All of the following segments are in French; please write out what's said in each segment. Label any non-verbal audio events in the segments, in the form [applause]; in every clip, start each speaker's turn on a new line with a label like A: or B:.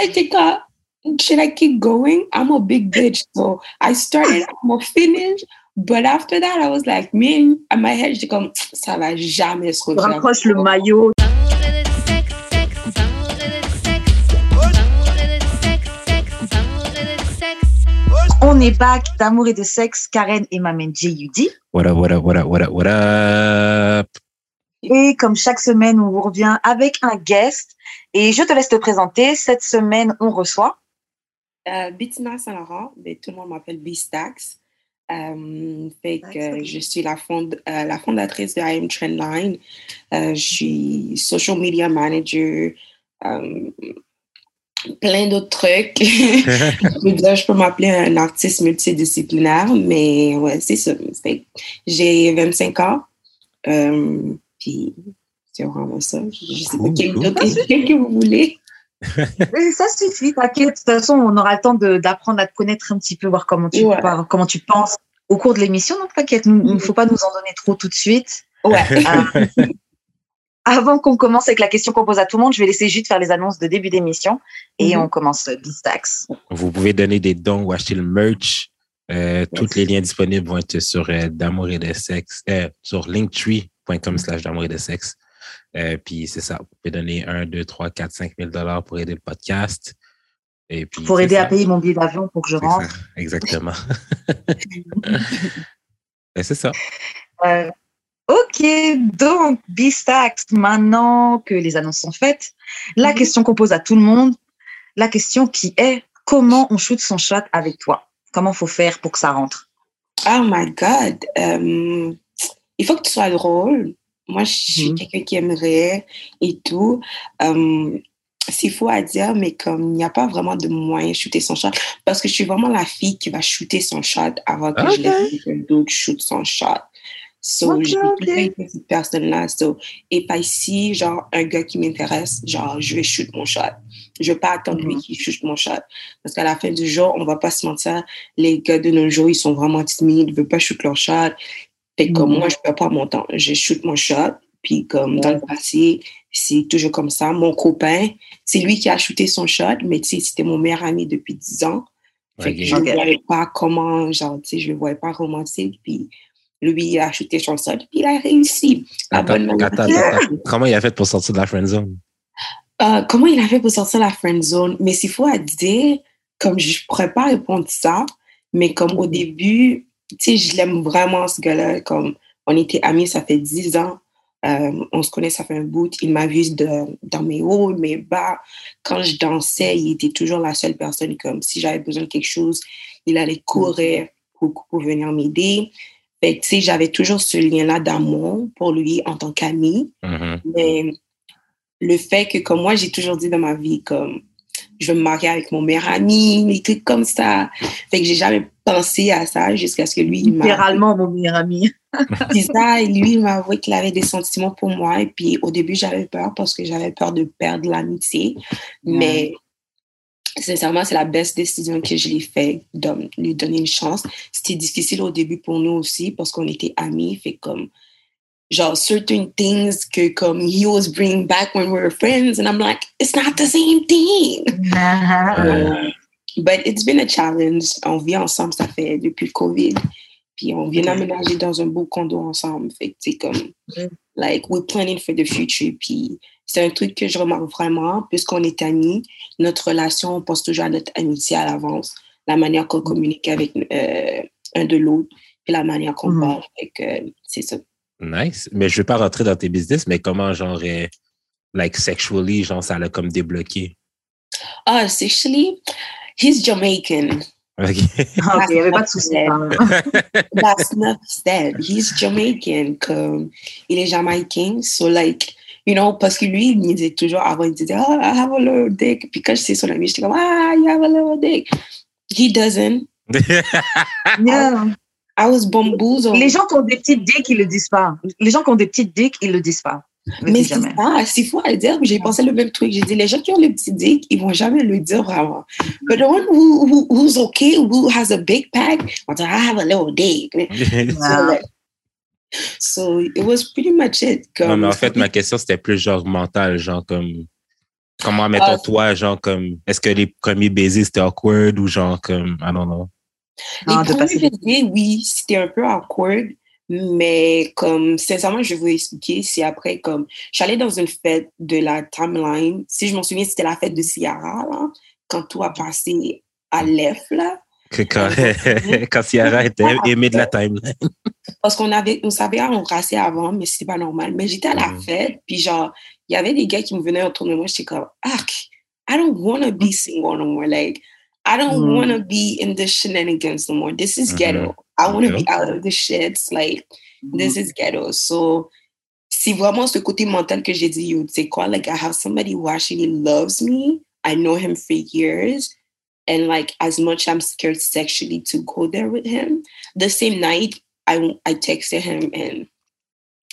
A: là, j'étais comme, should I keep going? I'm a big bitch. So I started, I'm gonna finish. But after that, I was like, man, at my head, j'étais comme, [tsk] ça va jamais se refaire.
B: Rapproche le maillot. On est back d'amour et de sexe, Karen et Mamen J.U.D.
C: What up, what up, what up, what up, what up?
B: Et comme chaque semaine, on vous revient avec un guest. Et je te laisse te présenter. Cette semaine, on reçoit.
A: Euh, Bettina Saint-Laurent, mais tout le monde m'appelle B-Stax. Euh, fait que je suis la, euh, la fondatrice de I Am Trendline. Euh, je suis social media manager, euh, plein d'autres trucs. [laughs] je peux dire, je peux m'appeler un artiste multidisciplinaire, mais ouais, c'est ça. J'ai 25 ans. Euh, puis c'est vraiment ça. Je sais pas quel
C: cool. [laughs]
A: que vous voulez. [laughs]
B: Mais ça suffit, t'inquiète. De toute façon, on aura le temps d'apprendre à te connaître un petit peu, voir comment tu,
A: Ouais.
B: parles, comment tu penses au cours de l'émission. Donc, t'inquiète, il ne faut pas nous en donner trop tout de suite.
A: Ouais.
B: Euh, [laughs] avant qu'on commence avec la question qu'on pose à tout le monde, je vais laisser juste faire les annonces de début d'émission et
A: Mhm.
B: on commence Bistax.
C: Vous pouvez donner des dons ou acheter le merch. Euh, Tous les liens disponibles vont être sur euh, d'amour et de sexe, euh, sur linktree.com slash d'amour et de sexe. Euh, puis c'est ça, vous pouvez donner 1, 2, 3, 4, 5 000 dollars pour aider le podcast. Et puis,
B: Pour aider
C: ça.
B: à payer mon billet d'avion pour que je rentre.
C: ça, Exactement. [laughs] Et c'est ça.
B: Euh, ok, donc Bistax, maintenant que les annonces sont faites, la
A: Mhm.
B: question qu'on pose à tout le monde, la question qui est comment on shoot son shot avec toi? Comment faut faire pour que ça rentre?
A: Oh my God. Euh, il faut que tu sois drôle. Moi, je suis
B: Mhm.
A: quelqu'un qui aimerait et tout. Euh, c'est faux à dire, mais comme il n'y a pas vraiment de moyen de shooter son shot, parce que je suis vraiment la fille qui va shooter son shot avant que je
C: Ok.
A: laisse quelqu'un d'autre shoot son shot. So,
B: Ok,
A: j'ai
B: ok.
A: toujours été cette personne-là. So, et pas ici, genre, un gars qui m'intéresse, genre, je vais shoot mon shot. Je vais pas attendre lui
B: Mhm.
A: qui shoot mon shot. Parce qu'à la fin du jour, on va pas se mentir, les gars de nos jours, ils sont vraiment timides, ils veulent pas shoot leur shot. Fait que comme
B: Mhm.
A: moi, je perds pas mon temps. Je shoot mon shot. Puis comme dans le passé, c'est toujours comme ça. Mon copain, c'est lui qui a shooté son shot, mais tu sais, c'était mon meilleur ami depuis 10 ans. Fait que je ne voyais pas comment, genre, tu sais, je le voyais pas romantique. Puis lui, il a shooté son shot, puis il a réussi. La
C: Attends,
A: bonne manière.
C: attends, attends, attends. Comment il a fait pour sortir de la friend zone?
A: Euh, comment il a fait pour sortir la friend zone? Mais s'il faut à dire, comme je pourrais pas répondre ça, mais comme au début, tu sais, je l'aime vraiment, ce gars-là. Comme on était amis, ça fait 10 ans. Euh, on se connaît, ça fait un bout. Il m'a vu de, dans mes hauts, mes bas. Quand je dansais, il était toujours la seule personne. Comme si j'avais besoin de quelque chose, il allait courir pour, pour venir m'aider. Fait que, tu sais, j'avais toujours ce lien-là d'amour pour lui en tant qu'ami.
C: Mhm.
A: Mais le fait que, comme moi, j'ai toujours dit dans ma vie, comme, je veux me marier avec mon meilleur ami, des trucs comme ça. Fait que j'ai jamais pensé à ça jusqu'à ce que lui,
B: Littéralement, mon meilleur ami. [laughs]
A: dit ça. Et lui, il m'a avoué qu'il avait des sentiments pour moi. Et puis, au début, j'avais peur parce que j'avais peur de perdre l'amitié. Mais, sincèrement, c'est la best décision que je l'ai fait, de lui donner une chance. C'était difficile au début pour nous aussi parce qu'on était amis. Fait comme, genre, certain things que comme he was bringing back when we were friends. And I'm like, it's not the same thing.
C: Ouais. [laughs]
A: But it's been a challenge. On vit ensemble, ça fait depuis le COVID. Puis on vient d'aménager dans un beau condo ensemble. Fait que c'est comme,
B: Mm.
A: like, we're planning for the future. Puis c'est un truc que je remarque vraiment, puisqu'on est amis, notre relation, on pense toujours à notre amitié à l'avance, la manière qu'on communique avec euh, un de l'autre, puis la manière qu'on
B: Mhm.
A: parle. Fait que c'est ça.
C: Nice. Mais je veux pas rentrer dans tes business, mais comment, genre, euh, like, sexually, genre, ça l'a comme débloqué?
A: Ah, sexually, he's Jamaican.
C: Ok.
B: Ah, il n'y avait pas de souci. même. [laughs]
A: That's not said. He's Jamaican. Comme, il est jamaïcain. So, like, you know, parce que lui, il me disait toujours avant, il disait, oh, I have a little dick. Puis quand je sais son ami, j'étais comme, ah, you have a little dick. He doesn't. [laughs]
B: Yeah.
A: I was bamboozled.
B: Les gens qui ont des petites dicks, ils le disent pas. Les gens qui ont des petites dicks, ils le disent pas.
A: Mais c'est ça, c'est fou à le dire. J'ai pensé le même truc. J'ai dit, les gens qui ont le petit dick, ils vont jamais le dire vraiment. But the one who, who, who's okay, who has a big pack, I have a little dick. [laughs] So,
B: Ah.
A: it was pretty much it.
C: non, mais en fait, ma question, c'était plus genre mental, genre comme Comment, mettons, toi, genre, comme, est-ce que les premiers baisers, c'était awkward ou genre, comme, I don't know.
A: Les
B: Ah, de
A: premiers baisers, oui, c'était un peu awkward, mais comme, sincèrement, je vais vous expliquer, c'est après, comme, allée dans une fête de la timeline. Si je m'en souviens, c'était la fête de Ciara, là, quand tout a passé à l'EF, là.
C: Que quand, [laughs] quand Ciara était [laughs] aimée de la timeline.
A: Parce qu'on avait, on savait embrasser avant, mais c'était pas normal. Mais j'étais à la
C: Mhm.
A: fête, puis genre, il y avait des gars qui me venaient autour de moi, j'étais comme, ah, I don't want to be single no more. Like, I don't
B: Mhm.
A: want to be in the shenanigans no more. This is
C: Mhm.
A: ghetto. I want to be out of the shits. Like, this is ghetto. So, c'est vraiment ce côté mental que j'ai dit, yo, tu sais quoi, like, I have somebody who actually loves me. I know him for years. And like, as much I'm scared sexually to go there with him, the same night, I, I texted him and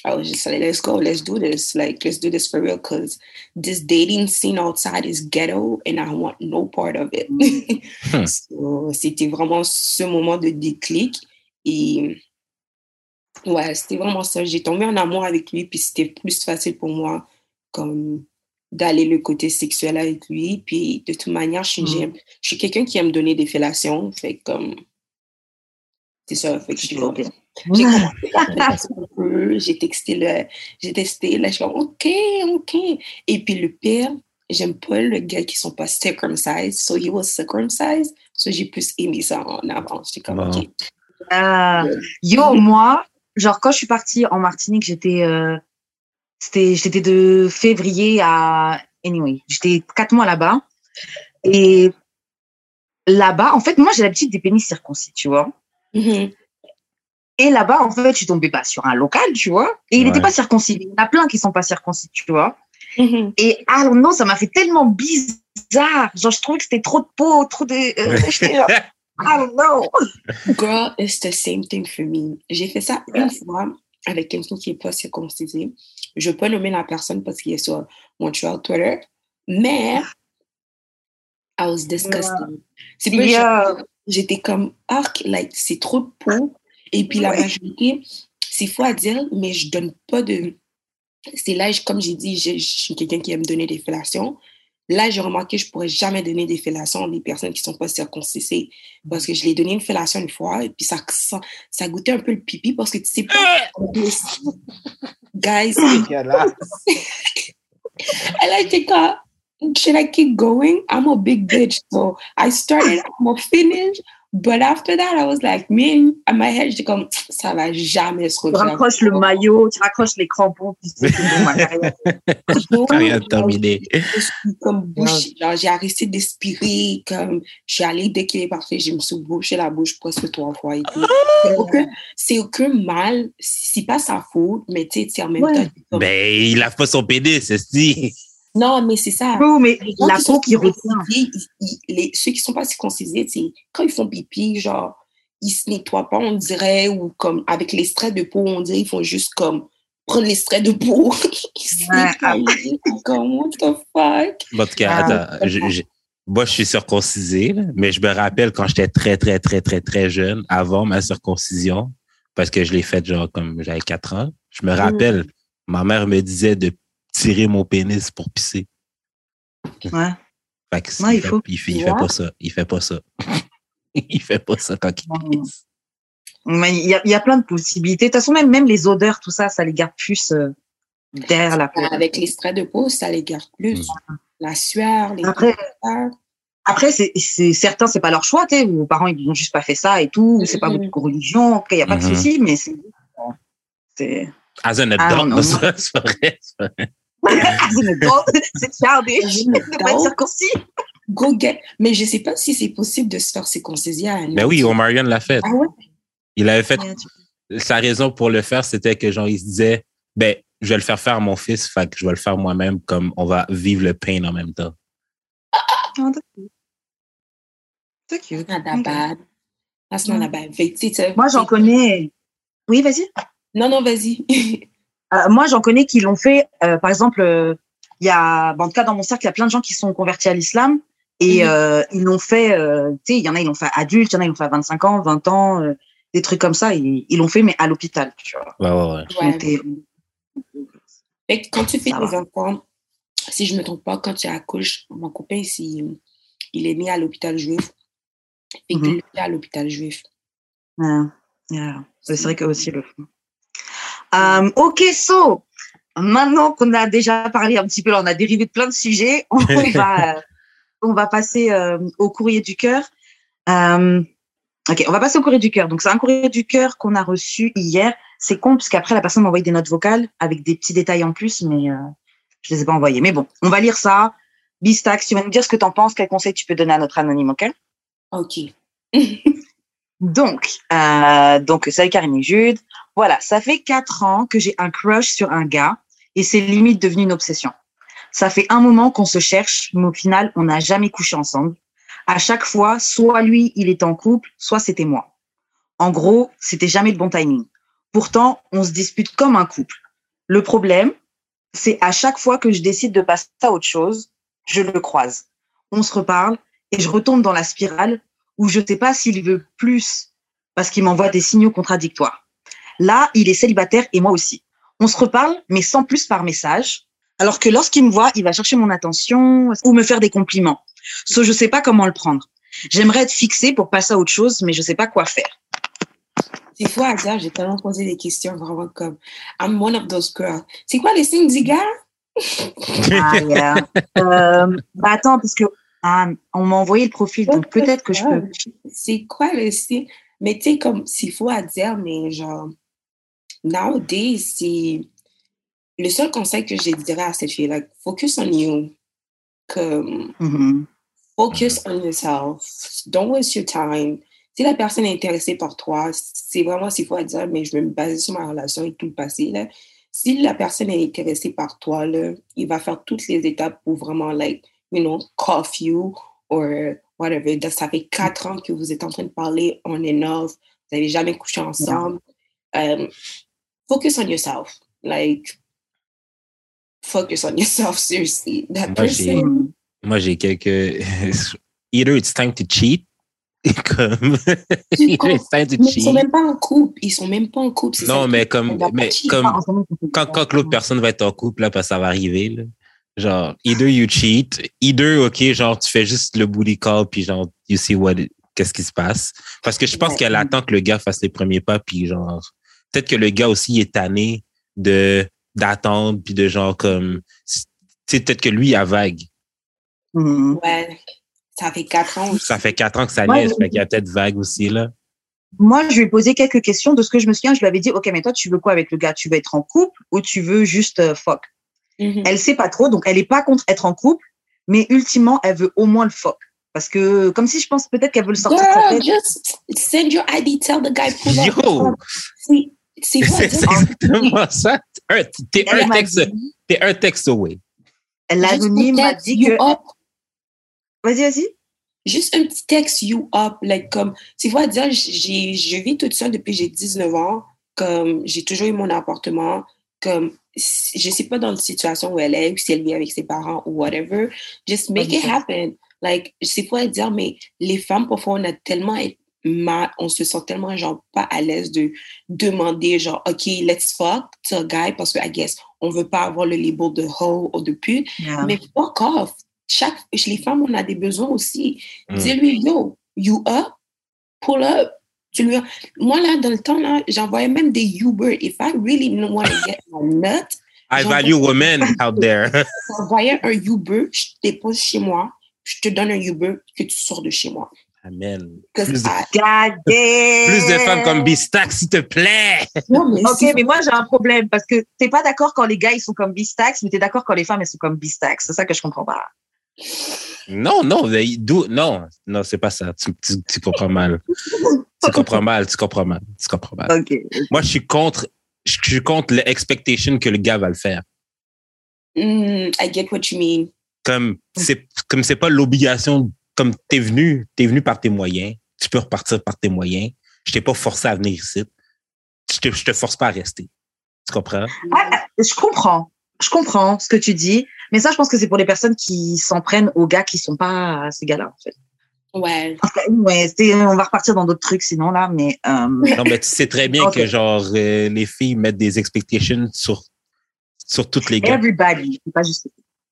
A: I was just like, let's go, let's do this. Like, let's do this for real. Cause this dating scene outside is ghetto and I want no part of it.
C: Hmm. [laughs]
A: So, c'était vraiment ce moment de déclic. Et ouais, c'était vraiment ça. J'ai tombé en amour avec lui, puis c'était plus facile pour moi comme d'aller le côté sexuel avec lui. Puis de toute manière, je suis,
B: Mm.
A: je suis quelqu'un qui aime donner des fellations. Fait comme. C'est ça. Fait que je suis comme- j'ai [laughs] commencé par un peu, j'ai texté le, j'ai testé, là, je suis comme, OK, OK. Et puis le pire, j'aime pas le gars qui sont pas circumcised, so he was circumcised, so j'ai plus aimé ça en avance. J'étais comme,
C: Wow.
A: OK.
B: Ah, yo, moi, genre, quand je suis partie en Martinique, j'étais, euh, c'était, j'étais de février à, anyway, j'étais quatre mois là-bas. Et là-bas, en fait, moi, j'ai l'habitude des pénis circoncis, tu vois.
A: Mhm.
B: Et là-bas, en fait, je suis tombée bah, sur un local, tu vois. Et il n'était
C: Ouais.
B: pas circoncis. Il y en a plein qui sont pas circoncis, tu vois.
A: Mhm.
B: Et ah non, ça m'a fait tellement bizarre. Genre, je trouvais que c'était trop de peau, trop de. euh, don't [laughs] know.
A: Girl, it's the same thing for me. J'ai fait ça une fois avec quelqu'un qui n'est pas circoncisé. Je peux nommer la personne parce qu'il est sur Montreal Twitter, mais I was disgusted. C'est
B: Yeah.
A: J'étais comme, ah, like, c'est trop de peau. Et puis la majorité, c'est faux à dire, mais je donne pas de. C'est là, comme j'ai dit, je, je suis quelqu'un qui aime donner des fellations. Là, j'ai remarqué que je pourrais jamais donner des fellations à des personnes qui sont pas circoncisées. Parce que je l'ai donné une fellation une fois, et puis ça, ça, ça goûtait un peu le pipi parce que tu sais pas. Guys, and I think, uh, should I keep going? I'm a big bitch. So I started, I'm gonna finish. But after that, I was like, man, at my head, j'étais comme, [tsk] ça va jamais se
B: Tu
A: refaire.
B: raccroches le maillot, tu raccroches les crampons, puis c'est bon, ma carrière.
C: Carrière terminée.
A: Je suis comme bouche, genre, j'ai arrêté d'expirer, comme, je suis allée, dès qu'il est parti, je me suis bouché la bouche presque trois fois tout. C'est aucun, c'est aucun mal, c'est pas sa faute, mais tu sais, tu sais, en même
B: Ouais.
A: temps, comme-
C: Ben, il lave pas son pénis, c'est dit.
A: Non, mais c'est ça.
B: Oh, mais
A: Les
B: la peau qui retient.
A: les, ceux qui sont pas circoncisés, sais, quand ils font pipi, genre, ils se nettoient pas, on dirait, ou comme avec l'extrait de peau, on dirait, ils font juste comme prendre l'extrait de peau. [laughs] ils se
B: Ouais,
A: nettoient. C'est comme, what the fuck?
C: En tout cas,
B: Ah,
C: attends, je- je- moi, je suis circoncisé, mais je me rappelle quand j'étais très, très, très, très, très jeune, avant ma circoncision, parce que je l'ai faite genre comme j'avais 4 ans, je me rappelle, ma mère me disait de tirer mon pénis pour pisser.
B: Ouais.
C: Fait que
B: Ouais,
C: il,
B: il
C: fait,
B: faut.
C: il, fait, il fait pas ça. Il fait pas ça. [laughs] il fait pas ça quand il pisse.
B: Mais il y a, il y a plein de possibilités. De toute façon, même, même les odeurs, tout ça, ça les garde plus euh, derrière la peau.
A: Avec l'extrait de peau, ça les garde plus. La sueur, les
B: Après,
A: sueurs.
B: après c'est, c'est, certains, c'est pas leur choix, tu sais. Vos parents, ils n'ont juste pas fait ça et tout. ou C'est pas
A: Mhm.
B: votre religion. Il n'y a pas de
C: Mhm.
B: souci, mais c'est. c'est
C: As an
B: Ah,
C: adult, [laughs] c'est vrai. c'est
B: c'est une adult, c'est childish.
A: As an [laughs]
B: circoncis.
A: Go get. Mais je sais pas si c'est possible de se faire circonciser à un
C: Mais oui, Omarion l'a fait.
A: Ah ouais?
C: Il avait fait
B: tu-
C: sa raison pour le faire, c'était que genre, il se disait, ben, je vais le faire faire à mon fils, fait que je vais le faire moi-même, comme on va vivre le pain en même temps.
B: Ah. C'est cute.
A: Not that bad. That's not that bad. Sais,
B: Moi, j'en
A: c'est-
B: connais. Oui, vas-y.
A: Non, non, vas-y. [laughs]
B: Euh, moi, j'en connais qui l'ont fait. euh, par exemple, euh, il y a, bon, en tout cas, dans mon cercle, il y a plein de gens qui sont convertis à l'islam et
A: Mhm.
B: euh, ils l'ont fait. euh, tu sais, il y en a, ils l'ont fait adulte, il y en a, ils l'ont fait à 25 ans, 20 ans, euh, des trucs comme ça. Ils ils l'ont fait, mais à l'hôpital, tu vois.
C: Ouais, ouais, ouais.
A: Quand tu fais
B: Ça
A: tes
B: va.
A: enfants, si je me trompe pas, quand tu accouches, mon copain, il, il est né à l'hôpital juif. Et
B: Mhm.
A: qu'il est à l'hôpital juif.
B: Yeah, yeah. C'est vrai que aussi le font. Euh, ok, so, maintenant qu'on a déjà parlé un petit peu, là, on a dérivé de plein de sujets, [laughs] on va, on va passer euh, au courrier du cœur. Euh, ok, on va passer au courrier du cœur. Donc, c'est un courrier du cœur qu'on a reçu hier. C'est con, parce qu'après, la personne m'a envoyé des notes vocales avec des petits détails en plus, mais euh, je les ai pas envoyés. Mais bon, on va lire ça. Bistax, tu vas nous dire ce que tu en penses, quel conseil tu peux donner à notre anonyme, ok?
A: OK. [laughs]
B: Donc, euh, donc salut Karine et Jude. Voilà, ça fait quatre ans que j'ai un crush sur un gars et c'est limite devenu une obsession. Ça fait un moment qu'on se cherche, mais au final, on n'a jamais couché ensemble. À chaque fois, soit lui, il était en couple, soit c'était moi. En gros, c'était jamais le bon timing. Pourtant, on se dispute comme un couple. Le problème, c'est à chaque fois que je décide de passer à autre chose, je le croise. On se reparle et je retombe dans la spirale où je ne sais pas s'il veut plus parce qu'il m'envoie des signaux contradictoires. Là, il est célibataire et moi aussi. On se reparle, mais sans plus par message. Alors que lorsqu'il me voit, il va chercher mon attention ou me faire des compliments. So, je sais pas comment le prendre. J'aimerais être fixée pour passer à autre chose, mais je sais pas quoi faire.
A: C'est à dire, j'ai tellement posé des questions vraiment comme I'm one of those girls. C'est quoi les signes du gars?
B: Ah, yeah. Euh, bah attends, parce que ah, on m'a envoyé le profil, donc peut-être que je peux.
A: C'est quoi le signe? Mais tu sais, comme c'est fou à dire, mais genre, nowadays, c'est le seul conseil que je dirais à cette fille-là, focus on you. Comme,
B: Mhm.
A: focus on yourself. Don't waste your time. Si la personne est intéressée par toi, c'est vraiment, c'est fou à dire, mais je vais me baser sur ma relation et tout le passé, là. Si la personne est intéressée par toi, là, il va faire toutes les étapes pour vraiment, like, you know, cough you or whatever. Donc, Ça fait quatre ans que vous êtes en train de parler on and off. Vous n'avez jamais couché ensemble. Um, focus on yourself. Like, focus on [laughs] yourself, seriously. That
C: Moi, j'ai-
A: person,
C: Moi, j'ai quelques. [laughs] Either it's time to cheat, [laughs] comme. Either it's time to
A: mais ils sont
C: cheat.
A: même pas en couple. Ils sont même pas en couple.
C: Non, mais comme, mais comme quand, quand l'autre personne va être en couple, là, parce que ça va arriver, là. Genre, either you cheat, either, OK, genre, tu fais juste le booty call, puis genre, you see what, qu'est-ce qui se passe. Parce que je pense
A: Ouais.
C: qu'elle attend que le gars fasse les premiers pas, puis genre, peut-être que le gars aussi est tanné de, d'attendre, puis de genre, comme, tu sais, peut-être que lui, il a vague.
B: Mhm.
A: Ouais, ça fait quatre ans.
C: Ça fait quatre ans que ça
B: Ouais,
C: laisse,
B: ouais.
C: fait qu'il y a peut-être vague aussi, là.
B: Moi, je lui ai posé quelques questions. De ce que je me souviens, je lui avais dit, OK, mais toi, tu veux quoi avec le gars? Tu veux être en couple ou tu veux juste euh, fuck?
A: Mhm.
B: Elle sait pas trop, donc elle est pas contre être en couple, mais ultimement, elle veut au moins le fuck. Parce que, comme si je pense peut-être qu'elle veut le sortir
A: Girl,
B: tête.
A: just send your ID, tell the guy pull.
C: Yo!
A: C'est-
C: exactement ça. T'es un texte, t'es un texte away.
B: L'anonyme m'a dit que. Vas-y, vas-y.
A: Juste un petit texte, you up. Like, comme, c'est fou à dire, je vis toute seule depuis que j'ai 19 ans. Comme, j'ai toujours eu mon appartement. Comme, je sais pas dans la situation où elle est, ou si elle vit avec ses parents ou whatever. Just make it happen. Like, c'est fou à dire, mais les femmes, parfois, on a tellement mal, on se sent tellement, genre, pas à l'aise de demander, genre, OK, let's fuck to a guy parce que, I guess, on veut pas avoir le label de hoe ou de pute.
B: Yeah.
A: Mais fuck off. Chaque, les femmes, on a des besoins aussi.
C: Mm.
A: Dis-lui, yo, you up, pull up. Tu lui... Moi, là, dans le temps, là, j'envoyais même des Uber. If I really want to get my nut, [laughs]
C: I value women out there. [laughs]
A: j'envoyais un Uber, je te dépose chez moi, je te donne un Uber que tu sors de chez moi.
C: Amen. Plus de,
A: I-
C: plus de femmes comme Bistac, s'il te plaît. [laughs]
A: Non, mais
B: Ok, mais moi j'ai un problème parce que t'es pas d'accord quand les gars ils sont comme Bistax, mais t'es d'accord quand les femmes elles sont comme Bistax. C'est ça que je comprends pas.
C: Non, non, d'où- non, non, c'est pas ça. Tu, tu, tu comprends mal. Tu comprends mal, tu comprends mal, tu comprends mal. Moi, je suis contre, je suis contre l'expectation que le gars va le faire.
A: Mm, I get what you mean.
C: Comme c'est, comme c'est pas l'obligation, comme t'es venu, t'es venu par tes moyens, tu peux repartir par tes moyens. Je t'ai pas forcé à venir ici. Je te, je te force pas à rester. Tu comprends?
B: Ah, ah, je comprends. Je comprends ce que tu dis, mais ça je pense que c'est pour les personnes qui s'en prennent aux gars qui sont pas ces gars-là en fait.
A: Ouais.
B: Ouais, on va repartir dans d'autres trucs sinon là, mais euh,
C: Non, mais tu sais très bien que genre euh, les filles mettent des expectations sur sur toutes les gars.
B: everybody, c'est pas juste.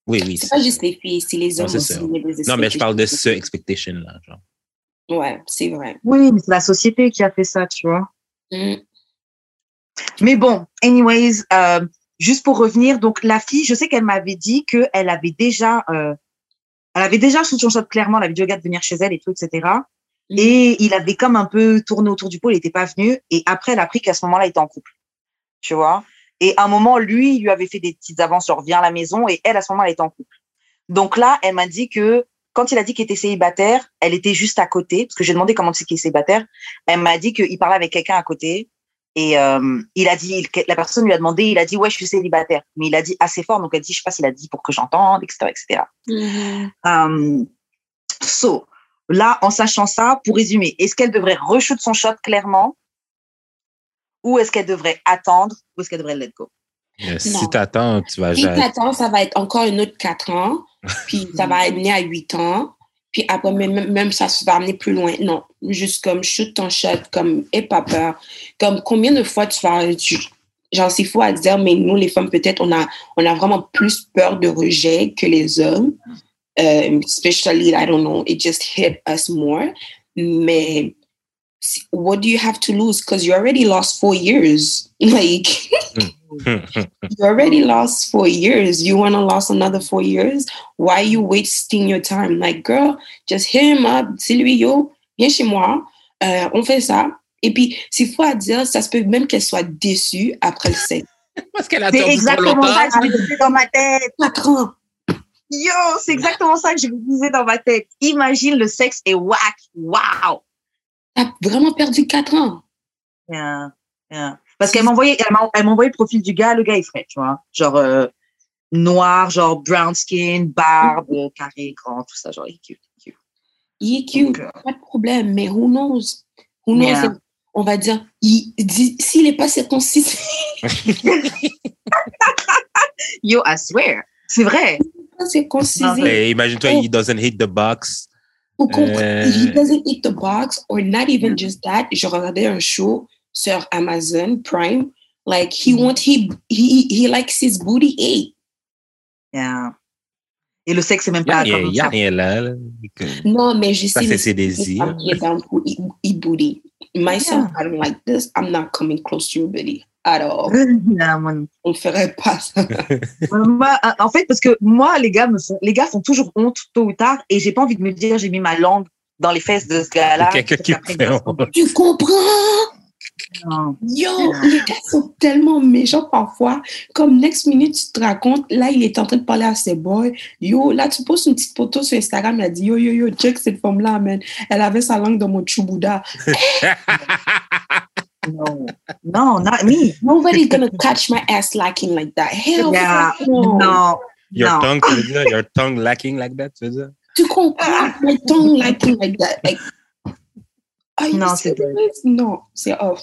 C: Oui, oui.
A: C'est pas juste les filles, c'est les hommes
C: c'est
A: aussi. des
C: Non, mais je parle de
A: expectations.
C: ce expectation-là. Genre.
A: Ouais, c'est vrai.
B: Oui, mais c'est la société qui a fait ça, tu vois.
A: Mm.
B: Mais bon, anyways, euh, juste pour revenir, donc la fille, je sais qu'elle m'avait dit qu'elle avait déjà, euh, elle avait déjà sous son shot clairement, elle avait dit au gars de venir chez elle et tout, etc.
A: Mhm.
B: Et il avait comme un peu tourné autour du pot, il n'était pas venu. Et après, elle a appris qu'à ce moment-là, il était en couple. Tu vois? Et à un moment, lui, il lui avait fait des petites avances, genre viens à la maison, et elle, à ce moment-là, elle était en couple. Donc là, elle m'a dit que quand il a dit qu'il était célibataire, elle était juste à côté, parce que j'ai demandé comment sais qu'il est célibataire. Elle m'a dit qu'il parlait avec quelqu'un à côté. Et euh, il a dit, la personne lui a demandé, il a dit ouais, je suis célibataire, mais il a dit assez fort, donc elle dit, je sais pas s'il a dit pour que j'entende, etc., etc.
A: Mhm.
B: Um, so, là, en sachant ça, pour résumer, est-ce qu'elle devrait reshoot son shot clairement? Ou est-ce qu'elle devrait attendre ou est-ce qu'elle devrait let go?
C: Euh, Si t'attends, tu vas
A: Puis
C: jamais.
A: t'attends, ça va être encore une autre 4 ans. Puis ça va amener à 8 ans. Puis après, même, même ça se va amener plus loin. Non, juste comme shoot ton shot, comme aie pas peur. Comme combien de fois tu vas. Tu, genre, c'est fou à dire, mais nous, les femmes, peut-être, on a, on a vraiment plus peur de rejet que les hommes. Um, especially, I don't know, it just hit us more. Mais what do you have to lose? Because you already lost four years. [laughs] Like, [laughs] you already lost four years. You want to lose another four years? Why you wasting your time? Like, girl, just hit him up. C'est lui, yo, viens chez moi. Euh, on fait ça. Et puis, c'est fou à dire, ça se peut même qu'elle soit déçue après le sexe. [laughs]
C: Parce qu'elle a
B: C'est exactement ça que je me disais dans ma tête.
A: Quatre ans.
B: Yo, c'est exactement ça que je me disais dans ma tête. Imagine le sexe est whack. Wow.
A: T'as vraiment perdu quatre ans.
B: Yeah, yeah. Parce qu'elle m'a envoyé, elle m'a, elle m'a envoyé le profil du gars. Le gars est frais, tu vois. Genre, euh, noir, genre brown skin, barbe, carré, grand, tout ça. Genre, il est cute. cute.
A: Il est cute,
B: Donc, euh,
A: pas de problème. Mais who knows? Who knows?
B: Yeah.
A: On va dire, il dit- s'il n'est pas circoncis, [laughs]
B: Yo, I swear. C'est vrai.
C: Et Imagine-toi,
A: Oh.
C: he doesn't hit the box.
A: Ou comprendre,
C: Euh.
A: he doesn't eat the box, or not even just that. Je regardais un show sur Amazon Prime. Like he
C: Mm.
A: want he he he likes his booty ate.
B: Yeah. Et le sexe, c'est même
C: Il n'y a,
B: pas
C: rien-
B: comme
C: y a
B: ça.
C: rien là.
A: Non, mais je
C: Ça,
A: sais
C: c'est ses
A: les
C: désirs.
A: est down pour eat, eat booty. Myself, I don't like this. I'm not coming close to your booty at all. [laughs]
B: Yeah, man.
A: On ferait pas ça. [laughs]
B: Moi, euh, en fait, parce que moi, les gars me font, les gars font toujours honte tôt ou tard, et j'ai pas envie de me dire j'ai mis ma langue dans les fesses de ce gars-là.
C: Quelqu'un qui fait honte.
A: tu comprends?
B: Non.
A: Yo, les gars sont tellement méchants parfois. Comme next minute, tu te racontes, là, il est en train de parler à ses boys. Yo, là, tu postes une petite photo sur Instagram, il a dit, yo, yo, yo, check cette femme-là, man. Elle avait sa langue dans mon chubouda. [laughs]
B: Non, non, not me.
A: Nobody's gonna catch my ass lacking like that. Hell
B: Yeah.
A: no.
B: Non,
C: Your
B: non.
C: tongue, tu veux dire? Your tongue lacking like that, tu veux dire?
A: Tu comprends? My tongue lacking like that. Like, you
B: Non, c'est?
A: Non, c'est off.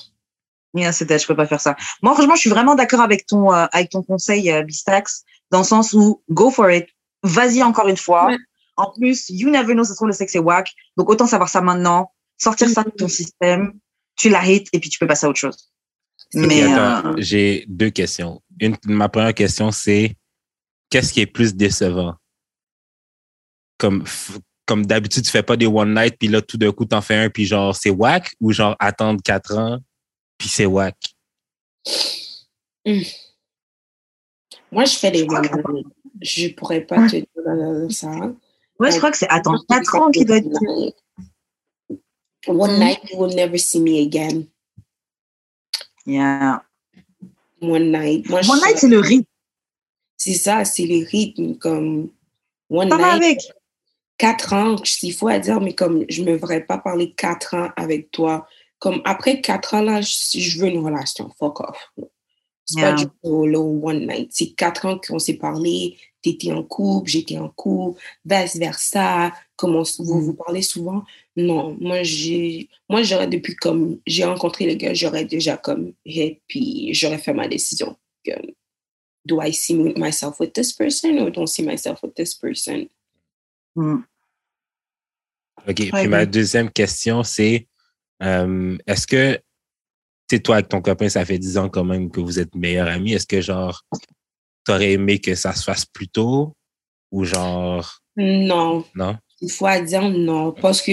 B: Yeah, c'était, je peux pas faire ça. Moi, franchement, je suis vraiment d'accord avec ton, euh, avec ton conseil, euh, Bistax, dans le sens où go for it. Vas-y encore une fois.
A: Ouais.
B: En plus, you never know, ça se trouve, le sexe est whack. Donc, autant savoir ça maintenant, sortir ça de ton
A: Mhm.
B: système, tu la hits et puis tu peux passer à autre chose. Mais,
C: attends,
B: euh,
C: j'ai deux questions. Une, ma première question, c'est qu'est-ce qui est plus décevant? Comme, comme d'habitude, tu fais pas des one night, puis là, tout d'un coup, t'en fais un, puis genre, c'est whack, ou genre, attendre quatre ans, puis c'est whack?
A: Moi, je fais des one Je pourrais pas
B: Ouais.
A: te dire euh, ça.
B: ouais, je crois que c'est, attends, 4 ans qui doit être,
A: One
B: Mhm.
A: night, you will never see me again.
B: yeah.
A: One night. Moi,
B: One
A: je-
B: night, c'est le rythme.
A: c'est ça, c'est les rythmes. Comme one
B: Ça va
A: night,
B: avec.
A: Quatre ans, s'il faut à dire, mais comme je me verrais pas parler quatre ans avec toi. Comme après quatre ans, là, je, je veux une relation. Fuck off. C'est
B: Yeah.
A: pas du le one night. C'est quatre ans qu'on s'est parlé. T'étais en couple, j'étais en couple, vice versa. Comment vous
B: Mm.
A: vous parlez souvent? Non, moi j'ai, moi j'aurais depuis comme j'ai rencontré le gars, j'aurais déjà comme hit puis j'aurais fait ma décision. Comme, do I see myself with this person or don't see myself with this person?
B: Hmm.
C: OK.
B: Ouais,
C: Puis ma deuxième question, c'est euh, est-ce que, tu sais, toi, avec ton copain, ça fait 10 ans quand même que vous êtes meilleurs amis. Est-ce que, genre, t'aurais aimé que ça se fasse plus tôt? Ou genre?
A: Non.
C: Non?
A: Il faut dire non. Parce que,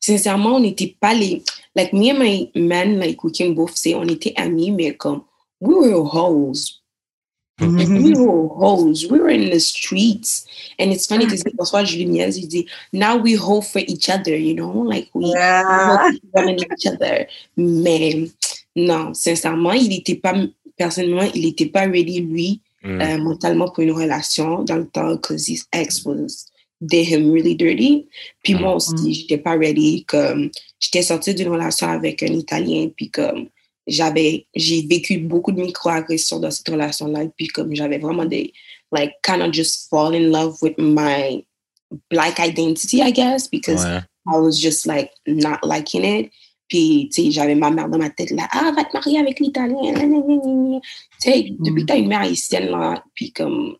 A: sincèrement, on n'était pas les. Like, me and my man, like, we can both say, on était amis, mais comme, we were hoes. We were hoes. We were in the streets. And it's funny because je dis, now we hoe for each other, you know? Like, we
B: Yeah.
A: hoe each other. Mais, non, sincèrement, il n'était pas, personnellement, il n'était pas ready, lui,
C: Mm.
A: euh, mentalement pour une relation dans le temps because his ex was did him really dirty. Puis moi aussi, j'étais pas ready. Comme j'étais sortie d'une relation avec un Italien, puis comme j'avais, j'ai vécu beaucoup de microagressions dans cette relation-là, puis comme j'avais vraiment des, like, kind of just fall in love with my black identity, I guess, because
C: Ouais.
A: I was just like not liking it. Puis, tu sais, j'avais ma mère dans ma tête là, ah, va te marier avec l'Italien. Tu sais, depuis que t'as une mère haïtienne là, puis comme,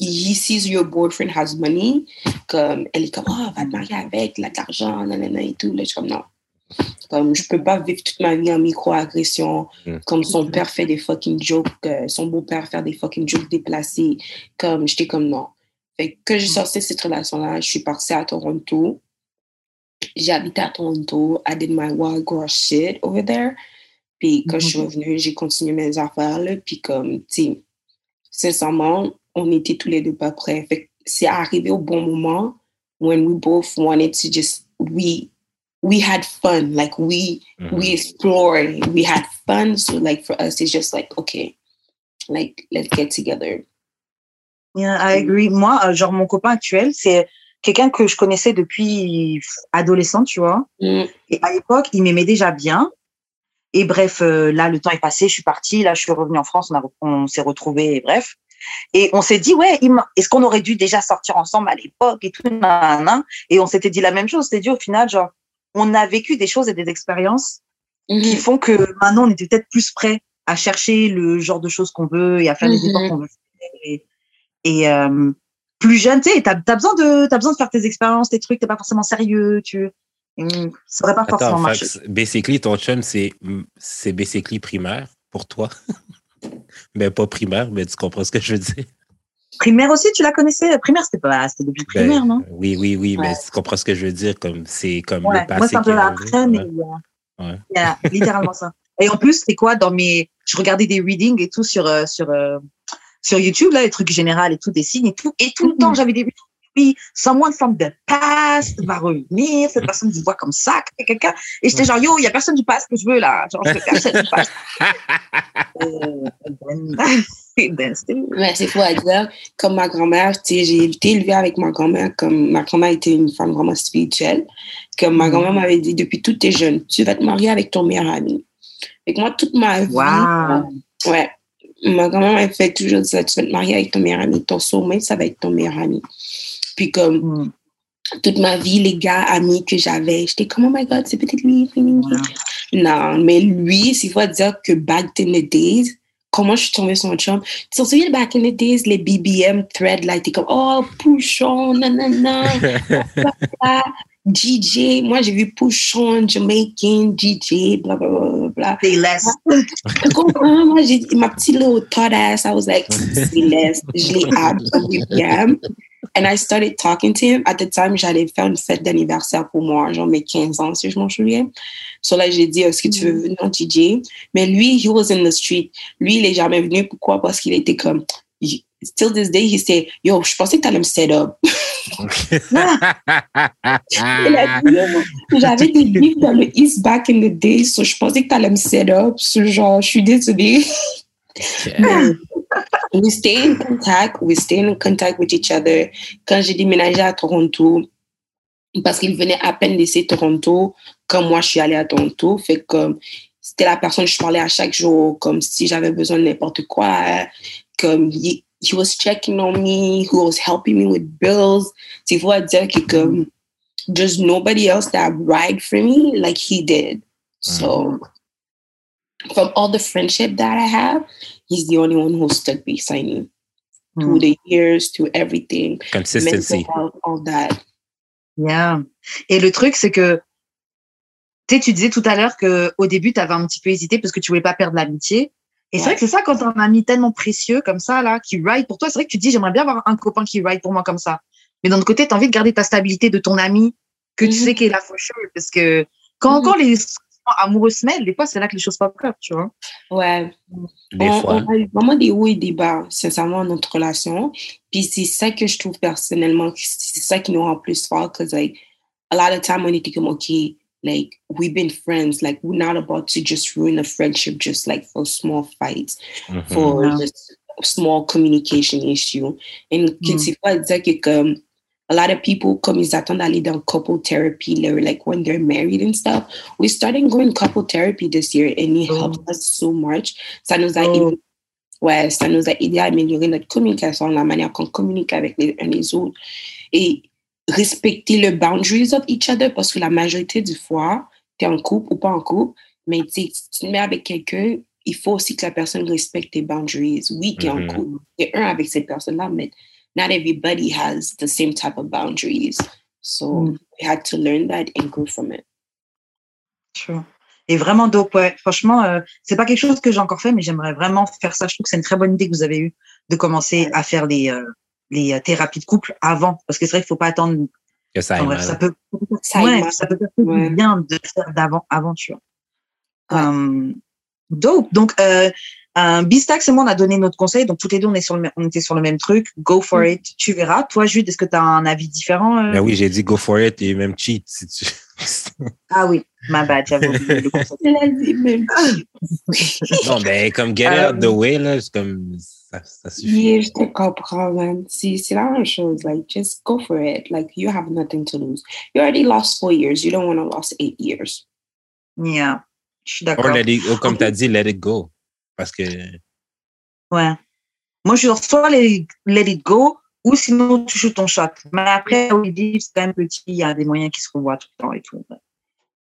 A: he sees your boyfriend has money, comme, elle est comme, ah, va te marier avec, il a de l'argent, nanana et tout. Là, je suis comme, non. Comme, je peux pas vivre toute ma vie en microagression,
C: Mm.
A: comme son père fait des fucking jokes, euh, son beau-père fait des fucking jokes déplacés. Comme, j'étais comme, non. Fait que quand j'ai sorti de cette relation-là, je suis partie à Toronto. J'ai habité à Toronto. I did my wild girl shit over there. Puis quand je suis revenue, j'ai continué mes affaires. Là, puis comme, tu sais, sincèrement, on était tous les deux pas prêts. Fait que c'est arrivé au bon moment when we both wanted to just, we, we had fun. Like we,
C: Mhm.
A: we explored, we had fun. So like for us, it's just like, okay, like let's get together.
B: Yeah, I agree. Moi, euh, genre, mon copain actuel, c'est quelqu'un que je connaissais depuis adolescent, tu vois.
A: Mm.
B: Et à l'époque, il m'aimait déjà bien. Et bref, euh, là, le temps est passé, je suis partie, là, je suis revenue en France, on, a, on s'est retrouvés, et bref. Et on s'est dit, ouais, est-ce qu'on aurait dû déjà sortir ensemble à l'époque et tout, nanana. Et on s'était dit la même chose, on s'était dit au final, genre, on a vécu des choses et des expériences qui
A: Mhm.
B: font que maintenant, on était peut-être plus prêts à chercher le genre de choses qu'on veut et à faire les
A: Mhm.
B: efforts qu'on veut faire. Et, et, euh, plus jeune, tu sais, t'as as besoin de t'as besoin de faire tes expériences, tes trucs, t'es pas forcément sérieux, tu ça aurait pas forcément marché.
C: basically, ton chum, c'est c'est basically primaire pour toi? mais [laughs] pas primaire, mais tu comprends ce que je veux dire?
B: Primaire aussi, tu la connaissais? Primaire, c'était pas, c'était depuis
C: Ben,
B: primaire, non?
C: Oui, oui, oui, mais tu comprends ce que je veux dire. Comme c'est comme
B: Ouais,
C: le passé.
B: moi c'est un peu après, mais
C: Ouais.
B: euh, yeah, littéralement ça. Et en plus, c'est quoi dans mes, je regardais des readings et tout sur euh, sur euh, sur YouTube là, les trucs généraux et tout, des signes et tout, et tout le
A: Mhm.
B: temps j'avais des readings. Oui, someone from the past va revenir, cette personne vous voit comme ça, quelqu'un. Et j'étais genre yo, il y a personne du past que je veux là, genre je veux personne du past. [laughs] Euh, ben, ben,
A: Ouais, c'est à dire. Comme ma grand-mère, tu sais, j'ai été élevée avec ma grand-mère, comme ma grand-mère était une femme vraiment spirituelle. Comme ma grand-mère m'avait dit depuis toute t'es jeune, tu vas te marier avec ton meilleur ami. Que moi, toute ma vie,
B: Wow.
A: ouais, ma grand-mère m'avait fait toujours ça, tu vas te marier avec ton meilleur ami. Ton soulmate, ça va être ton meilleur ami. Puis comme
B: Hum,
A: toute ma vie, les gars amis que j'avais, j'étais comme, oh my God, c'est peut-être lui. Non, mais lui, s'il faut dire que back in the days, comment je suis tombée sur mon chum, tu te souviens back in the days, les BBM thread, là, t'es comme, oh, Pouchon, nanana, [laughs] DJ, moi j'ai vu Pouchon, Jamaican, DJ, bla bla bla bla comprends? Moi, j'ai ma petite little thought ass, I was like, c'est laisse, je l'ai BBM. And I started talking to him. At the time, j'allais faire une fête d'anniversaire pour moi, genre mes 15 ans, si je m'en souviens. So là, j'ai dit, est-ce que tu veux venir en DJ? Mais lui, he was in the street. Lui, il est jamais venu. Pourquoi? Parce qu'il était comme, still this day, he said, yo, je pensais que t'allais me set up. J'avais des livres dans le East back in the day, so je pensais que t'allais me set up. So genre, je suis désolée. [laughs] we stay in contact, we stay in contact with each other. Quand j'ai déménagé à Toronto, parce qu'il venait à peine laisser Toronto, quand moi je suis allée à Toronto, fait que comme c'était la personne que je parlais à chaque jour, comme si j'avais besoin de n'importe quoi, comme he was checking on me, who was helping me with bills. Tu vois dire que comme just nobody else that ride for me like he did. Mm. So from all the friendship that I have, he's the only one who stuck beside me through mm. the years, through everything,
C: Consistency.
A: health, all that.
B: Yeah. Et le truc, c'est que, tu sais, tu disais tout à l'heure que au début, tu avais un petit peu hésité parce que tu voulais pas perdre l'amitié. Et c'est vrai que c'est ça quand t'as un ami tellement précieux comme ça, là, qui ride pour toi. C'est vrai que tu te dis, j'aimerais bien avoir un copain qui ride pour moi comme ça. Mais d'un autre côté, t'as envie de garder ta stabilité de ton ami que tu
A: Mhm.
B: sais qu'il est for sure. Parce que quand, quand les amoureux se mêlent, des fois, c'est là que les choses pop up, tu vois.
A: Ouais.
C: Des
A: on,
C: fois.
A: on a eu vraiment des hauts et des bas, sincèrement, dans notre relation. Puis c'est ça que je trouve personnellement, que c'est ça qui nous rend plus forts. Because, like, a lot of time, on était comme, OK, like, we've been friends. Like, we're not about to just ruin a friendship just, like, for small fights,
C: Mhm.
A: for
B: Yeah.
A: just small communication issue. Et
B: Mm.
A: c'est pas dire que, comme, a lot of people, comme ils attendent d'aller dans couple therapy, like, when they're married and stuff, we started going couple therapy this year, and it
B: Oh.
A: helped us so much. Ça nous a
B: Oh.
A: aidé Ouais, ça nous a aidé à améliorer notre communication, la manière qu'on communique avec les uns les autres et respecter les boundaries of each other parce que la majorité du fois, tu es en couple ou pas en couple, mais si tu te mets avec quelqu'un, il faut aussi que la personne respecte tes boundaries. Oui, tu es en couple, tu es un avec cette personne-là, mais not everybody has the same type of boundaries. So
B: Mm.
A: we had to learn that and grow from it.
B: Sure. Et vraiment dope, ouais. Franchement, euh, c'est pas quelque chose que j'ai encore fait, mais j'aimerais vraiment faire ça. Je trouve que c'est une très bonne idée que vous avez eue de commencer à faire les, euh, les euh, thérapies de couple avant. Parce que c'est vrai qu'il faut pas attendre.
C: Que ça aille
B: Enfin, bref,
C: mal.
B: ça peut,
A: Ça
B: ouais, peut
A: Ouais.
B: bien de faire d'avant, avant, tu vois.
A: Ouais.
B: Dope. Donc, euh, euh, Bistax et moi, on a donné notre conseil. Donc, toutes les deux, on, est sur le, même- on était sur le même truc. Go for
A: Mm.
B: it. Tu verras. Toi, Jude, est-ce que tu as un avis différent? euh?
C: Ben oui, j'ai dit go for it et même cheat si tu. [laughs]
B: Ah oui, ma bad, j'avais oublié le [laughs]
A: même. [laughs]
C: non, ben comme get out the way, là, c'est comme ça, ça suffit.
A: Yeah, je te comprends, man. C'est c'est la même chose. Like, just go for it. Like, you have nothing to lose. You already lost four years. You don't want to lose eight years.
B: Yeah, je suis
C: Or
B: d'accord.
C: ou comme tu as dit, let it go. Parce que
B: Ouais. Moi, je suis genre, soit let, let it go, ou sinon, tu joues ton shot. Mais après, oui, vivre, c'est quand même petit, il y a des moyens qui se revoient tout le temps et tout.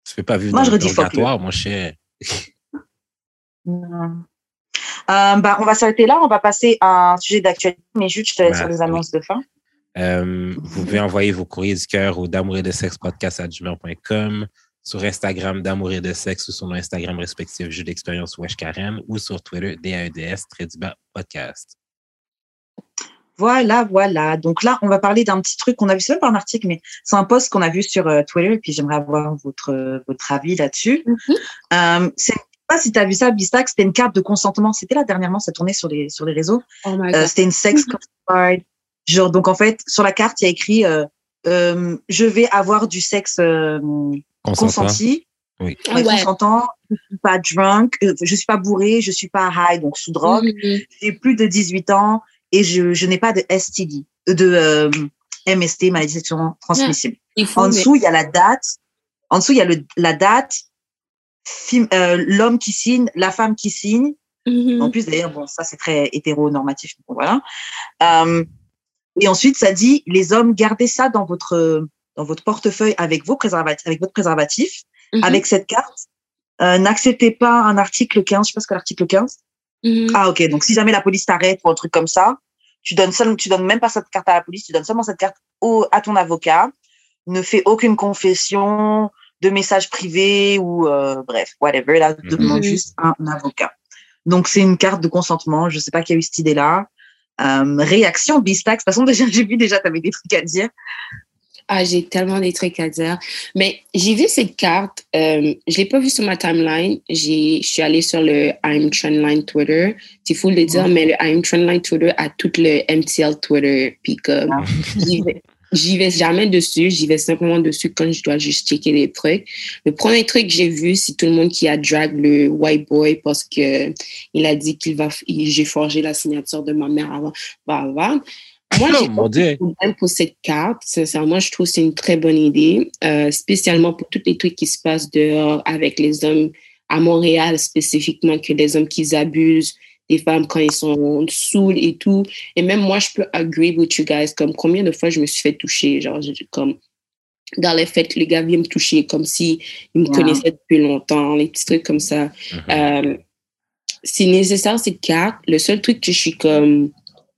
C: Tu peux pas vivre
B: Moi,
C: dans
B: je
C: le purgatoire, mon cher. [laughs]
B: Euh, bah, on va s'arrêter là, on va passer à un sujet d'actualité, mais juste, je te laisse
C: Ouais,
B: sur les
C: oui.
B: annonces de fin.
C: Euh, vous pouvez envoyer vos courriers du cœur au d'amour et de sexe podcast à gmail.com, sur Instagram d'amour et de sexe ou sur nos Instagram respectifs Jeux d'expérience Wesh Karen ou sur Twitter DAEDS très du bas podcast.
B: Voilà, voilà. Donc là, on va parler d'un petit truc qu'on a vu, c'est même pas un article, mais c'est un post qu'on a vu sur euh, Twitter, et puis j'aimerais avoir votre, euh, votre avis là-dessus. Euh, c'est je sais pas si tu as vu ça, Bistax, c'était une carte de consentement. C'était là dernièrement, ça tournait sur les, sur les réseaux.
A: Oh my
B: Euh,
A: God.
B: c'était une sex card. Genre, donc en fait, sur la carte, il y a écrit euh, euh, Je vais avoir du sexe euh, consenti,
C: Oui.
B: Ouais, je suis pas drunk, euh, je suis pas bourré, je suis pas high, donc sous drogue,
A: Mhm.
B: j'ai plus de 18 ans et je, je n'ai pas de STD, euh, de euh, MST, maladie sexuellement transmissible.
A: Il faut,
B: En
A: mais-
B: dessous, il y a la date. En dessous, il y a le, la date, euh, l'homme qui signe, la femme qui signe.
A: Mhm.
B: En plus, d'ailleurs, bon, ça, c'est très hétéronormatif. Bon, voilà. Euh, et ensuite, ça dit, les hommes, gardez ça dans votre, dans votre portefeuille avec vos préservatifs, avec votre préservatif,
A: Mhm.
B: avec cette carte. Euh, N'acceptez pas un article 15, je sais pas ce que l'article 15.
A: Mhm.
B: Ah, ok. Donc, si jamais la police t'arrête pour un truc comme ça, tu donnes seulement, tu donnes même pas cette carte à la police, tu donnes seulement cette carte au, à ton avocat. Ne fais aucune confession de messages privés ou, euh, bref, whatever. Là,
C: Mhm.
B: demande juste un avocat. Donc, c'est une carte de consentement. Je sais pas qui a eu cette idée-là. Euh, réaction, Bistax. De toute façon, [laughs] déjà, j'ai vu déjà, tu avais des trucs à dire.
A: Ah, j'ai tellement des trucs à dire. Mais j'ai vu cette carte. Euh, je l'ai pas vue sur ma timeline. J'ai, je suis allée sur le I'm Trendline Twitter. C'est fou de le dire,
B: Ouais.
A: mais le I'm Trendline Twitter a tout le MTL Twitter. Puis comme,
B: Ah.
A: j'y vais, j'y vais jamais dessus. J'y vais simplement dessus quand je dois juste checker les trucs. Le premier truc que j'ai vu, c'est tout le monde qui a drag le white boy parce que il a dit qu'il va, il- j'ai forgé la signature de ma mère avant. Bah, bah. Moi, j'ai pas
C: Dieu.
A: de problème pour cette carte. Sincèrement, je trouve que c'est une très bonne idée, euh, spécialement pour tous les trucs qui se passent dehors avec les hommes à Montréal spécifiquement, que les hommes qui abusent des femmes quand ils sont saouls et tout. Et même moi, je peux agree with you guys. Comme combien de fois je me suis fait toucher, genre, comme dans les fêtes, les gars viennent me toucher comme si ils me
B: Ouais.
A: connaissaient depuis longtemps, les petits trucs comme ça. Euh, c'est nécessaire cette carte. Le seul truc que je suis comme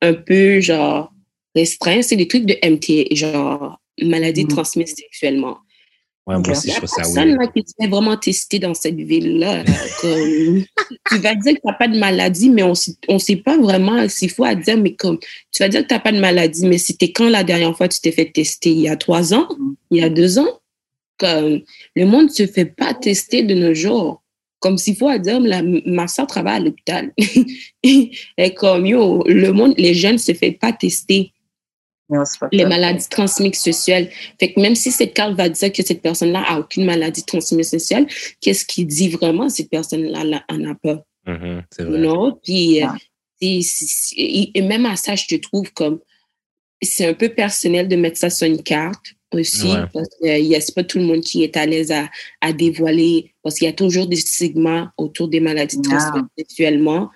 A: un peu genre restreint, c'est des trucs de MT, genre maladie
B: Mhm.
A: transmise sexuellement.
C: Ouais, moi aussi, je trouve ça
A: personne là, qui te fait vraiment tester dans cette ville-là. Comme, [laughs] tu vas dire que tu n'as pas de maladie, mais on ne sait pas vraiment s'il faut à dire, mais comme tu vas dire que tu n'as pas de maladie, mais c'était quand la dernière fois que tu t'es fait tester? Il y a trois ans? Il y a deux ans? Comme, le monde ne se fait pas tester de nos jours. Comme s'il faut à dire, la, ma soeur travaille à l'hôpital. [laughs] Et comme, yo, le monde, les jeunes ne se fait pas tester Les maladies transmises sexuelles. Fait que même si cette carte va dire que cette personne-là a aucune maladie transmise sexuelle, qu'est-ce qui dit vraiment cette personne-là là, en a pas?
C: Mhm, c'est vrai.
A: know? Puis, c'est- et et même à ça, je te trouve comme c'est un peu personnel de mettre ça sur une carte aussi,
C: Ouais.
A: parce que euh, y a- c'est pas tout le monde qui est à l'aise à, à dévoiler, parce qu'il y a toujours des stigmas autour des maladies
B: Ah.
A: transmises sexuellement.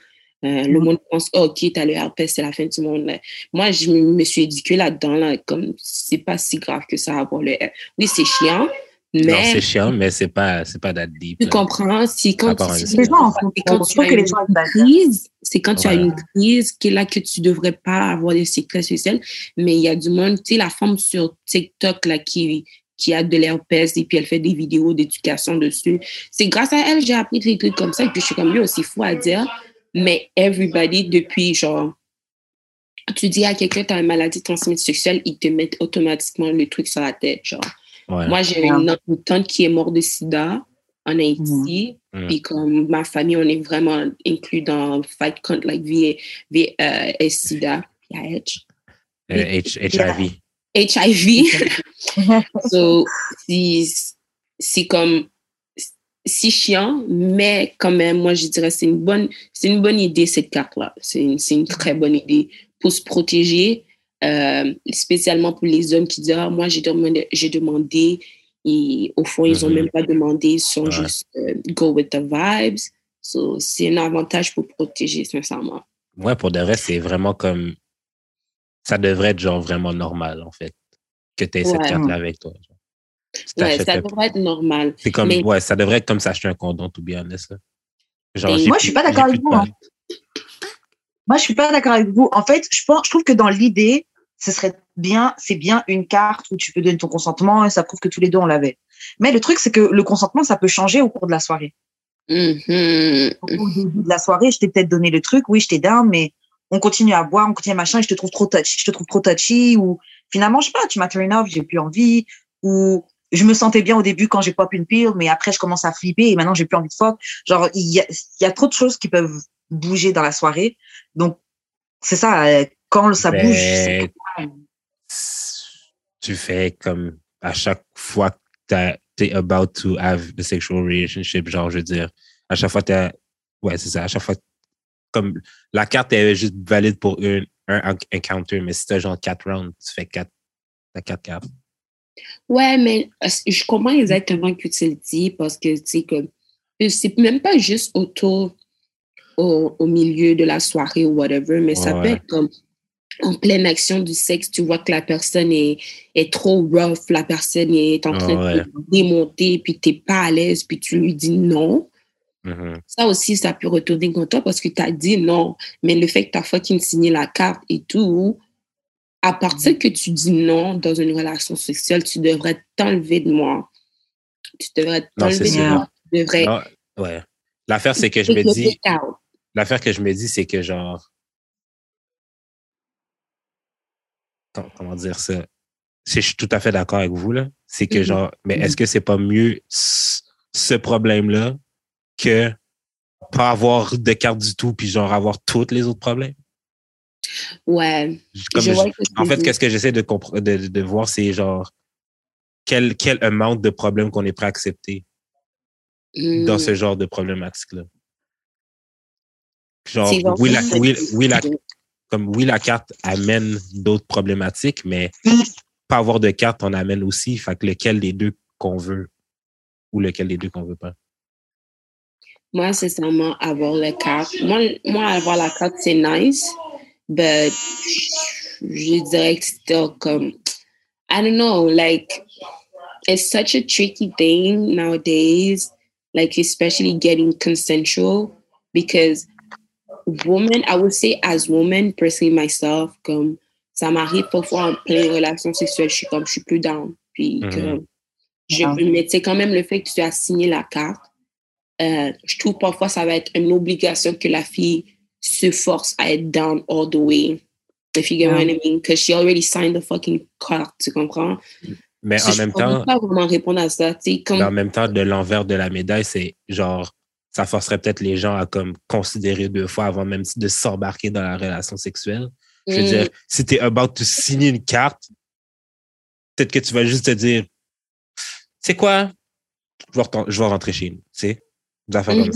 A: Euh, Le monde pense, oh, OK, t'as le herpès, c'est la fin du monde. Moi, je me suis éduquée là-dedans, là, comme c'est pas si grave que ça avoir le herpès. Oui, c'est chiant,
C: Non,
A: mais
C: c'est chiant, mais c'est pas, c'est pas that deep.
A: tu
C: là.
A: comprends, si quand tu.
B: Les gens
A: quand tu as
B: que
A: une crise, c'est quand tu as une crise qui est là que tu devrais pas avoir des séquelles sociales. Mais il y a du monde, tu sais, la femme sur TikTok là, qui, qui a de l'herpès et puis elle fait des vidéos d'éducation dessus. C'est grâce à elle j'ai appris des trucs comme ça. Et puis je suis comme lui aussi fou à dire. Mais everybody, depuis genre, tu dis à quelqu'un tu as une maladie transmise sexuelle, ils te mettent automatiquement le truc sur la tête. Genre,
C: Ouais.
A: moi, j'ai
B: Ouais.
A: une, une tante qui est morte de sida en Haïti.
C: Mhm.
A: Puis comme ma famille, on est vraiment inclus dans le fight contre like, V, V, euh, et sida, VIH,
C: Euh, H- HIV.
A: HIV. [laughs] so, c'est comme si chiant, mais quand même, moi, je dirais c'est une bonne, c'est une bonne idée, cette carte-là. C'est une, c'est une très bonne idée pour se protéger, euh, spécialement pour les hommes qui disent, ah, moi, j'ai demandé, j'ai demandé, et au fond, ils n'ont
C: Mhm.
A: même pas demandé, ils sont
C: Ouais.
A: juste euh, go with the vibes. So, c'est un avantage pour protéger, sincèrement.
C: Ouais, pour de vrai, c'est vraiment comme. Ça devrait être genre vraiment normal, en fait, que tu aies cette carte-là avec toi. genre.
A: Ouais, ça devrait être normal.
C: C'est comme,
A: mais-
C: ouais, ça devrait être comme s'acheter un condom, to be honest. Là. Genre,
A: Et
C: j'ai
B: moi,
C: plus-
B: je suis pas d'accord avec vous, hein. Moi, je suis pas d'accord avec vous. En fait, je pense, je trouve que dans l'idée, ce serait bien, c'est bien une carte où tu peux donner ton consentement et ça prouve que tous les deux on l'avait. Mais le truc, c'est que le consentement, ça peut changer au cours de la soirée.
A: Mhm.
B: Au début de la soirée, je t'ai peut-être donné le truc, oui, je t'ai down, mais on continue à boire, on continue à machin, et je te trouve trop touchy, je te trouve trop touchy, ou finalement, je sais pas, tu m'as turn off, j'ai plus envie, ou je me sentais bien au début quand j'ai pop une pill, mais après, je commence à flipper et maintenant, j'ai plus envie de fuck. Genre, il y a, il y a trop de choses qui peuvent bouger dans la soirée. Donc, c'est ça, euh, quand ça
C: Ben,
B: bouge,
C: tu fais comme à chaque fois que tu es about to have a sexual relationship, genre, je veux dire, à chaque fois, tu Ouais, c'est ça. À chaque fois, comme la carte est juste valide pour un, un encounter, mais si tu as genre quatre rounds, tu fais quatre, t'as quatre cartes.
A: Ouais, mais euh, je comprends exactement ce que tu le dis parce que c'est comme c'est même pas juste autour au, au milieu de la soirée ou whatever, mais ça peut être comme en pleine action du sexe, tu vois que la personne est, est trop rough, la personne est en train
C: Ouais.
A: de te démonter, puis t'es pas à l'aise, puis tu lui dis non.
C: Mhm.
A: Ça aussi, ça peut retourner contre toi parce que tu as dit non. Mais le fait que tu as fucking signé la carte et tout, à partir que tu dis non dans une relation sexuelle, tu devrais t'enlever de moi. Tu devrais t'enlever de moi. Tu devrais.
C: Non, ouais. L'affaire, c'est que je me dis, l'affaire que je me dis, c'est que genre, com- comment dire ça? Je suis tout à fait d'accord avec vous, là. C'est que
A: Mhm.
C: genre, mais
A: Mhm.
C: est-ce que c'est pas mieux ce problème-là que pas avoir de carte du tout puis genre avoir tous les autres problèmes?
A: Ouais. Je vois
C: en fait, qu'est-ce que j'essaie de, de, de voir, c'est genre, quel, quel amount de problèmes qu'on est prêt à accepter dans
A: Hmm.
C: ce genre de problématique-là. Genre, oui, la, oui, oui, la, comme oui, la carte amène d'autres problématiques, mais pas avoir de carte, on amène aussi. Fait que lequel des deux qu'on veut ou lequel des deux qu'on veut pas.
A: Moi, c'est seulement avoir la carte. Moi, moi, avoir la carte, c'est nice, but je dirais que comme, I don't know, like, it's such a tricky thing nowadays, like, especially getting consensual, because women, I would say as women, personally myself, comme, ça m'arrive parfois en pleine relation sexuelle, je suis comme, je suis plus down. Puis,
C: Mhm.
A: comme, Je,
B: Ah.
A: Mais c'est quand même le fait que tu as signé la carte. euh, je trouve parfois ça va être une obligation que la fille se force à être down all the way. If you get what. I mean. Because she already signed the fucking carte, tu comprends?
C: Mais en
A: je
C: même temps,
A: pas vraiment répondre à ça. Comme,
C: mais en même temps, de l'envers de la médaille, c'est genre, ça forcerait peut-être les gens à comme considérer deux fois avant même de s'embarquer dans la relation sexuelle. Je veux
A: Mm.
C: dire, si tu es about to signer une carte, peut-être que tu vas juste te dire, c'est quoi? Je vais, je rentrer chez nous, tu sais? Ça.
A: Mhm.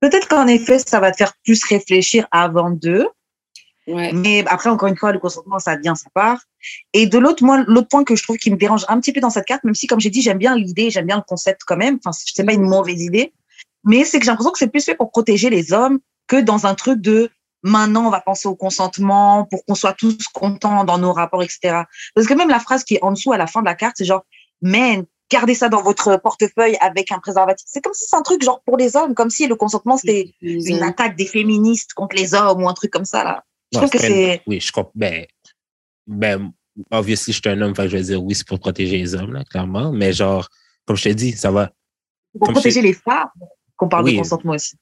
B: Peut-être- qu'en effet, ça va te faire plus réfléchir avant d'eux.
A: Ouais.
B: Mais après, encore une fois, le consentement, ça vient, ça part. Et de l'autre, moi, l'autre point que je trouve qui me dérange un petit peu dans cette carte, même si, comme j'ai dit, j'aime bien l'idée, j'aime bien le concept quand même. Enfin, c'est pas une mauvaise idée. Mais c'est que j'ai l'impression que c'est plus fait pour protéger les hommes que dans un truc de maintenant, on va penser au consentement pour qu'on soit tous contents dans nos rapports, etc. Parce que même la phrase qui est en dessous à la fin de la carte, c'est genre, man, gardez ça dans votre portefeuille avec un préservatif. C'est comme si c'est un truc genre pour les hommes, comme si le consentement, c'était une attaque des féministes contre les hommes ou un truc comme ça, là. Je
C: Ouais,
B: trouve que
C: c'est. Oui, je comprends. Ben, ben, obviously, je suis un homme, je vais dire oui, c'est pour protéger les hommes, là, clairement. Mais genre, comme je te dis, ça va.
B: Pour
C: Comme
B: protéger les femmes, qu'on parle
C: Oui.
B: de consentement aussi.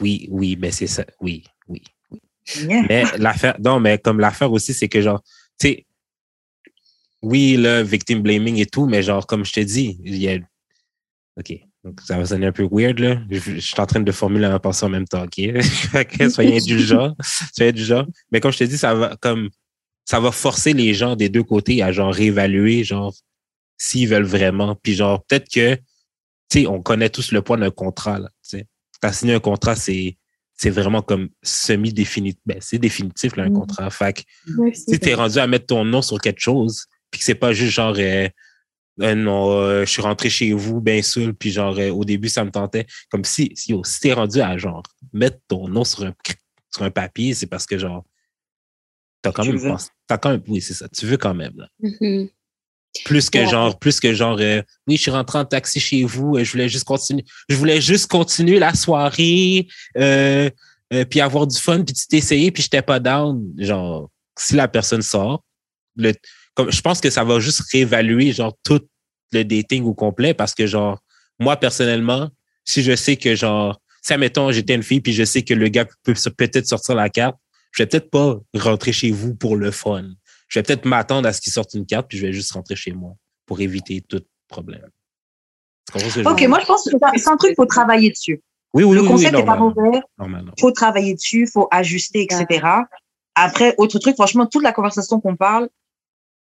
C: Oui, oui, mais c'est ça. Oui, oui.
B: Yeah.
C: Mais l'affaire, non, mais comme l'affaire aussi, c'est que genre, tu sais, oui, le victim blaming et tout, mais genre, comme je te dis, il y a. OK. Donc, ça va sonner un peu weird, là. Je, je suis en train de formuler ma pensée en même temps, OK? [laughs] Soyez indulgents. [laughs] soyez indulgents. Mais comme je te dis, ça va comme. Ça va forcer les gens des deux côtés à genre réévaluer, genre, s'ils veulent vraiment. Puis genre, peut-être que, tu sais, on connaît tous le poids d'un contrat, là. Tu sais, t'as signé un contrat, c'est c'est vraiment comme semi-définitif. Ben, c'est définitif, là, un
B: Mhm.
C: contrat. Fait que si t'es rendu à mettre ton nom sur quelque chose, puis que c'est pas juste genre, euh, euh, non, euh, je suis rentré chez vous, bien sûr, puis genre, euh, au début, ça me tentait. Comme si, si, yo, si t'es rendu à genre, mettre ton nom sur un, sur un papier, c'est parce que genre, t'as quand
B: Tu
C: même pensé, t'as quand même, oui, c'est ça, tu veux quand même, là.
A: Mhm.
C: Plus que
A: Ouais.
C: genre, plus que genre, euh, oui, je suis rentré en taxi chez vous, euh, je voulais juste continuer, je voulais juste continuer la soirée, euh, euh, puis avoir du fun, puis tu t'es essayé, puis j'étais pas down. Genre, si la personne sort, le, comme, je pense que ça va juste réévaluer genre tout le dating au complet parce que genre, moi personnellement, si je sais que genre, si admettons j'étais une fille puis je sais que le gars peut peut-être sortir la carte, je vais peut-être pas rentrer chez vous pour le fun. Je vais peut-être m'attendre à ce qu'il sorte une carte puis je vais juste rentrer chez moi pour éviter tout problème. Je
B: Ok, moi, je pense que c'est un truc, faut travailler dessus.
C: oui, oui,
B: Le
C: oui,
B: concept
C: oui,
B: n'est pas mauvais,
C: normal.
B: faut travailler dessus, faut ajuster, etc. Après, autre truc, franchement, toute la conversation qu'on parle,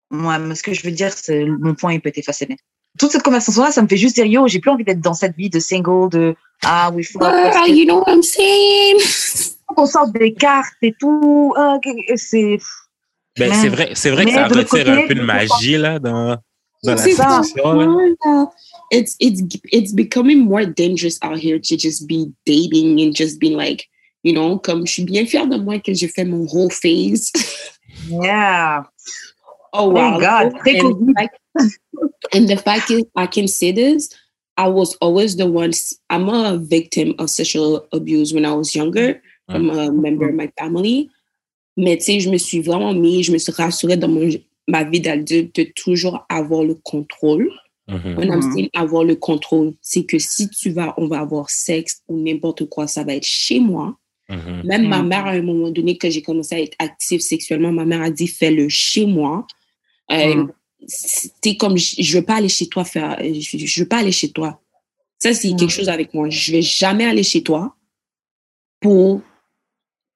B: moi, ce que je veux dire, c'est mon point, il peut être effacé. Mais toute cette conversation-là, ça me fait juste dire, yo, j'ai plus envie d'être dans cette vie de single, de ah oui, faut
A: Ah, you know what I'm saying?
B: qu'on sorte des cartes et tout. Ah, c'est
C: Ben, c'est vrai, c'est vrai que ça retire un peu de magie là dans, dans la là.
A: Voilà. It's it's it's becoming more dangerous out here to just be dating and just being like, you know, comme je suis bien fière de moi que j'ai fait mon whole phase.
B: yeah.
A: Oh
B: Thank
A: wow.
B: God.
A: And fact- And the fact is, I can say this. I was always the one. I'm a victim of sexual abuse when I was younger, from a member of my family. Mais tu sais, je me suis vraiment mis, je me suis rassurée dans mon, ma vie d'adulte de toujours avoir le contrôle.
C: Mhm.
A: When I'm
B: Mhm.
A: saying avoir le contrôle, c'est que si tu vas, on va avoir sexe ou n'importe quoi, ça va être chez moi.
C: Mhm.
A: Même ma mère, à un moment donné, que j'ai commencé à être active sexuellement, ma mère a dit fais-le chez moi. Euh,
B: Mhm.
A: C'était comme je, veux pas aller chez toi faire, je, je veux pas aller chez toi. Ça, c'est quelque chose avec moi. Je vais jamais aller chez toi pour,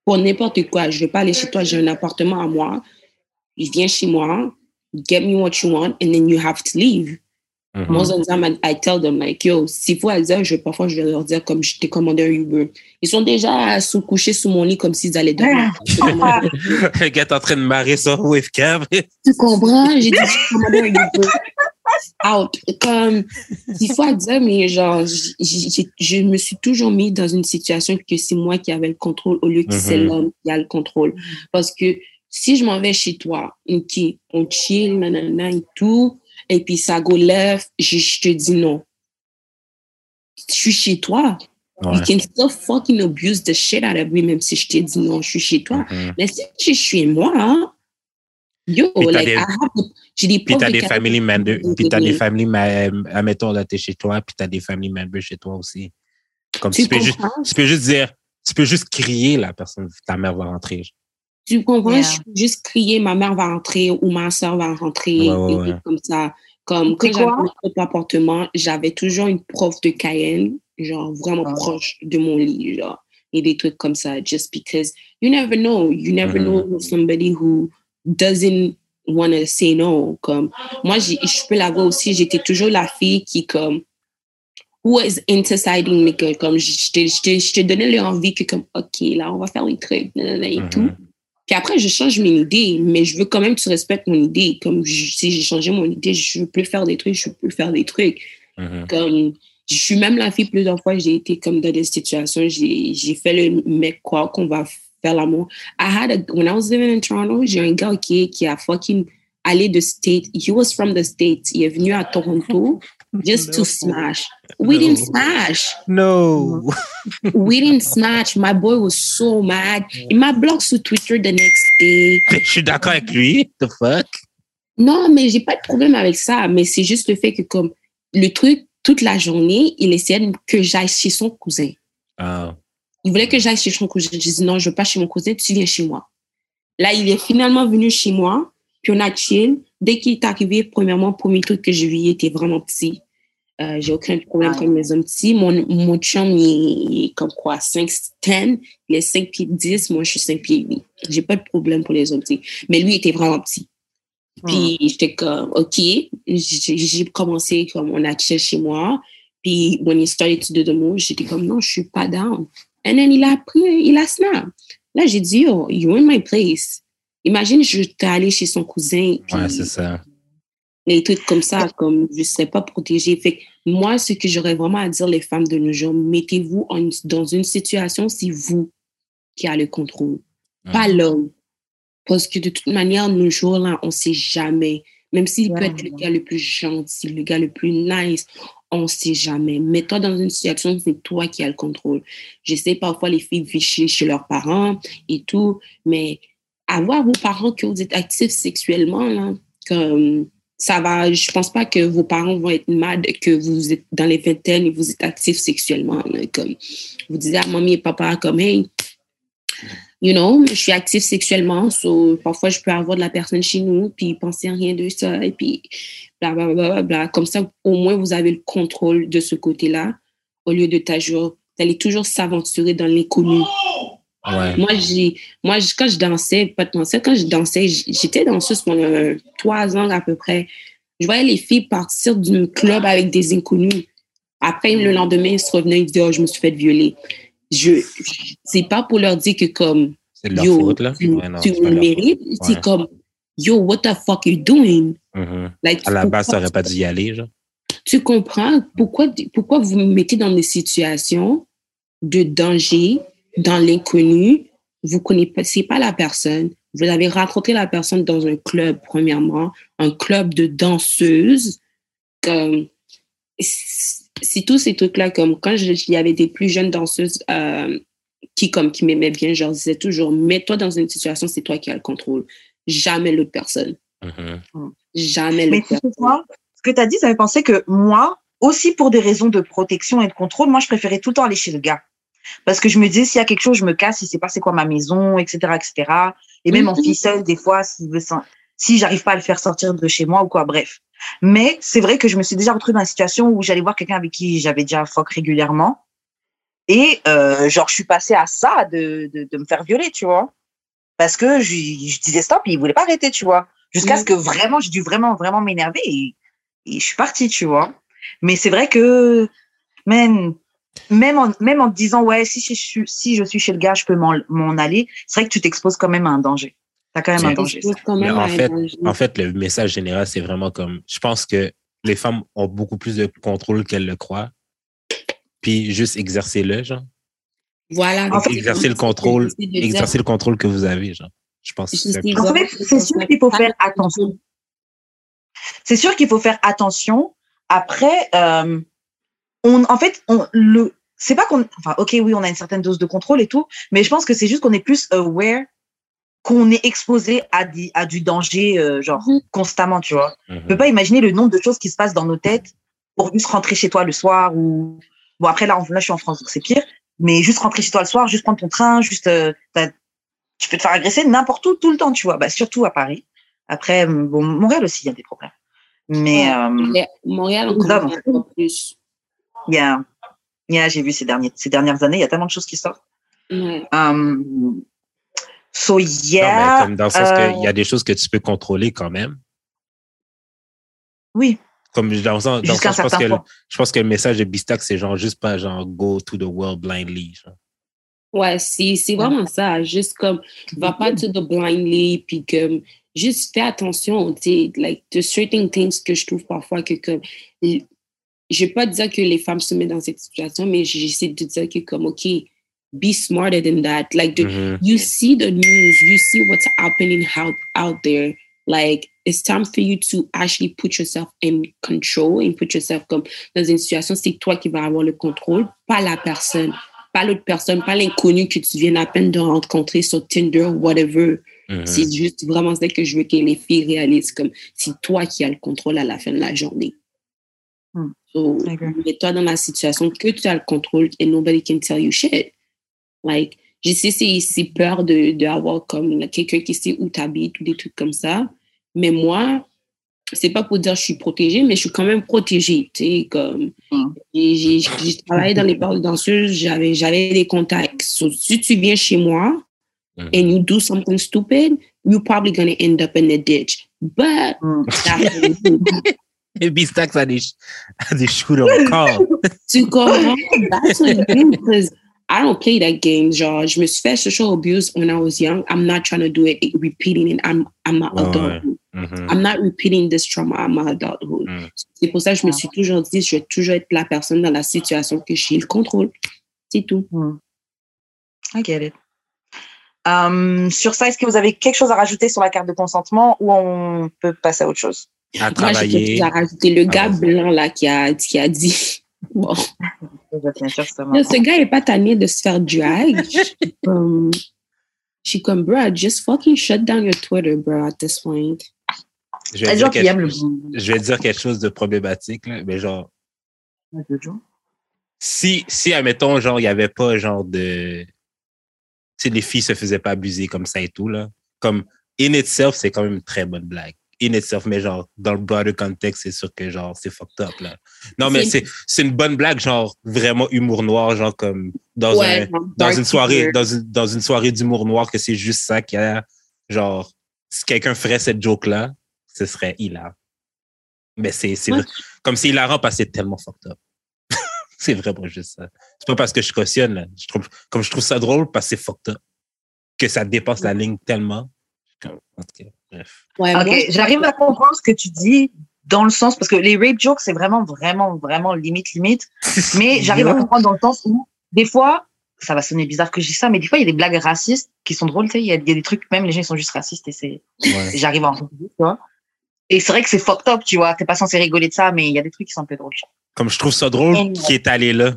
A: pour n'importe quoi. Je vais pas aller chez toi. J'ai un appartement à moi. Il vient chez moi, get me what you want, and then you have to leave.
C: Mhm.
A: Most of the time, I, I tell them, like, yo, s'il faut aller dire, je, parfois, je vais leur dire comme je t'ai commandé un Uber. Ils sont déjà sous couchés sous mon lit comme s'ils allaient dormir. [laughs]
C: Le gars est en train de marrer sur Wavecam. [laughs]
A: tu comprends? J'ai dit, j'ai commandé un Uber. Out. Comme, il faut dire, mais genre, j- j- je me suis toujours mis dans une situation que c'est moi qui avais le contrôle au lieu que c'est
C: Mhm.
A: l'homme qui a le contrôle. Parce que si je m'en vais chez toi, ok, on chill, nanana et tout, et puis ça go left, je, te dis non. Je suis chez toi.
C: Ouais.
A: You can still fucking abuse the shit out of me, même si je t'ai dit non, je suis chez toi.
C: Mhm.
A: Mais si je suis chez moi, hein, Yo,
C: Puis
A: like,
C: des-
A: I have j'ai des
C: Puis t'as
A: de
C: des family members, puis t'as des family, admettons, là, t'es chez toi, puis t'as des family members chez toi aussi. Comme tu,
A: Tu
C: peux juste, tu peux juste dire, tu peux juste crier, la personne, ta mère va rentrer.
A: Tu comprends?
B: Yeah.
A: Je peux juste crier, ma mère va rentrer ou ma soeur va rentrer,
C: Ouais, ouais,
A: comme ça. Comme quand j'avais mon propre appartement, j'avais toujours une prof de Cayenne, genre vraiment
B: Ah.
A: proche de mon lit, genre, et des trucs comme ça, just because you never know, you never
C: Mhm.
A: know somebody who doesn't want to say no. Comme, moi, je peux l'avoir aussi, j'étais toujours la fille qui, comme, who was into siding me, comme, je te, donnais l'envie que, comme, OK, là, on va faire les trucs, nanana, et tout. Puis après, je change mon idée, mais je veux quand même que tu respectes mon idée. Comme je- si j'ai changé mon idée, je peux faire des trucs, je peux faire des trucs.
C: Mhm.
A: Comme, je suis même la fille plusieurs fois, j'ai été comme dans des situations, j'ai j'ai fait le mec croire qu'on va faire l'amour. I had a, when I was living in Toronto, j'ai un gars qui, qui a fucking allé de state, he was from the States, il est venu à Toronto [laughs] just to smash. We didn't smash.
C: No! [laughs]
A: We didn't smash. My boy was so mad. Il m'a bloqué sur Twitter the next day.
C: Je suis d'accord avec lui. The fuck?
A: Non, mais j'ai pas de problème avec ça. Mais c'est juste le fait que, comme, le truc, toute la journée, il essayait que j'aille chez son cousin.
C: Ah.
A: Il voulait que j'aille chez son cousin. Je dis non, je veux pas chez mon cousin, tu viens chez moi. Là, il est finalement venu chez moi, puis on a chill. Dès qu'il est arrivé, premièrement, premier truc que je lui ai était vraiment petit. Euh, j'ai aucun problème comme les hommes petits. Mon, mon chum, il est, il comme quoi, 5, 10. Il est 5 pieds 10. Moi, je suis 5 pieds 8. J'ai pas de problème pour les hommes petits. Mais lui, il était vraiment petit. Puis j'étais comme, OK. J'ai j'ai commencé comme on a chez moi. Puis when he started to do the move, j'étais comme, non, je suis pas down. And then il a pris, il a snap. Là, j'ai dit, oh, you're in my place. Imagine, je t'ai allé chez son cousin. Puis
C: Ouais, c'est ça.
A: les trucs comme ça, comme je ne serais pas protégée. Fait que moi, ce que j'aurais vraiment à dire les femmes de nos jours, mettez-vous dans une situation, c'est vous qui avez le contrôle, pas l'homme. Parce que de toute manière, nos jours là, on ne sait jamais. Même s'il peut
B: Ouais.
A: être le gars le plus gentil, le gars le plus nice, on ne sait jamais. Mets-toi dans une situation, c'est toi qui as le contrôle. Je sais parfois les filles vivent chez leurs parents et tout, mais avoir vos parents que vous êtes actifs sexuellement, là, comme ça va, je pense pas que vos parents vont être mad que vous êtes dans les vingtaines et vous êtes actifs sexuellement. comme vous disiez à mamie et papa, comme hey, you know, je suis actif sexuellement, so, parfois je peux avoir de la personne chez nous, puis penser à rien de ça, et puis bla bla bla bla. Comme ça, au moins vous avez le contrôle de ce côté-là, au lieu de toujours, d'aller toujours s'aventurer dans l'inconnu.
C: Ouais.
A: Moi, j'ai, moi, quand je dansais, pas de mentir, quand je dansais, j'étais danseuse pendant euh, trois ans à peu près. Je voyais les filles partir d'un club avec des inconnus. Après, le lendemain, ils se revenaient, ils disaient, oh, je me suis fait violer. Je, je- c'est pas pour leur dire que comme, yo,
C: faute, là.
A: tu,
C: Ouais, non,
A: tu le mérites.
C: Ouais.
A: C'est comme, yo, what the fuck you doing?
C: Mhm.
A: Like,
C: À la base,
A: pourquoi-
C: t'aurais pas dû y aller, genre.
A: tu comprends? Pourquoi, pourquoi vous me mettez dans des situations de danger, dans l'inconnu. Vous ne connaissez pas la personne. Vous avez rencontré la personne dans un club, premièrement, un club de danseuses. Comme, c'est tous ces trucs-là. Comme quand je- il y avait des plus jeunes danseuses euh, qui, comme, qui m'aimaient bien, je leur disais toujours, mets-toi dans une situation, c'est toi qui as le contrôle. Jamais l'autre personne.
C: Mhm.
A: Jamais
B: Mais
A: l'autre
B: tu sais
A: personne.
B: quoi? Ce que tu as dit, ça me fait penser que moi, aussi pour des raisons de protection et de contrôle, moi, je préférais tout le temps aller chez le gars. Parce que je me disais, s'il y a quelque chose, je me casse, il sait pas c'est quoi ma maison, etc., etc. Et même en
A: Mhm.
B: ficelle, des fois, s'il veut si j'arrive pas à le faire sortir de chez moi ou quoi, bref. Mais c'est vrai que je me suis déjà retrouvée dans une situation où j'allais voir quelqu'un avec qui j'avais déjà fuck régulièrement. Et euh, genre, je suis passée à ça de, de, de me faire violer, tu vois. Parce que je, je disais stop, et il voulait pas arrêter, tu vois. Jusqu'à ce
A: Mhm.
B: que vraiment, j'ai dû vraiment, vraiment m'énerver et, et je suis partie, tu vois. Mais c'est vrai que, man, même en, même en te disant, ouais, si je, suis- si je suis chez le gars, je peux m'en aller, c'est vrai que tu t'exposes quand même à un danger. T'as quand même un danger.
A: Quand même
C: en
A: un
C: fait,
A: danger.
C: En fait, le message général, c'est vraiment comme, je pense que les femmes ont beaucoup plus de contrôle qu'elles le croient. Puis juste exercer-le, genre.
A: Voilà.
B: En fait,
C: exercer le contrôle, exercer le contrôle que vous avez, genre. Je pense
B: En fait, c'est sûr qu'il faut faire attention. C'est sûr qu'il faut faire attention. Après, euh, on, en fait, on, le, c'est pas qu'on, enfin, ok, oui, on a une certaine dose de contrôle et tout, mais je pense que c'est juste qu'on est plus aware qu'on est exposé à, di- à du danger, euh, genre,
A: Mhm.
B: constamment, tu vois.
C: Mhm.
B: Je peux pas imaginer le nombre de choses qui se passent dans nos têtes pour juste rentrer chez toi le soir ou, bon, après, là, en- là, je suis en France, donc c'est pire. Mais juste rentrer chez toi le soir, juste prendre ton train, juste, euh, tu peux te faire agresser n'importe où, tout le temps, tu vois. Bah, surtout à Paris. Après, bon, Montréal aussi, il y a des problèmes. Mais,
A: Ouais.
B: euh,
A: Mais Montréal, on encore plus.
B: Il y a, il y a- j'ai vu ces derniers, ces dernières années, il y a tellement de choses qui sortent.
A: Ouais.
B: Um, so
C: Non,
B: yeah.
C: mais comme dans le sens
B: euh,
C: qu'il y a des choses que tu peux contrôler quand même.
B: Oui,
C: Comme dans le sens, dans le
B: jusqu'à un
C: sens, je pense que, le- je pense que le message de Bistac, c'est genre juste pas genre go to the world blindly. genre.
A: Ouais, c'est c'est vraiment ça. Juste comme, va pas to the blindly, puis comme, juste fais attention, tu sais, like, to certain things que je trouve parfois que comme, je vais pas dire que les femmes se mettent dans cette situation, mais j'essaie de dire que comme, OK, be smarter than that. Like, the,
C: Mhm.
A: you see the news, you see what's happening out, out there. Like, it's time for you to actually put yourself in control and put yourself comme dans une situation, c'est toi qui vas avoir le contrôle, pas la personne, pas l'autre personne, pas l'inconnu que tu viens à peine de rencontrer sur Tinder ou whatever.
C: Mhm.
A: C'est juste vraiment ça que je veux que les filles réalisent, comme c'est toi qui as le contrôle à la fin de la journée. So, mets-toi dans la situation que tu as le contrôle and nobody can tell you shit. Like, je sais, c'est, c'est peur de, d'avoir comme quelqu'un qui sait où tu habites ou des trucs comme ça. Mais moi, c'est pas pour dire que je suis protégée, mais je suis quand même protégée. Tu sais, comme,
B: Mm.
A: j'ai, travaillé dans les bars de danseuses, j'avais, j'avais des contacts. So, si tu viens chez moi
C: Mhm.
A: and you do something stupid, you're probably going to end up in a ditch. But
B: Mm.
A: That's
C: Et Bistac a des, a des shoot on call.
A: to go home. That's what you do because I don't play that game, genre. Je me suis fait social abuse when I was young. I'm not trying to do it, repeating it. I'm, I'm not
C: Ouais,
A: adulthood.
C: Mhm.
A: I'm not repeating this trauma à my adulthood.
C: Mm.
A: C'est pour ça que je me suis toujours dit, je vais toujours être la personne dans la situation que j'ai le contrôle. C'est tout.
B: Mm. I get it. Um, sur ça, est-ce que vous avez quelque chose à rajouter sur la carte de consentement ou on peut passer à autre chose?
C: À
A: Moi, j'ai
C: travailler.
A: chose à rajouter. Le gars
C: Ah,
A: blanc, là, qui a, qui a dit, [laughs] bon, ce gars est pas tanné de se faire drag. Je suis comme, je suis comme, bro, just fucking shut down your Twitter, bro, at this point.
C: Je vais, dire quelque,
B: aiment le
C: je vais dire quelque chose de problématique, là, mais genre, si, si, admettons, genre, il n'y avait pas, genre, de. Tu sais, les filles se faisaient pas abuser comme ça et tout, là. Comme, in itself, c'est quand même une très bonne blague. In itself, mais genre, dans le broader contexte, c'est sûr que, genre, c'est fucked up, là. Non, mais
A: C'est-
C: c'est une bonne blague, genre, vraiment humour noir, genre, comme, dans un, dans une soirée, dans une, dans une soirée d'humour noir, que c'est juste ça qu'il y a, genre, si quelqu'un ferait cette joke-là, ce serait hilarant. Mais c'est, c'est,
A: Ouais.
C: comme c'est hilarant parce que c'est tellement fucked up. [laughs] c'est vraiment juste ça. C'est pas parce que je cautionne, là. Je trouve, comme je trouve ça drôle parce que c'est fucked up. Que ça dépasse la ligne tellement. Comme, en tout cas, bref.
A: Ouais,
B: Ok, j'arrive à comprendre ce que tu dis dans le sens, parce que les rape jokes, c'est vraiment, vraiment, vraiment limite, limite. [laughs] Mais j'arrive à comprendre dans le sens où, des fois, ça va sonner bizarre que je dis ça, mais des fois, il y a des blagues racistes qui sont drôles, tu sais. Il y, a il y a des trucs, même les gens, ils sont juste racistes et c'est,
C: Ouais.
B: j'arrive à en comprendre, tu vois. Et c'est vrai que c'est fucked up, tu vois. T'es pas censé rigoler de ça, mais il y a des trucs qui sont un peu drôles.
C: Comme je trouve ça drôle
B: Et-
C: qui est allé là.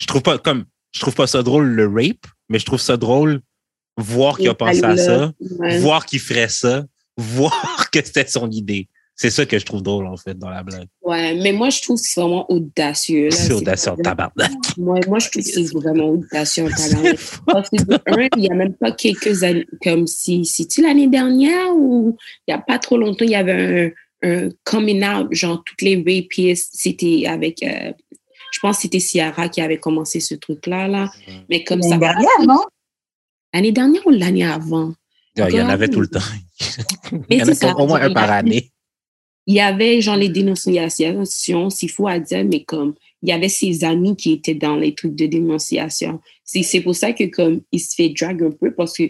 C: Je trouve pas, comme, je trouve pas ça drôle le rape, mais je trouve ça drôle voir qu'il a pensé à ça,
A: Ouais.
C: voir qu'il ferait ça, voir que c'était son idée. C'est ça que je trouve drôle, en fait, dans la blague.
A: Ouais, mais moi, je trouve que c'est vraiment audacieux. là.
C: C'est audacieux en tabarnak.
A: Moi, moi, je trouve que c'est vraiment audacieux en tabarnak. Parce que de un, il n'y a même pas quelques années, comme si, c'est-tu l'année dernière ou il n'y a pas trop longtemps, il y avait un, un coming out, genre toutes les rapistes, c'était avec, euh, je pense que c'était Ciara qui avait commencé ce truc-là, là. Mais comme ça,
B: L'année dernière, non?
A: l'année dernière ou l'année avant?
C: Il y en avait tout le temps. Il y en
A: c'est
C: a
A: ça.
C: au moins un par année.
A: il y avait genre les dénonciations, s'il faut à dire, mais comme il y avait ses amis qui étaient dans les trucs de dénonciation. C'est pour ça que comme il se fait drag un peu parce que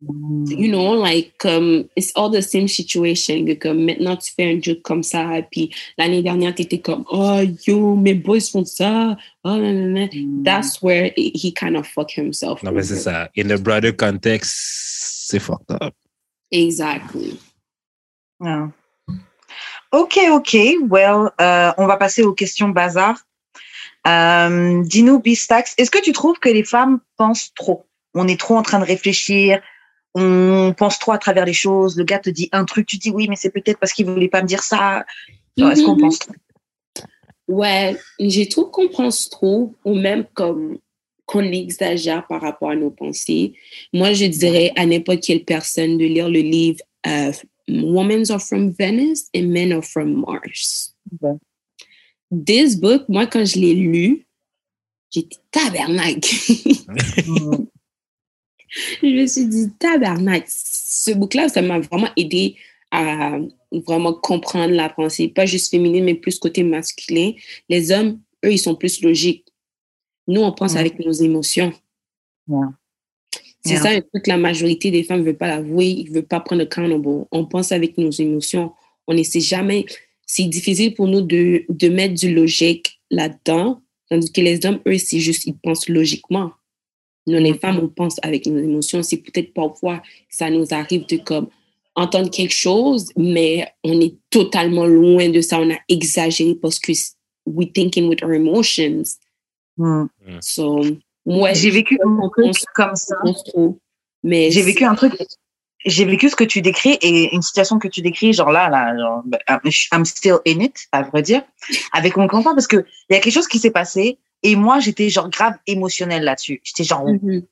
A: you know like comme it's all the same situation que comme maintenant tu fais un joke comme ça puis l'année dernière tu étais comme oh yo mes boys font ça oh non non non that's where he kind of fuck himself
C: Non, mais c'est ça. In a broader context, c'est fucked up.
A: exactly
B: Ah. Ok, ok. Well, euh, on va passer aux questions bazar. Euh, Dis-nous, Bistax, est-ce que tu trouves que les femmes pensent trop? On est trop en train de réfléchir. on pense trop à travers les choses. Le gars te dit un truc, tu dis oui, mais c'est peut-être parce qu'il voulait pas me dire ça. Est-ce qu'on
A: Mhm.
B: pense trop?
A: Ouais, j'ai trouve qu'on pense trop, ou même comme qu'on exagère par rapport à nos pensées. Moi, je dirais à n'importe quelle personne de lire le livre euh, Women are from Venice and Men are from Mars.
B: Ouais.
A: This book, moi, quand je l'ai lu, j'étais tabernacle. [laughs] Je me suis dit, tabarnak, ce book-là, ça m'a vraiment aidé à vraiment comprendre la pensée, pas juste féminine, mais plus côté masculin. Les hommes, eux, ils sont plus logiques. Nous, on pense
B: Ouais.
A: avec nos émotions.
B: Ouais.
A: C'est ça un truc que la majorité des femmes ne veulent pas l'avouer, ils ne veulent pas prendre accountable. On pense avec nos émotions. On n'essaie jamais. C'est difficile pour nous de, de mettre du logique là-dedans, tandis que les hommes, eux, c'est juste, ils pensent logiquement. Nous, les
B: Mhm.
A: femmes, on pense avec nos émotions. C'est peut-être parfois ça nous arrive de comme entendre quelque chose, mais on est totalement loin de ça. On a exagéré parce que we thinking with our emotions.
B: Mm.
A: So, moi,
B: J'ai vécu un truc comme ça.
A: Mais
B: J'ai vécu un truc. J'ai vécu ce que tu décris et une situation que tu décris, genre là, là, genre, ben, I'm still in it, à vrai dire, avec mon grand parce que il y a quelque chose qui s'est passé et moi, j'étais genre grave émotionnelle là-dessus. J'étais genre
A: Mhm.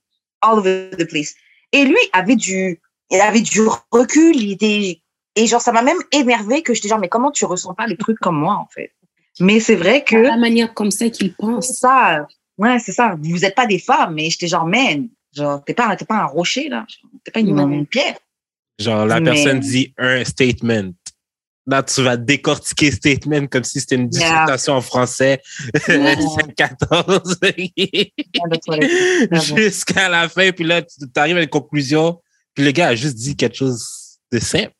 B: all over the place. Et lui avait du, il avait du recul, il était, et genre, ça m'a même énervé que j'étais genre, mais comment tu ressens pas les trucs comme moi, en fait? Mais c'est vrai que,
A: la manière comme ça qu'ils
B: c'est
A: pensent.
B: ça, ouais, c'est ça. Vous êtes pas des femmes, mais j'étais genre, man, genre, t'es pas, t'es pas un rocher, là. T'es pas une, une pierre.
C: Genre, la
B: Mais-
C: personne dit un statement. Là, tu vas décortiquer statement comme si c'était une
B: Yeah.
C: dissertation en français.
B: Ouais. [laughs]
C: 14 [laughs] Jusqu'à la fin, puis là, tu arrives à une conclusion, puis le gars a juste dit quelque chose de simple.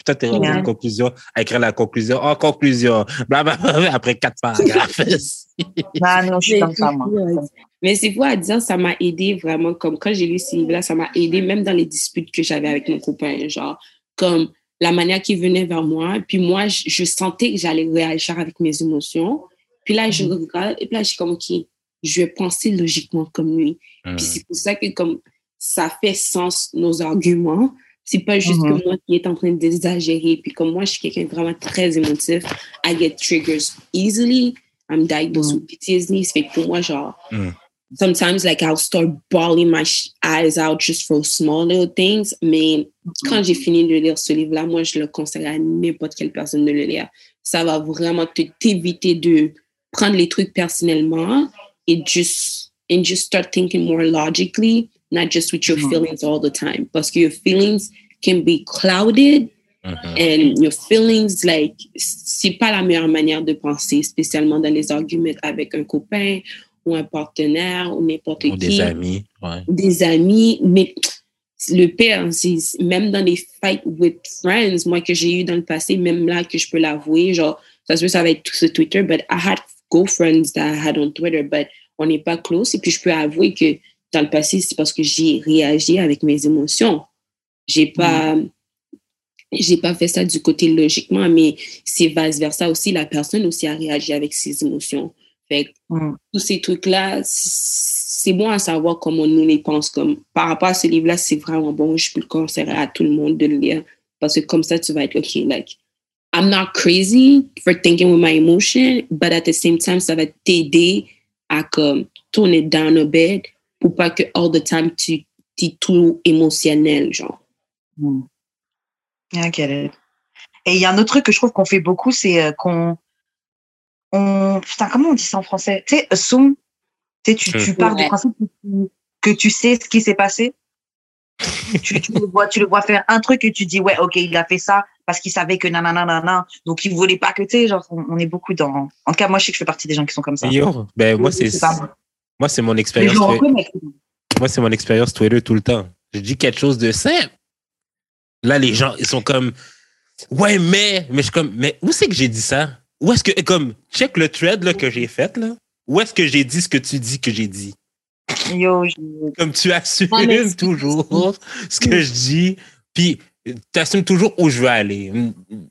C: Puis toi, t'es
B: Yeah.
C: une conclusion, à écrire la conclusion, en conclusion, blablabla, après quatre paragraphes. [laughs]
B: Ah non, je suis
A: Mais
B: comme ça, moi.
A: c'est fou, Mais c'est fou à dire, ça m'a aidé vraiment, comme quand j'ai lu ce livre-là, ça m'a aidé même dans les disputes que j'avais avec mon copain, genre, comme la manière qu'il venait vers moi, puis moi, je, je sentais que j'allais réagir avec mes émotions, puis là, je regarde, et puis là, je suis comme, OK, je vais penser logiquement comme lui. Puis c'est pour ça que comme ça fait sens nos arguments. C'est pas juste
B: Mhm.
A: que moi qui est en train d'exagérer. Puis comme moi, je suis quelqu'un vraiment très émotif. I get triggers easily. I'm diagnosed with PTSD. Ça fait que pour moi, genre,
C: Mhm.
A: sometimes like I'll start bawling my eyes out just for small little things. Mais quand j'ai fini de lire ce livre-là, moi, je le conseille à n'importe quelle personne de le lire. Ça va vraiment te t'éviter de prendre les trucs personnellement et just and just start thinking more logically, not just with your
B: Mhm.
A: feelings all the time. Parce que your feelings can be clouded
C: Mhm.
A: and your feelings, like, c'est pas la meilleure manière de penser, spécialement dans les arguments avec un copain ou un partenaire ou n'importe
C: Ou
A: qui
C: des amis. Ouais.
A: des amis, mais le pire, c'est même dans les fights with friends, moi que j'ai eu dans le passé, même là que je peux l'avouer, genre, ça se peut ça va être sur Twitter, but I had girlfriends that I had on Twitter, but on n'est pas close. Et puis je peux avouer que dans le passé, c'est parce que j'ai réagi avec mes émotions. J'ai pas, j'ai pas fait ça du côté logiquement, mais c'est vice versa aussi. La personne aussi a réagi avec ses émotions. Fait que
B: Mm.
A: tous ces trucs-là, c'est bon à savoir comment nous les pense. Comme, par rapport à ce livre-là, c'est vraiment bon. Je peux le conseiller à tout le monde de le lire. Parce que comme ça, tu vas être, OK, like, I'm not crazy for thinking with my emotion, but at the same time, ça va t'aider à comme tourner down a bit pour pas que all the time tu es tout émotionnel, genre.
B: Mm. I get it. Et il y a un autre truc que je trouve qu'on fait beaucoup, c'est euh, qu'on. On... Putain, comment on dit ça en français? Tu sais, assume. Tu sais, tu, tu pars du
A: Ouais.
B: principe que tu, que tu sais ce qui s'est passé. tu, tu, le vois, tu le vois faire un truc et tu dis, ouais, ok, il a fait ça parce qu'il savait que nanana, nanana. Donc, il voulait pas que, tu sais, genre, on, on est beaucoup dans. En tout cas, moi, je sais que je fais partie des gens qui sont comme ça.
C: Yo, ben, moi, c'est,
B: moi.
C: c'est mon expérience. Moi, c'est mon expérience Twitter tout le temps. Je dis quelque chose de simple. Là, les gens, ils sont comme, ouais, mais, mais je suis comme, mais où c'est que j'ai dit ça? Où est-ce que, comme, check le thread, là, que j'ai fait, là. Où est-ce que j'ai dit ce que tu dis que j'ai dit?
B: Yo, je-
C: Comme tu assumes
A: Non, [laughs]
C: toujours ce que je dis, puis tu assumes toujours où je veux aller.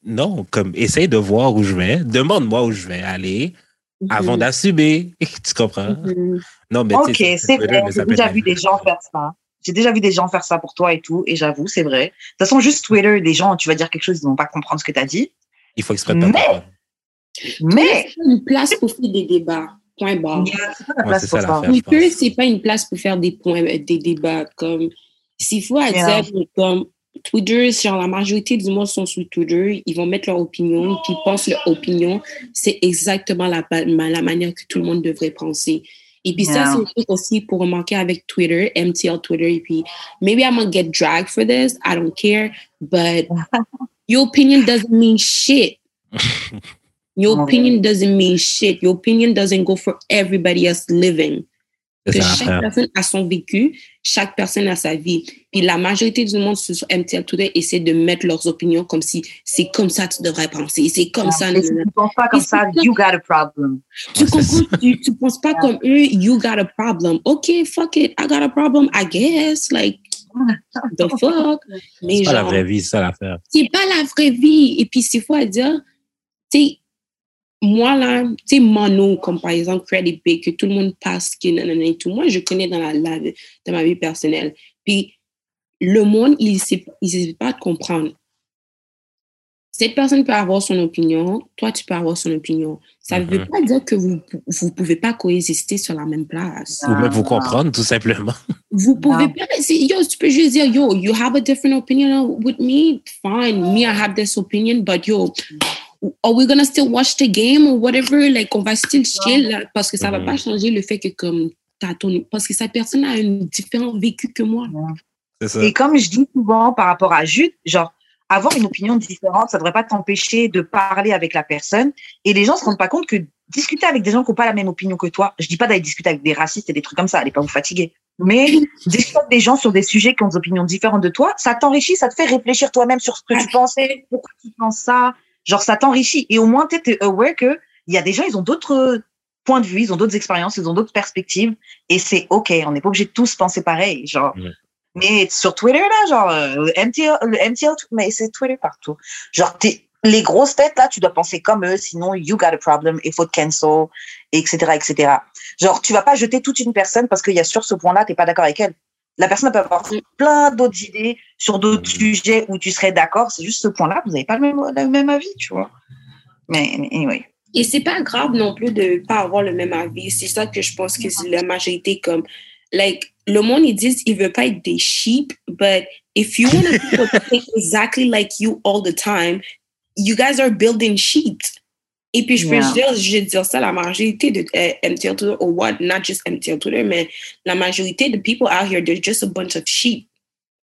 C: Non, comme, essaye de voir où je vais. Demande-moi où je vais aller avant d'assumer. [laughs] Tu comprends?
A: Mhm.
C: Non, mais tu
B: Ok, c'est vrai. J'ai déjà vu des gens faire ça. J'ai déjà vu des gens faire ça pour toi et tout, et j'avoue, c'est vrai. De toute façon, juste Twitter, les gens, tu vas dire quelque chose, ils vont pas comprendre ce que tu as dit.
C: Il faut exprès de pas
B: Mais-
C: comprendre.
B: Mais,
A: C'est une place pour faire des débats. Point barre.
B: pas
A: Twitter, c'est pas une place pour faire des points, des débats. Comme, s'il faut à
B: Yeah.
A: dire, comme, Twitter, genre, la majorité du monde sont sur Twitter, ils vont mettre leur opinion, puis ils pensent leur opinion. C'est exactement la, manière que tout le monde devrait penser. Et puis ça, c'est un truc aussi pour remarquer avec Twitter, MTL Twitter, et puis, maybe I'm gonna get dragged for this, I don't care, but [laughs] your opinion doesn't mean shit. [laughs] Your
B: Ouais.
A: opinion doesn't mean shit. Your opinion doesn't go for everybody else living. Que
C: ça
A: chaque
C: l'affaire.
A: personne a son vécu, chaque personne a sa vie. Puis la majorité du monde sur MTL Today essaie de mettre leurs opinions comme si c'est comme ça que tu devrais penser, c'est comme ça.
B: Et si
A: nanana.
B: tu penses pas comme ça,
A: c'est-
B: you got a problem.
A: Tu comprends? Tu, tu penses pas comme eux, you got a problem. OK, fuck it, I got a problem, I guess. Like, [laughs] the fuck? Mais
C: C'est pas la vraie vie, c'est ça l'affaire.
A: c'est pas la vraie vie. Et puis, c'est fois à dire, tu sais, moi, là, tu sais, Mano, comme par exemple Credit Big, que tout le monde passe, que nanana et tout, moi, je connais dans, la, la- dans ma vie personnelle. Puis, le monde, il ne sait, il sait pas de comprendre. Cette personne peut avoir son opinion, toi, tu peux avoir son opinion. Ça ne veut
C: Mhm.
A: pas dire que vous ne pouvez pas coexister sur la même place.
C: Ou même vous comprendre, tout simplement.
A: Vous pouvez
B: Non.
A: pas. Yo, tu peux juste dire, yo, you have a different opinion with me? Fine. Me, I have this opinion, but yo, are we gonna still watch the game or whatever? Like, on va still chill là, parce que ça va
C: Mhm.
A: pas changer le fait que, comme, t'as ton. Parce que cette personne a un différent vécu que moi.
C: Ça.
B: Et comme je dis souvent par rapport à Jude, genre, avoir une opinion différente, ça devrait pas t'empêcher de parler avec la personne. Et les gens se rendent pas compte que discuter avec des gens qui n'ont pas la même opinion que toi, je dis pas d'aller discuter avec des racistes et des trucs comme ça, allez pas vous fatiguer. Mais [laughs] discuter avec des gens sur des sujets qui ont des opinions différentes de toi, ça t'enrichit, ça te fait réfléchir toi-même sur ce que tu pensais, pourquoi tu penses ça. Genre, ça t'enrichit. Et au moins, tu es aware que il y a des gens, ils ont d'autres points de vue, ils ont d'autres expériences, ils ont d'autres perspectives. Et c'est OK. On n'est pas obligé de tous penser pareil. Genre, mais sur Twitter, là, genre, euh, le MTL, le MTL, mais c'est Twitter partout. Genre, t'es- les grosses têtes, là, tu dois penser comme eux, sinon, you got a problem, il faut te cancel, etc., etc. Genre, tu vas pas jeter toute une personne parce qu'il y a sur ce point-là, t'es pas d'accord avec elle. La personne peut avoir plein d'autres idées sur d'autres
C: Mhm.
B: sujets où tu serais d'accord. C'est juste ce point-là, vous n'avez pas le même, le même avis, tu vois. Mais, mais anyway.
A: Et c'est pas grave non plus de pas avoir le même avis. C'est ça que je pense que c'est la majorité comme, like, le monde, ils disent, ils veulent pas être des sheep, but if you want people to think exactly like you all the time, you guys are building sheep. Et puis, je peux
B: Yeah.
A: dire, je vais dire ça, la majorité de euh, MTL Twitter, or what, not just MTL Twitter, mais la majorité de people out here, they're just a bunch of sheep.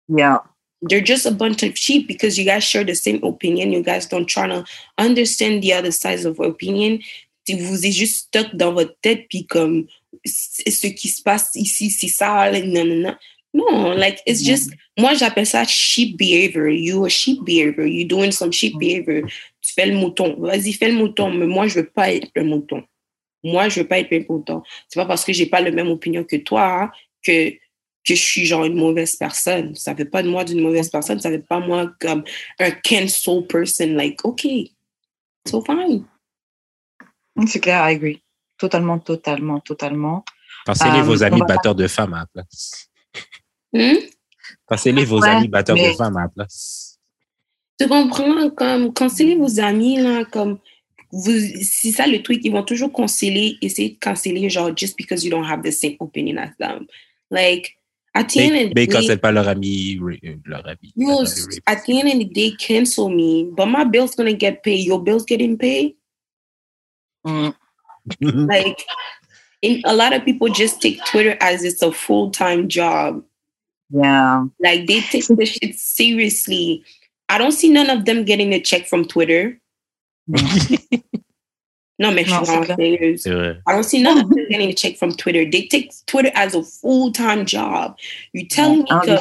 B: Yeah.
A: they're just a bunch of sheep because you guys share the same opinion. You guys don't try to understand the other sides of opinion. Vous êtes juste stuck dans votre tête, puis comme ce qui se passe ici, c'est ça, non, non, non. Non, like, it's just, moi, j'appelle ça sheep behavior. You a sheep behavior. You doing some sheep behavior. Fais le mouton. Vas-y, fais le mouton. Mais moi, je veux pas être le mouton. Moi, je veux pas être le mouton. C'est pas parce que j'ai pas la même opinion que toi hein, que que je suis genre une mauvaise personne. Ça fait pas de moi d'une mauvaise personne, ça fait pas moi comme un cancel person. Like, OK, so fine.
B: C'est clair, I agree. Totalement, totalement, totalement.
C: Pensez-les
B: Euh,
C: vos
B: on
C: amis batteurs de femmes à la place.
A: Hmm?
C: Pensez-les vos
B: Ouais,
C: amis batteurs
B: mais-
C: de femmes à la place.
A: Tu comprends? Comme, conseiller vos amis, là, comme, vous, c'est ça le truc, ils vont toujours conseiller, essayer de canceller, genre, just because you don't have the same opinion as them. Like, at the end of the day-
C: c'est pas leur ami, euh, leur ami. Ami.
A: at the end of the day, cancel me, but my bill's gonna get paid. Your bill's getting paid?
B: Mm. [laughs]
A: Like, in, a lot of people just take Twitter as it's a full time job.
B: Yeah.
A: Like, they take the shit seriously. I don't see none of them getting a check from Twitter. No, mais je
B: Non,
A: suis
B: c'est
A: vraiment
B: clair.
A: sérieuse.
C: C'est vrai.
A: I don't see none of them getting a check from Twitter. They take Twitter as a full time job. You telling me que,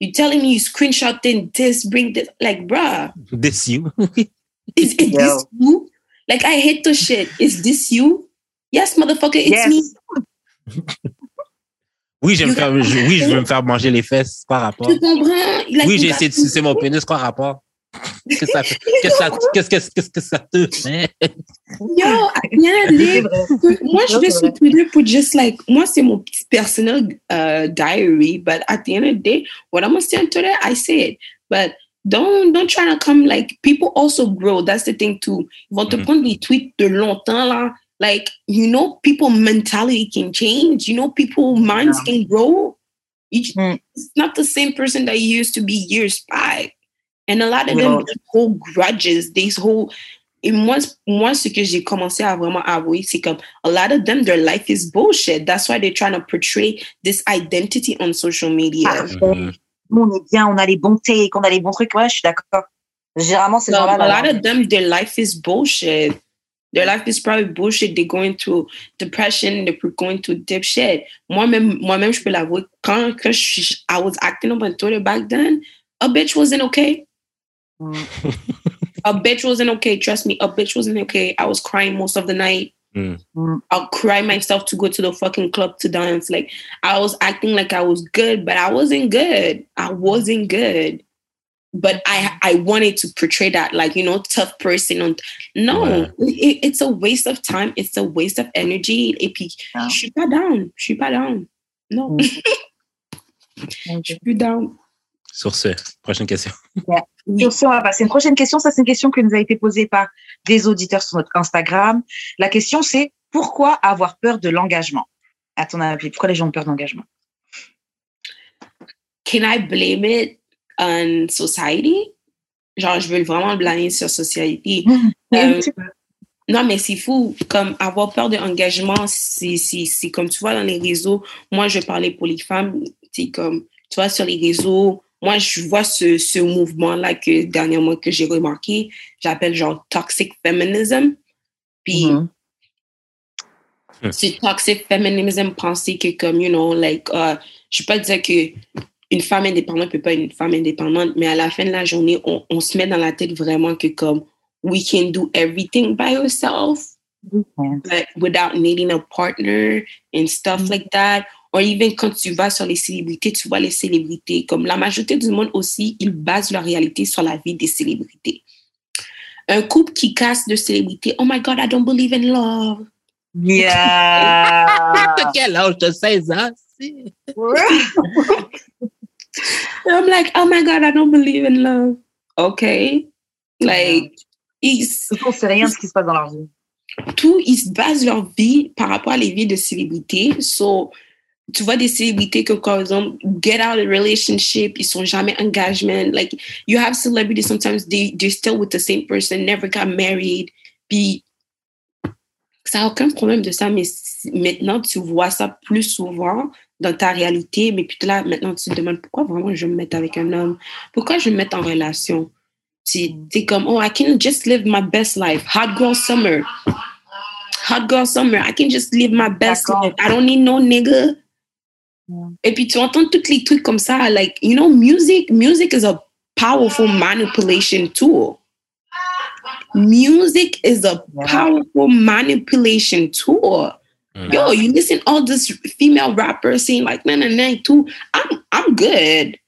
A: you telling me you screenshotting this, bring this, like, bruh.
C: This you. [laughs]
A: Is, is
B: Yo.
A: this you? Like I hate the shit. Is this you? Yes, motherfucker, it's
B: Yes.
A: me. [laughs]
C: Oui, j'aime faire, je- oui, je veux me faire manger les fesses par rapport.
A: Tu comprends? Like,
C: Oui, j'ai essayé de sucer mon [laughs] pénis par rapport. Qu'est-ce que ça, qu'est-ce ça, qu'est-ce, qu'est-ce, qu'est-ce que ça te fait?
A: Yo, at the end of the day, moi, je vais sur Twitter pour just like, moi, c'est mon petit personnel uh, diary, but at the end of the day, what I'm gonna say on Twitter, I say it. But don't, don't try to come like, people also grow. That's the thing too. Ils vont te
C: Mhm.
A: prendre des tweets de longtemps, là. Like, you know, people mentality can change. You know, people minds can grow. You,
B: Mm.
A: It's not the same person that you used to be years back. And a lot of
B: Yeah.
A: them hold grudges. These whole et moi, moi, ce que j'ai commencé à vraiment avouer, c'est comme a lot of them, their life is bullshit. That's why they're trying to portray this identity on social media.
B: Ah,
C: mm-hmm. Parfait.
B: Nous, on est bien, on a les bons takes, on a les bons trucs. Ouais, je suis d'accord. Généralement, ces
A: So,
B: gens-là.
A: a
B: là,
A: lot of them, their life is bullshit. Their life is probably bullshit. They're going through depression. They're going through deep shit. Moi-même, moi-même, je peux l'avouer. Quand, quand je, I was acting up on Twitter back then, a bitch wasn't okay.
B: Mm.
A: A bitch wasn't okay. Trust me, a bitch wasn't okay. I was crying most of the night.
C: Mm.
B: Mm.
A: I'll cry myself to go to the fucking club to dance. Like I was acting like I was good, but I wasn't good. I wasn't good. But I I wanted to portray that like you know tough person. On no,
C: Ouais.
A: it- it's a waste of time. It's a waste of energy. Et puis
B: Ah.
A: je suis pas down. Je suis pas down. Non, je suis plus down.
C: Sur ce, prochaine question.
B: Sur ce, on va passer une prochaine question. Ça, c'est une question qui nous a été posée par des auditeurs sur notre Instagram. La question, c'est pourquoi avoir peur de l'engagement? À ton avis, pourquoi les gens ont peur d'engagement
A: Can I blame it? On society? Genre, je veux vraiment le blâmer sur society. Euh, Non, mais c'est fou. Comme avoir peur de l'engagement, c'est, comme tu vois dans les réseaux. Moi, je parlais pour les femmes. C'est comme, tu vois, sur les réseaux, moi, je vois ce, ce mouvement-là que dernièrement que j'ai remarqué. J'appelle genre toxic feminism. Puis, ce toxic feminism, penser que comme, you know, like, uh, je peux pas dire que une femme indépendante peut pas être une femme indépendante, mais à la fin de la journée, on, on se met dans la tête vraiment que comme, we can do everything by ourselves. but without needing a partner and stuff
B: Mm.
A: like that. Or even quand tu vas sur les célébrités, tu vois les célébrités. Comme la majorité du monde aussi, ils basent leur réalité sur la vie des célébrités. Un couple qui casse de célébrités, oh my God, I don't believe in love.
B: Yeah. [laughs]
C: Quel âge de 16 ans? [laughs]
A: I'm like, oh my God, I don't believe in love. Okay. Like, ils,
B: on sait rien de ce qui se passe dans leur vie.
A: tout, ils se basent leur vie par rapport à les vies de célébrités. So, tu vois des célébrités que, par exemple, get out of a relationship, ils sont jamais engagement. Like, you have celebrities sometimes, they, they're still with the same person, never got married. Puis, ça n'a aucun problème de ça, mais maintenant, tu vois ça plus souvent dans ta réalité. Mais puis là, maintenant, tu te demandes pourquoi vraiment je vais me mettre avec un homme? Pourquoi je vais me mettre en relation? Tu es comme, oh, I can just live my best life. Hot girl summer. Hot girl summer. I can just live my best life. I don't need no nigga.
B: Yeah.
A: Et puis tu entends tous les trucs comme ça, like, you know, music, music is a powerful manipulation tool. Music is a
B: Yeah.
A: powerful manipulation tool.
C: Mm.
A: Yo, you listen all this female rappers saying like na na na too. I'm I'm good.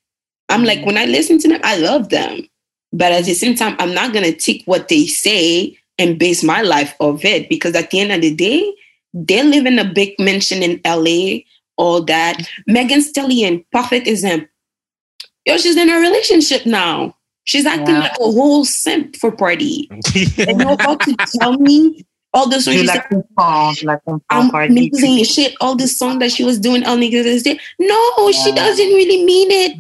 A: I'm like when I listen to them, I love them. But at the same time, I'm not gonna take what they say and base my life of it because at the end of the day, they live in a big mansion in LA, all that. Megan Stallion, perfect example. Yo, she's in a relationship now. She's acting
B: Yeah.
A: like a whole simp for party. [laughs] And you're about to tell me all
B: Je
A: she
B: la comprends, la comprends.
A: I'm amazing shit. All this song that she was doing, all niggas there. No, she doesn't really mean it.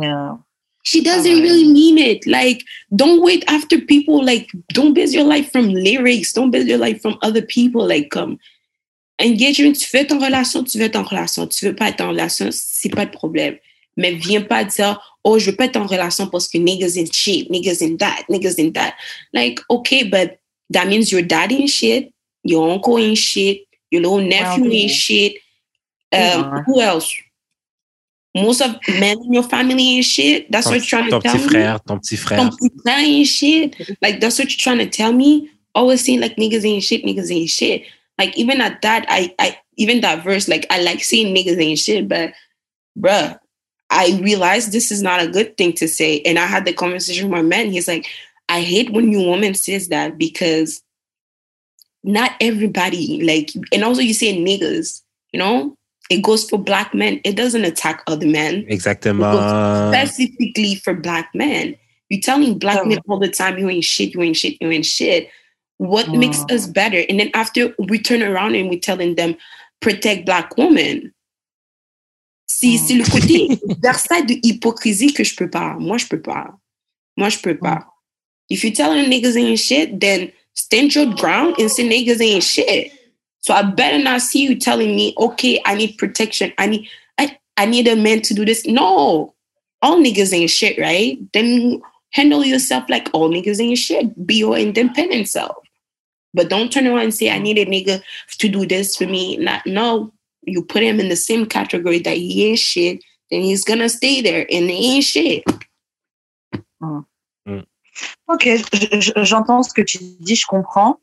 B: Yeah.
A: She doesn't
B: Alright.
A: really mean it. Like, don't wait after people. Like, don't base your life from lyrics. Don't base your life from other people. Like, um, engagement, tu veux être en relation, tu veux être en relation. Tu veux pas être en relation, c'est pas de problème. Mais viens pas dire, oh, je veux pas être en relation parce que niggas in shit, niggas in that, niggas in that. Like, okay, but that means your dad ain't shit, your uncle ain't shit, your little nephew
B: Well,
A: ain't shit. Um, Who else? Most of men in your family ain't shit. That's
C: ton,
A: what you're trying to tell
C: petit
A: me.
C: frère, ton petit frère.
A: Ton petit frère ain't shit. Like that's what you're trying to tell me. Always saying like niggas ain't shit, niggas ain't shit. Like even at that, I I even that verse, like I like saying niggas ain't shit, but bruh, I realized this is not a good thing to say. And I had the conversation with my man. He's like, I hate when you woman says that because not everybody like and also you say niggas, you know? It goes for black men. It doesn't attack other men.
C: Exactly.
A: Specifically for black men. You're telling black oh. men all the time, you ain't shit, you ain't shit, you ain't shit. What oh. makes us better? And then after we turn around and we're telling them, protect black women. Si, oh. C'est le côté [laughs] versatile de hypocrisie que je peux pas. Moi, je peux pas. Moi, je peux pas. Mm. If you're telling niggas ain't shit, then stand your ground and say niggas ain't shit. So I better not see you telling me, okay, I need protection. I need I, I need a man to do this. No. All niggas ain't shit, right? Then handle yourself like all niggas ain't shit. Be your independent self. But don't turn around and say, I need a nigga to do this for me. Not no. You put him in the same category that he ain't shit, then he's gonna stay there and he ain't shit.
B: Mm. Ok, j'entends ce que tu dis, je comprends.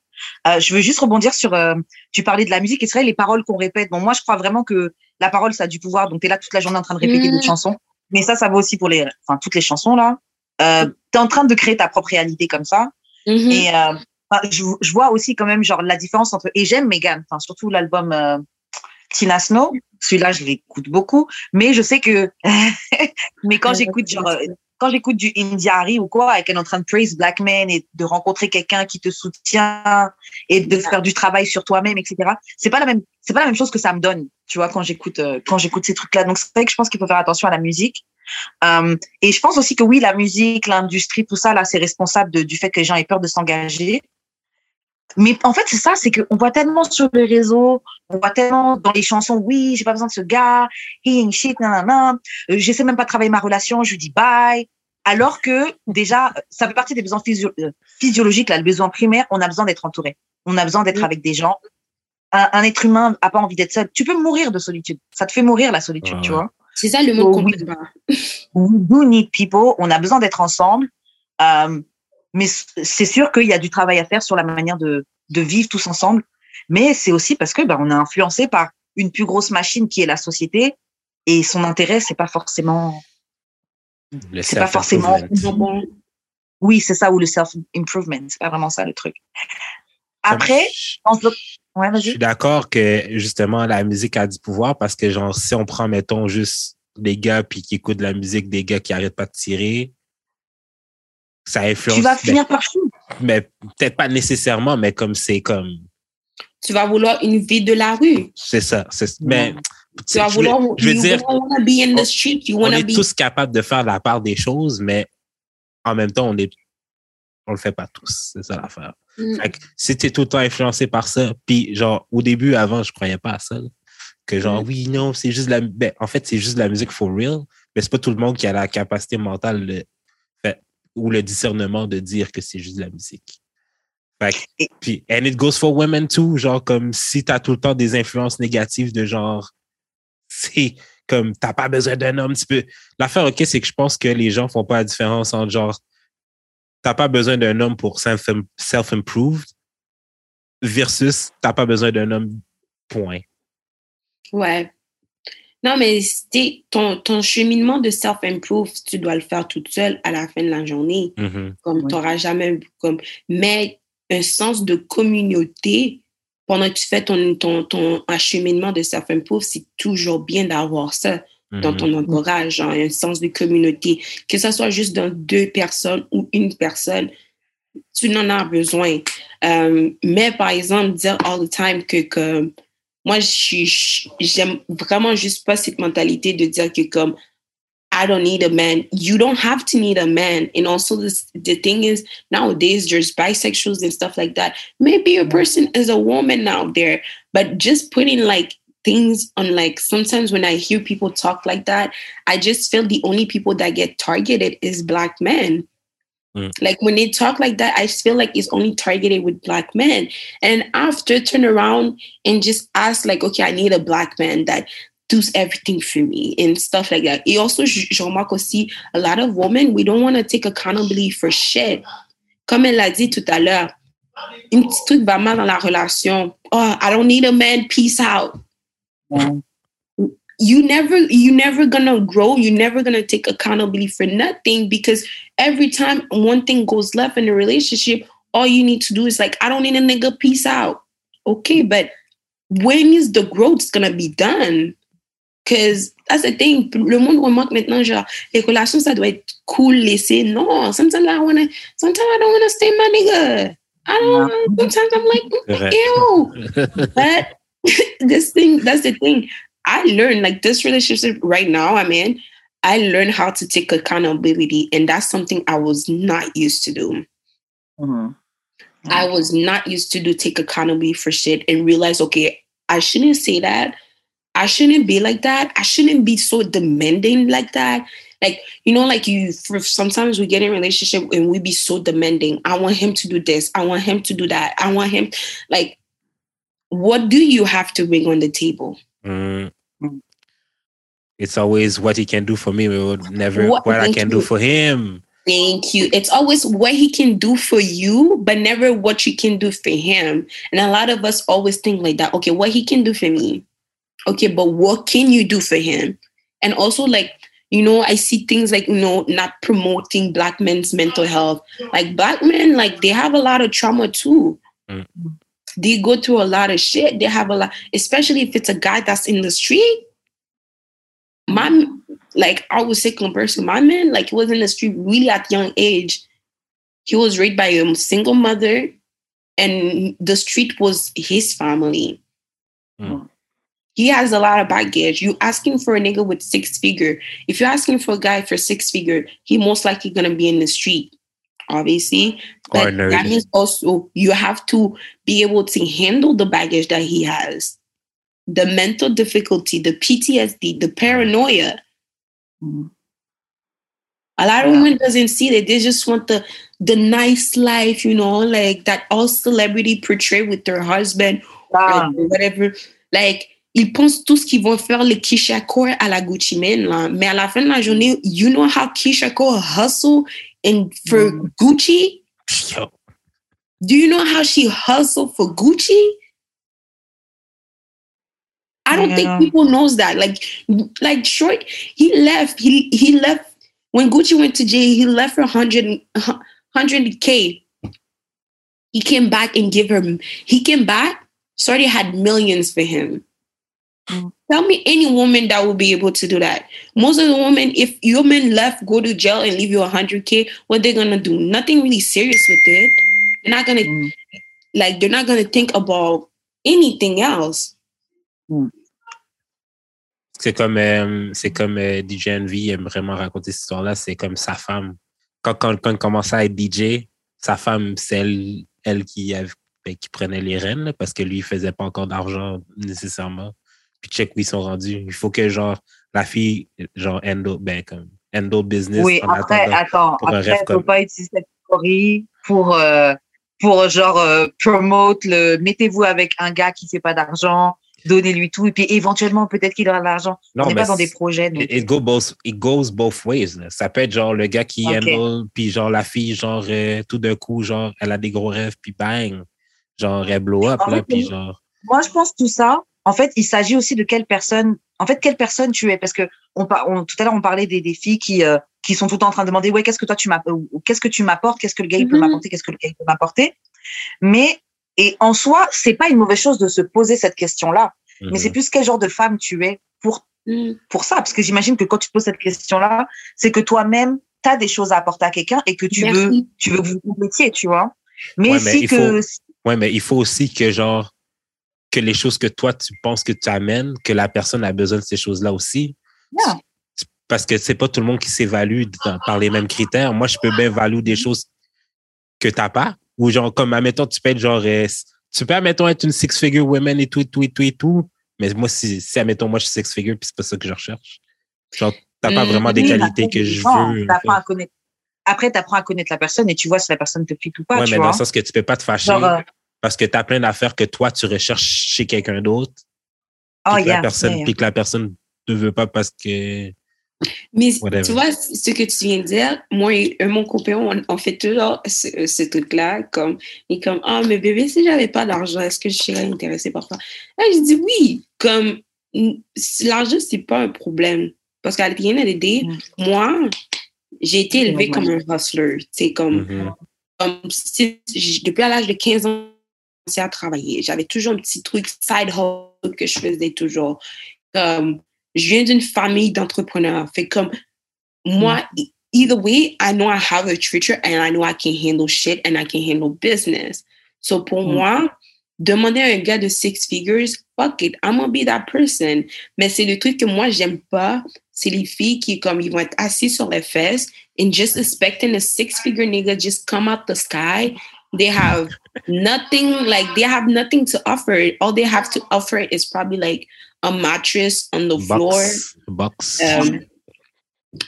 B: Euh, je veux juste rebondir sur, euh, tu parlais de la musique et c'est vrai, les paroles qu'on répète. Bon, moi, je crois vraiment que la parole, ça a du pouvoir. Donc, tu es là toute la journée en train de répéter mmh. des chansons. Mais ça, ça vaut aussi pour les, enfin, toutes les chansons, là. Euh, tu es en train de créer ta propre réalité comme ça. Mmh. Et euh, je, je, vois aussi quand même, genre, la différence entre, et j'aime Megan, enfin, surtout l'album Tina Snow. Celui-là, je l'écoute beaucoup. Mais je sais que, [laughs] mais quand j'écoute, genre, quand j'écoute du Indiari ou quoi, et qu'elle est en train de praise black men et de rencontrer quelqu'un qui te soutient et de faire du travail sur toi-même, etc. C'est pas la même, c'est pas la même chose que ça me donne, tu vois, quand j'écoute, euh, quand j'écoute ces trucs-là. Donc c'est vrai que je pense qu'il faut faire attention à la musique. Euh, et je pense aussi que oui, la musique, l'industrie, tout ça, là, c'est responsable du fait que les gens aient peur de s'engager. Mais en fait, c'est ça, c'est qu'on voit tellement sur les réseaux, on voit tellement dans les chansons, oui, j'ai pas besoin de ce gars, he ain't shit, nanana, euh, j'essaie même pas de travailler ma relation, je lui dis bye. Alors que déjà, ça fait partie des besoins euh, physiologiques, là, le besoin primaire, on a besoin d'être entouré. On a besoin d'être avec des gens. Un, être humain a pas envie d'être seul. Tu peux mourir de solitude. Ça te fait mourir la solitude, tu vois.
A: C'est ça le monde complet.
B: We need people. On a besoin d'être ensemble. Euh, mais c'est sûr qu'il y a du travail à faire sur la manière de, de vivre tous ensemble. Mais c'est aussi parce que ben, on est influencé par une plus grosse machine qui est la société et son intérêt c'est pas forcément c'est pas forcément oui c'est ça ou le self improvement c'est pas vraiment ça le truc. Après
C: ouais, je suis d'accord que justement la musique a du pouvoir parce que genre si on prend mettons juste des gars puis qui écoutent de la musique des gars qui arrêtent pas de tirer ça influence.
B: Tu vas finir par fou.
C: Mais peut-être pas nécessairement, mais comme c'est comme.
A: Tu vas vouloir une vie de la rue.
C: C'est ça. Mais
A: tu vas vouloir. Je veux, dire,
C: on, est tous capables de faire la part des choses, mais en même temps, on est on le fait pas tous. C'est ça l'affaire. Mm. Si tu es tout le temps influencé par ça, puis genre, au début, avant, je croyais pas à ça. que genre, mm. oui, non, c'est juste la. Ben, en fait, c'est juste la musique for real, mais c'est pas tout le monde qui a la capacité mentale de ou le discernement de dire que c'est juste de la musique. Fait, puis, and it goes for women too, genre comme si t'as tout le temps des influences négatives de genre, c'est comme t'as pas besoin d'un homme, tu peux. L'affaire, ok, c'est que je pense que les gens font pas la différence entre genre, t'as pas besoin d'un homme pour self-improved versus t'as pas besoin d'un homme, point.
A: Ouais. Non, mais ton, ton cheminement de self-improve, tu dois le faire toute seule à la fin de la journée. Mm-hmm. Comme tu n'auras jamais. Comme, mais un sens de communauté pendant que tu fais ton, ton, ton acheminement de self-improve, c'est toujours bien d'avoir ça dans mm-hmm. ton entourage, un sens de communauté. Que ce soit juste dans deux personnes ou une personne, tu n'en as besoin. Euh, mais par exemple, dire all the time que, que moi, j'aime vraiment juste pas cette mentalité de dire que comme I don't need a man. You don't have to need a man. And also, this, the thing is, nowadays there's bisexuals and stuff like that. Maybe a mm-hmm. person is a woman out there, but just putting like things on like sometimes when I hear people talk like that, I just feel the only people that get targeted is black men. Mm. Like when they talk like that, I feel like it's only targeted with black men. And after turn around and just ask, like, okay, I need a black man that does everything for me and stuff like that. Et also, je remarque aussi, a lot of women, we don't want to take accountability for shit. Comme elle l'a dit tout à l'heure, une petite truc va mal dans la relation. Oh, I don't need a man, peace out. You never you never gonna grow. You're never gonna take accountability for nothing because every time one thing goes left in a relationship all you need to do is like i don't need a nigga peace out. Okay but when is the growth gonna be done? Because that's the thing le monde remarque maintenant genre les relations ça doit être cool laissé. Non sometimes i wanna sometimes i don't wanna stay my nigga. I don't sometimes i'm like ew [laughs] but [laughs] this thing that's the thing I learned like this relationship right now I'm in, I learned how to take accountability. And that's something I was not used to do. Mm-hmm. I was not used to do take accountability for shit and realize, okay, I shouldn't say that. I shouldn't be like that. I shouldn't be so demanding like that. Like, you know, like you for sometimes we get in relationship and we be so demanding. I want him to do this. I want him to do that. I want him like what do you have to bring on the table?
C: Mm. It's always what he can do for me, but never what, what I can you. do for him.
A: Thank you. It's always what he can do for you, but never what you can do for him. And a lot of us always think like that. Okay, what he can do for me. Okay, but what can you do for him? And also, like, you know, I see things like, you know, not promoting black men's mental health. Like black men, like they have a lot of trauma too. Mm they go through a lot of shit. They have a lot, especially if it's a guy that's in the street. My like I was say person, my man, like he was in the street really at young age. He was raised by a single mother, and the street was his family. Mm. He has a lot of baggage. You asking for a nigga with six figure. If you're asking for a guy for six figure, he most likely gonna be in the street obviously. But that means also you have to be able to handle the baggage that he has, the mental difficulty, the PTSD, the paranoia. Mm-hmm. A lot of women doesn't see that. They just want the the nice life, you know, like that all celebrity portray with their husband or whatever. Like ils pensent tous qu'ils vont faire le Keyshia Cole à la Gucci Mane, là. Mais à la fin de la journée, you know how Keyshia Cole hustle and for mm. Gucci? [laughs] Yo. Do you know how she hustled for Gucci? I don't yeah. think people knows that. Like, like short, he left. He he left when Gucci went to jail. He left for 100 k. He came back and give her. He came back. Shorty had millions for him. Mm. Tell me any woman that will be able to do that. Most of the women, if your men left, go to jail and leave you 100K, what they're going to do? Nothing really serious with it. They're not going to, mm. like, they're not going to think about anything else. Mm.
C: C'est comme, euh, c'est comme euh, DJ Envy aime vraiment raconter cette histoire-là. C'est comme sa femme. Quand, quand, quand il commençait à être DJ, sa femme, c'est elle, elle qui, avait, ben, qui prenait les rênes parce que lui, il faisait pas encore d'argent nécessairement puis check où ils sont rendus. Il faut que, genre, la fille, genre, endo, ben, comme, endo business.
B: Oui, après, attends, pour après, faut pas utiliser cette story pour, euh, pour, genre, euh, promote le, mettez-vous avec un gars qui ne fait pas d'argent, donnez-lui tout, et puis éventuellement, peut-être qu'il aura de l'argent. Non, On n'est pas dans des projets. Donc.
C: It, goes both, it goes both ways. Là. Ça peut être, genre, le gars qui okay. puis, genre, la fille, genre, euh, tout d'un coup, genre, elle a des gros rêves, puis bang, genre, elle blow up, là, puis genre.
B: Moi, je pense tout ça, en fait, il s'agit aussi de quelle personne, en fait, quelle personne tu es, parce que on, on tout à l'heure on parlait des, des filles qui euh, qui sont tout le temps en train de demander ouais qu'est-ce que toi tu m'apportes, qu'est-ce que tu m'apportes, qu'est-ce que le gars il peut mm-hmm. m'apporter, qu'est-ce que le gars il peut m'apporter, mais et en soi c'est pas une mauvaise chose de se poser cette question-là, mais c'est mm-hmm. plus quel genre de femme tu es pour mm. pour ça, parce que j'imagine que quand tu te poses cette question-là, c'est que toi-même tu as des choses à apporter à quelqu'un et que tu veux tu veux que vous complétiez, tu vois.
C: Mais, si que ouais, mais il faut aussi que genre que les choses que toi, tu penses que tu amènes, que la personne a besoin de ces choses-là aussi. Parce que c'est pas tout le monde qui s'évalue par les mêmes critères. Moi, je peux bien valoir des choses que tu n'as pas. Ou genre, comme, admettons, tu peux être genre, euh, tu peux, admettons, être une six-figure woman et tout, et tout, et tout, et tout. Mais moi, si, si admettons, moi, je suis six-figure, puis c'est pas ça que je recherche. Genre, t'as pas vraiment des qualités que je veux.
B: Après, tu apprends à connaître la personne et tu vois si la personne te fit ou pas.
C: Ouais, mais dans le sens que tu peux pas te fâcher. Euh, parce que tu as plein d'affaires que toi, tu recherches chez quelqu'un d'autre. Oh, yeah, la personne, Puis que la personne ne veut pas parce que.
A: Mais tu vois, ce que tu viens de dire, moi et mon compagnon, on, fait toujours ce, ce truc-là, comme, et comme, ah, mais bébé, si j'avais pas d'argent, est-ce que je serais intéressée par ça? Là, je dis oui, comme, l'argent, c'est pas un problème. Parce qu'à end of the day, moi, j'ai été élevée comme un hustler. C'est comme,
C: Mhm.
A: comme si- j- depuis à l'âge de 15 ans, à travailler. J'avais toujours un petit truc side hustle que je faisais toujours. Comme, je viens d'une famille d'entrepreneurs. Fait comme, moi, e- either way, I know I have a future and I know I can handle shit and I can handle business. So pour
B: Mm.
A: moi, demander à un gars de six figures, fuck it, I'm gonna be that person. Mais c'est le truc que moi, j'aime pas. C'est les filles qui, comme, ils vont être assis sur les fesses and just expecting a six figure nigga just come out the sky. They have nothing, like, they have nothing to offer. All they have to offer is probably like a mattress on the floor
C: Box. Box.
A: um,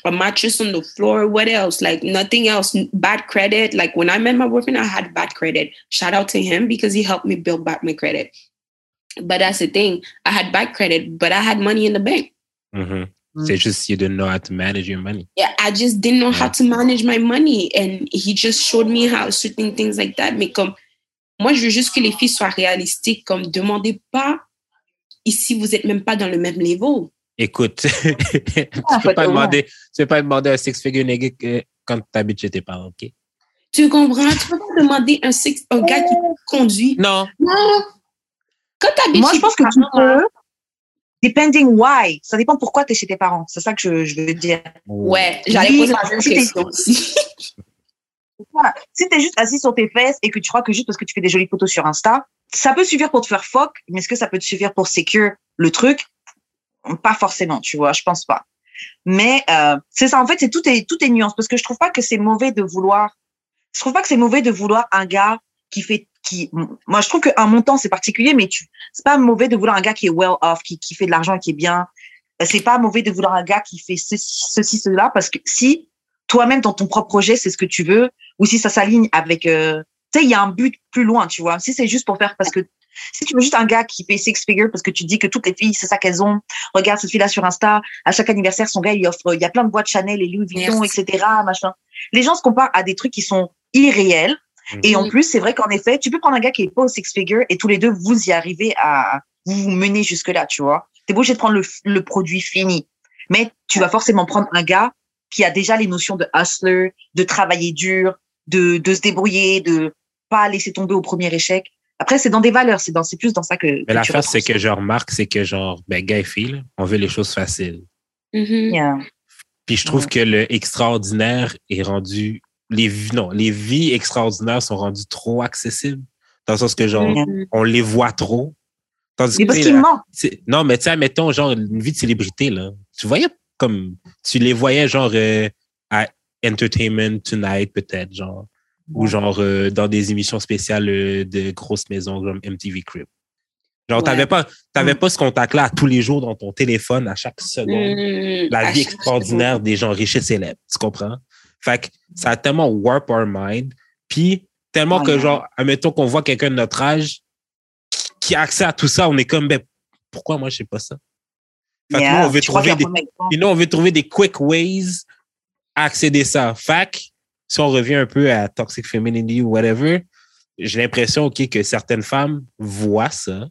A: a mattress on the floor. What else? Like nothing else. Bad credit. Like when I met my boyfriend, I had bad credit. Shout out to him because he helped me build back my credit. But that's the thing. I had bad credit, but I had money in the bank.
C: Mhm.
B: Mm.
C: C'est juste you didn't know how to manage your money.
A: Yeah, I just didn't know how
C: Yeah.
A: to manage my money. And he just showed me how certain things like that. Mais comme, moi, je veux juste que les filles soient réalistiques. Comme, demandez pas ici, vous êtes même pas dans le même niveau.
C: Écoute, [laughs] tu
B: Ah,
C: peux tu peux pas demander un six figure nigga que- quand t'habites chez tes parents, ok?
A: Tu comprends? Tu peux pas demander un, six, un gars qui conduit.
C: Non.
A: Non. Quand t'habites
B: Moi,
A: chez
B: je pense que tu peux. Depending why. Ça dépend pourquoi tu es chez tes parents. C'est ça que je, je veux dire.
A: Ouais, j'allais poser la même
B: t'es-
A: question aussi. [laughs]
B: Voilà. Si tu es juste assis sur tes fesses et que tu crois que juste parce que tu fais des jolies photos sur Insta, ça peut suffire pour te faire fuck, mais est-ce que ça peut te suffire pour secure le truc? Pas forcément, tu vois, je pense pas. Mais euh, c'est ça, en fait, c'est tout est tout est nuance parce que je trouve pas que c'est mauvais de vouloir. Je trouve pas que c'est mauvais de vouloir un gars qui fait qui. Moi, je trouve qu'un montant c'est particulier, mais tu c'est pas mauvais de vouloir un gars qui est well off, qui qui fait de l'argent, qui est bien. C'est pas mauvais de vouloir un gars qui fait ceci, ceci cela parce que si toi-même dans ton propre projet c'est ce que tu veux ou si ça s'aligne avec euh, tu sais il y a un but plus loin tu vois si c'est juste pour faire parce que si tu veux juste un gars qui fait six figures parce que tu dis que toutes les filles c'est ça qu'elles ont regarde cette fille là sur Insta à chaque anniversaire son gars il offre il y a plein de boîtes Chanel et Louis Vuitton
A: Merci.
B: etc machin les gens se comparent à des trucs qui sont irréels et en plus c'est vrai qu'en effet tu peux prendre un gars qui est pas au six figure et tous les deux vous y arrivez à vous vous mener jusque là tu vois t'es pas obligé de prendre le, le produit fini mais tu vas forcément prendre un gars qui a déjà les notions de hustler, de travailler dur, de, de se débrouiller, de pas laisser tomber au premier échec. Après, c'est dans des valeurs, c'est dans, c'est plus dans ça que.
C: Mais
B: tu
C: l'affaire, c'est que je remarque, c'est que genre, ben, gars et filles, on veut les choses faciles.
B: Ça. Yeah.
C: Puis je trouve que le extraordinaire est rendu, les vies, non, les vies extraordinaires sont rendues trop accessibles. Dans le sens que genre,
A: Mhm.
C: on les voit trop. Tandis
B: Mais
C: que,
B: parce
C: tu sais,
B: qu'il
C: la-
B: ment.
C: c'est- non, mais tu sais, mettons, genre, une vie de célébrité, là. Tu voyais comme, tu les voyais, genre, euh, à Entertainment Tonight, peut-être, genre, ou genre, euh, dans des émissions spéciales euh, de grosses maisons comme MTV Crib. Genre,
A: Ouais.
C: t'avais pas, t'avais
B: Mm.
C: pas ce contact-là à tous les jours dans ton téléphone, à chaque seconde.
A: Mhm.
C: La vie extraordinaire des gens riches et célèbres. Tu comprends? Fait que ça a tellement warp our mind. Puis, tellement que, genre, admettons qu'on voit quelqu'un de notre âge qui a accès à tout ça, on est comme, ben, pourquoi moi, je sais pas ça? Fait que nous, on veut trouver des, nous, on veut trouver des quick ways à accéder à ça. Fait que, si on revient un peu à toxic femininity ou whatever, j'ai l'impression, OK, que certaines femmes voient ça,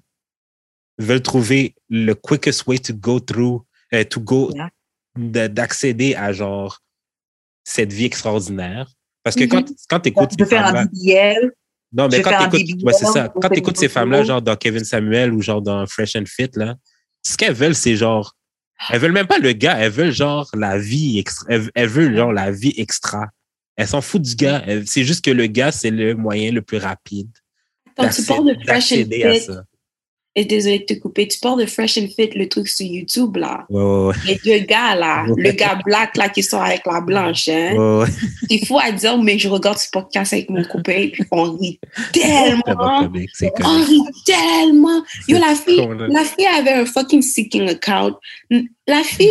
C: veulent trouver le quickest way to go through, euh, to go,
B: Yeah.
C: d'accéder à genre cette vie extraordinaire. Parce que
A: Mhm.
C: quand, quand tu écoutes
B: De faire un BBL.
C: non, mais
B: Je
C: quand t'écoutes,
B: BBL,
C: ouais, c'est ça.
B: on
C: Quand
B: des
C: ces femmes-là, genre dans Kevin Samuel ou genre dans Fresh and Fit, là, ce qu'elles veulent, c'est genre, elles veulent même pas le gars, elles veulent genre la vie extra, elles, elles veulent genre la vie extra. Elles s'en foutent du gars. C'est juste que le gars, c'est le moyen le plus rapide
A: Attends, tu parles de Fresh and Fit. Et désolé de te couper. Tu parles de Fresh and Fit, le truc sur YouTube, là.
C: Ouais, ouais, ouais.
A: Les deux gars, là. Le gars black, là, qui sort avec la blanche, hein. C'est fou à dire, mais je regarde ce podcast avec mon copain, puis on rit tellement.
C: comique,
A: On rit tellement. Yo, la fille, la fille avait un fucking seeking account. La fille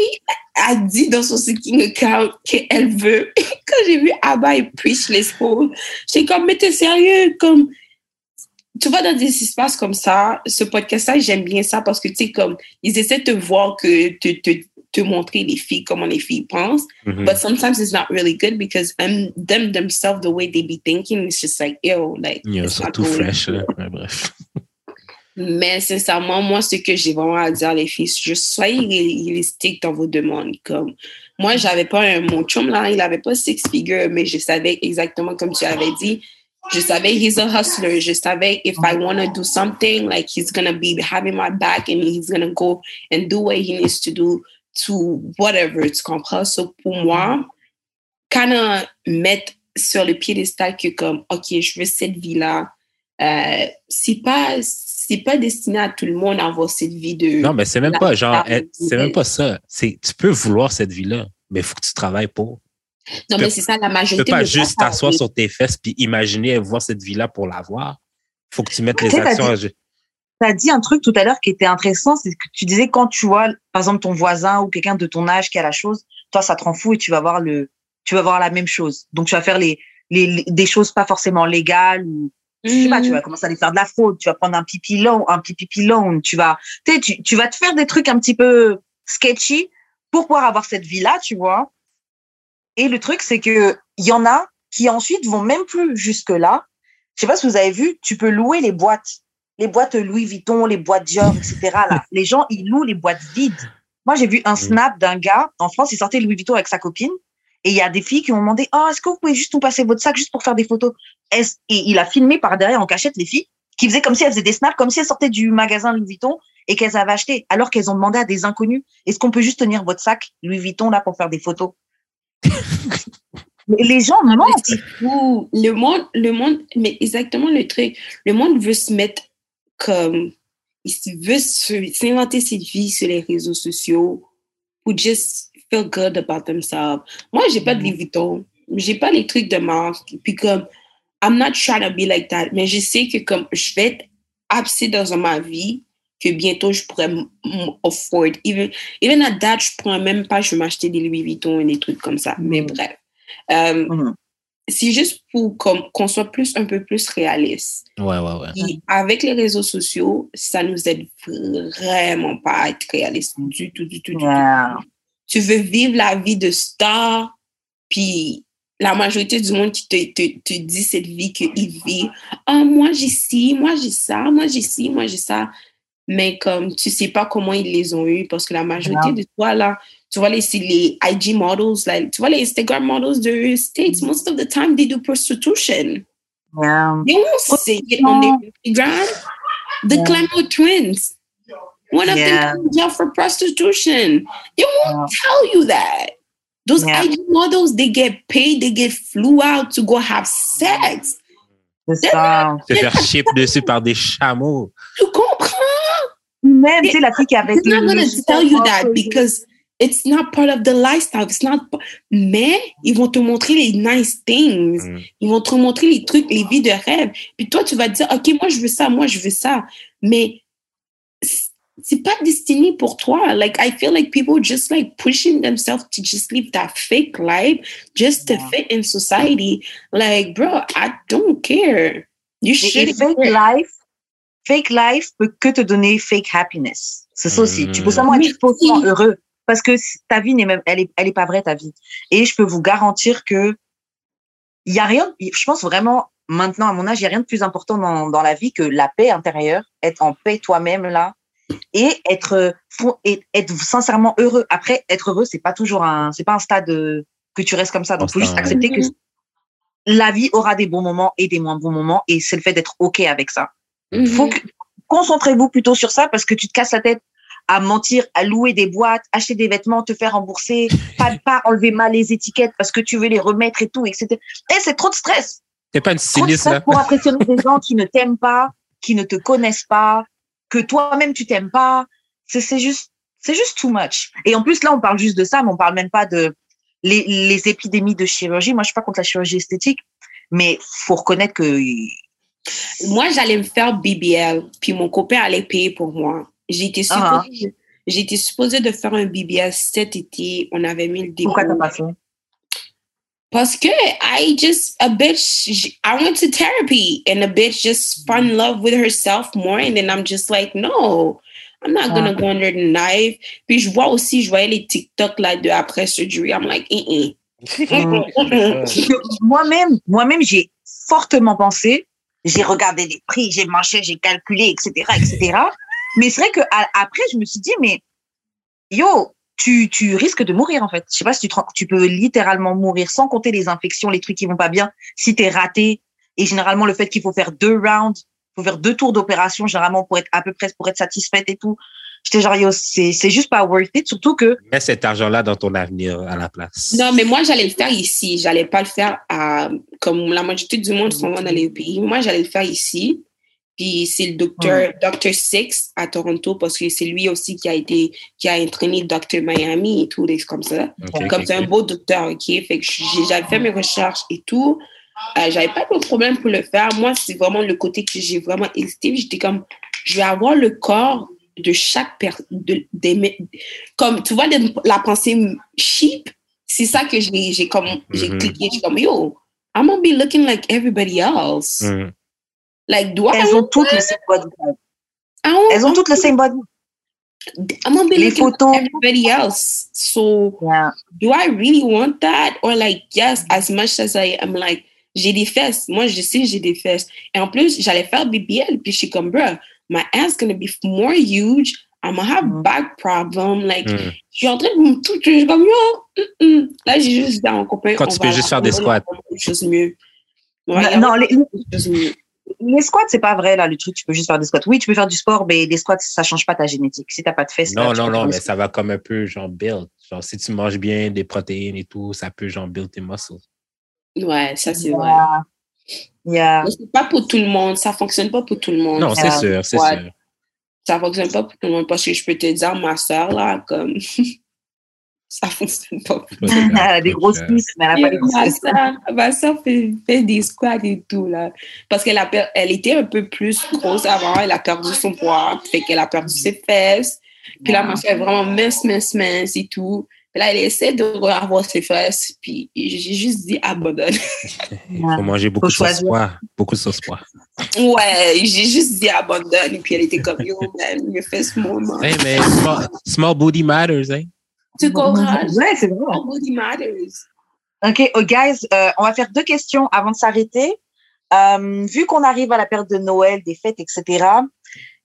A: a dit dans son seeking account qu'elle veut. [laughs] Quand j'ai vu Abba et Preach les schools, j'étais comme, mais t'es sérieux? Comme, tu vois, dans des espaces comme ça, ce podcast-là, j'aime bien ça parce que, tu sais, comme, ils essaient de te voir que, te, te, te montrer les filles, comment les filles pensent.
C: Mhm.
A: But sometimes it's not really good because um, them themselves, the way they be thinking, it's just like, ew, like,
C: Yo,
A: it's
C: surtout fresh, là. Ouais, bref.
A: Mais sincèrement, moi, ce que j'ai vraiment à dire, les filles, juste soyez réalistiques dans vos demandes. Comme moi, j'avais pas un, mon chum là, il avait pas six figures, mais je savais exactement comme tu avais dit. Je savais he's a hustler. Je savais if I want to do something, like he's gonna be having my back and he's gonna go and do what he needs to do to whatever. Tu comprends? So pour moi, kind of mettre sur le piédestal que comme, ok, je veux cette vie là. Euh, c'est pas c'est pas destiné à tout le monde à avoir cette vie de.
C: Non, mais c'est même pas genre, c'est même pas ça. C'est, tu peux vouloir cette vie-là, mais il faut que tu travailles pour.
A: Non, mais c'est ça, la majorité.
C: Tu peux pas juste t'asseoir sur tes fesses puis imaginer voir cette vie-là pour l'avoir. Il faut que tu mettes les actions.
B: Tu as dit un truc tout à l'heure qui était intéressant, c'est que tu disais quand tu vois, par exemple, ton voisin ou quelqu'un de ton âge qui a la chose, toi, ça te rend fou et tu vas voir le, tu vas voir la même chose. Donc, tu vas faire les, les, des choses pas forcément légales ou, je sais pas, tu vas mm. commencer à aller faire de la fraude, tu vas prendre un pipi long, un pipi long, tu vas, tu, tu vas te faire des trucs un petit peu sketchy pour pouvoir avoir cette vie-là, tu vois. Et le truc, c'est que il y en a qui ensuite vont même plus jusque là. Je sais pas si vous avez vu, tu peux louer les boîtes, les boîtes Louis Vuitton, les boîtes Dior, etc. Là, [laughs] les gens ils louent les boîtes vides. Moi, j'ai vu un snap d'un gars en France, il sortait Louis Vuitton avec sa copine. Et il y a des filles qui ont demandé, oh, est-ce que vous pouvez juste nous passer votre sac juste pour faire des photos? Et il a filmé par derrière en cachette les filles qui faisaient comme si elles faisaient des snaps, comme si elles sortaient du magasin Louis Vuitton et qu'elles avaient acheté, alors qu'elles ont demandé à des inconnus, est-ce qu'on peut juste tenir votre sac Louis Vuitton là pour faire des photos? Les gens mentent.
A: Le monde, le monde, mais exactement le truc, le monde veut se mettre comme, il veut s'inventer cette vie sur les réseaux sociaux pour just feel good about themselves. Moi, j'ai pas de Louis Vuitton. J'ai pas les trucs de marque. Puis comme, I'm not trying to be like that. Mais je sais que comme je vais être assez dans ma vie que bientôt je pourrais afford. Even, even at that, je pourrais même pas, je vais m'acheter des Louis Vuitton et des trucs comme ça. Mais mm. bref. Euh, mm-hmm. C'est juste pour qu'on soit plus, un peu plus réaliste.
C: Ouais, ouais, ouais.
A: avec les réseaux sociaux, ça nous aide vraiment pas à être réaliste du tout, du tout, du tout tu veux vivre la vie de star, puis la majorité du monde qui te, te, te dit cette vie qu'il vit, oh, moi j'ai ci, moi j'ai ça, moi j'ai ci, moi j'ai ça. Mais comme tu sais pas comment ils les ont eu, parce que la majorité de toi, là, tu vois les, les IG models, like, tu vois les Instagram models de States, most of the time they do prostitution.
B: Yeah.
A: They won't say it on their Instagram. The yeah. twins. One of yeah. them jail for prostitution. They won't yeah. tell you that. Those yeah. IG models, they get paid, they get flew out to go have sex.
B: C'est ça.
C: Se faire chip dessus par des chameaux.
A: Tu comprends?
B: Même, sais, la fille qui avait.
A: They're not going to tell you that because it's not part of the lifestyle. It's not. Mais ils vont te montrer les nice things. Mm. Ils vont te montrer les trucs, les vies de rêve. Puis toi, tu vas te dire, OK, moi, je veux ça, moi, je veux ça. Mais c'est pas destiné pour toi. Like, I feel like people just like pushing themselves to just live that fake life just to yeah. fit in society. Like, bro, I don't care. You should.
B: Fake care. life, fake life peut que te donner fake happiness. C'est ça aussi. Tu peux mm. seulement être faussement heureux parce que ta vie n'est même, elle est, elle est pas vraie ta vie. Et je peux vous garantir que il y a rien. Je pense vraiment maintenant à mon âge, il y a rien de plus important dans, dans la vie que la paix intérieure, être en paix toi-même là et être, être sincèrement heureux. Après, être heureux, c'est pas toujours un, c'est pas un stade euh, que tu restes comme ça. Donc, faut juste accepter que la vie aura des bons moments et des moins bons moments, et c'est le fait d'être ok avec ça. Mhm. Faut que, concentrez-vous plutôt sur ça parce que tu te casses la tête à mentir, à louer des boîtes, acheter des vêtements, te faire rembourser, [laughs] pas pas enlever mal les étiquettes parce que tu veux les remettre et tout, etc. Et c'est trop de stress.
C: C'est pas une styliste, là.
B: Pour impressionner des [laughs] gens qui ne t'aiment pas, qui ne te connaissent pas, que toi-même tu t'aimes pas. C'est juste, c'est juste too much. Et en plus là, on parle juste de ça, mais on parle même pas de les, les épidémies de chirurgie. Moi, je suis pas contre la chirurgie esthétique, mais faut reconnaître que
A: moi, j'allais me faire BBL, puis mon copain allait payer pour moi. J'étais uh-huh. supposée, j'étais supposée de faire un BBL cet été. On avait mis le début.
B: Pourquoi t'as pas fait?
A: Parce que I just, a bitch, I went to therapy and a bitch just fell in love with herself more. And then I'm just like, no, I'm not gonna go under the knife. Puis je vois aussi, je voyais les TikTok là de après surgery. I'm like, eh, [laughs]
B: moi-même, moi-même, j'ai fortement pensé j'ai regardé les prix, j'ai marché, j'ai calculé, etc., etc. [laughs] mais c'est vrai que après, je me suis dit, mais yo, tu, tu risques de mourir en fait. Je sais pas si tu, tu peux littéralement mourir sans compter les infections, les trucs qui vont pas bien. Si tu es raté, et généralement le fait qu'il faut faire deux rounds, faut faire deux tours d'opération généralement pour être à peu près pour être satisfaite et tout. J'étais genre yo, c'est c'est juste pas worth it, surtout que.
C: Mets cet argent-là dans ton avenir à la place.
A: Non, mais moi j'allais le faire ici, j'allais pas le faire à comme la majorité du monde s'en va dans les pays. Moi j'allais le faire ici. Puis c'est le docteur Dr. Six à Toronto parce que c'est lui aussi qui a été qui a entraîné Dr. Miami et tout des comme ça. comme c'est un beau docteur, ok? Fait que j'avais fait mes recherches et tout. Euh, j'avais pas de problème pour le faire. Moi, c'est vraiment le côté que j'ai vraiment hésité. J'étais comme, je vais avoir le corps de chaque personne. De, comme, tu vois, la pensée cheap, c'est ça que j'ai comme, j'ai mm-hmm. cliqué. Je suis comme, yo, I'm gonna be looking like everybody else. Mm-hmm. Like, do
B: Elles ont toutes le same body. Elles ont toutes le same body.
A: I'm gonna be Les looking photos. like everybody else. So, yeah. do I really want that? Or like, yes, as much as I am like, j'ai des fesses. Moi, je sais j'ai des fesses. Et en plus, j'allais faire BBL, puis je suis comme, bro, my ass gonna be more huge. I'm gonna have mm. back problem. Like, mm. je suis en train de me tout, je suis comme, yo, mm, mm. là, j'ai juste dit à mon copain.
C: Quand tu peux juste faire des squats.
A: Chose mieux.
B: Ouais, non, les, les squats, c'est pas vrai, là, le truc, tu peux juste faire des squats. Oui, tu peux faire du sport, mais les squats, ça change pas ta génétique. Si t'as pas de fesses.
C: Non, non, non, mais ça va comme un peu, genre, build. Genre, si tu manges bien des protéines et tout, ça peut, genre, build tes muscles.
A: Ouais, ça c'est vrai. Yeah. C'est pas pour tout le monde, ça fonctionne pas pour tout le monde.
C: Non, c'est sûr, c'est sûr.
A: Ça fonctionne pas pour tout le monde parce que je peux te dire, ma soeur, là, comme. [laughs] ça fonctionne pas.
B: elle a [laughs] des grosses cuisses, mais elle a pas des grosses.
A: Ma soeur fait, fait, des squats et tout, là. Parce qu'elle elle était un peu plus grosse avant, elle a perdu son poids, fait qu'elle a perdu ses fesses. Puis là, ma soeur est vraiment mince, mince, mince et tout. Là, elle essaie de revoir ses fesses, puis j'ai juste dit abandonne. [laughs]
C: Il faut manger beaucoup de sauce pois. Beaucoup de sauce pois. [laughs]
A: Ouais, j'ai juste dit abandonne, et puis elle était comme yo, man, mes fesses moment.
C: Hey, mais small, small booty matters, hein?
A: Tu comprends?
B: Ouais, c'est vrai.
A: Small booty matters.
B: OK, oh, guys, euh, on va faire deux questions avant de s'arrêter. Euh, vu qu'on arrive à la période de Noël, des fêtes, etc.,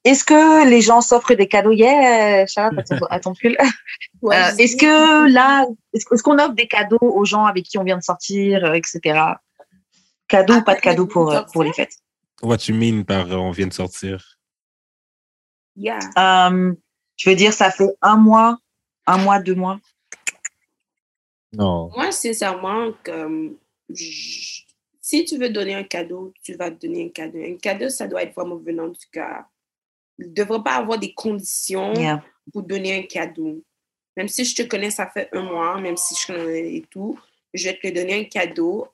B: est-ce que les gens s'offrent des cadeaux? Yeah, Charlotte, à ton, pull. [laughs] Euh, est-ce que là, est-ce qu'on offre des cadeaux aux gens avec qui on vient de sortir, euh, etc. Cadeaux ou pas de cadeaux pour, euh, pour les fêtes?
C: What you mean par on vient de sortir?
A: Yeah.
B: je veux dire, ça fait un mois, un mois, deux mois.
C: Non.
A: Moi, sincèrement, comme si tu veux donner un cadeau, tu vas te donner un cadeau. Un cadeau, ça doit être vraiment venant du cœur ne devrait pas avoir des conditions pour donner un cadeau. Même si je te connais, ça fait un mois, même si je connais et tout, je vais te donner un cadeau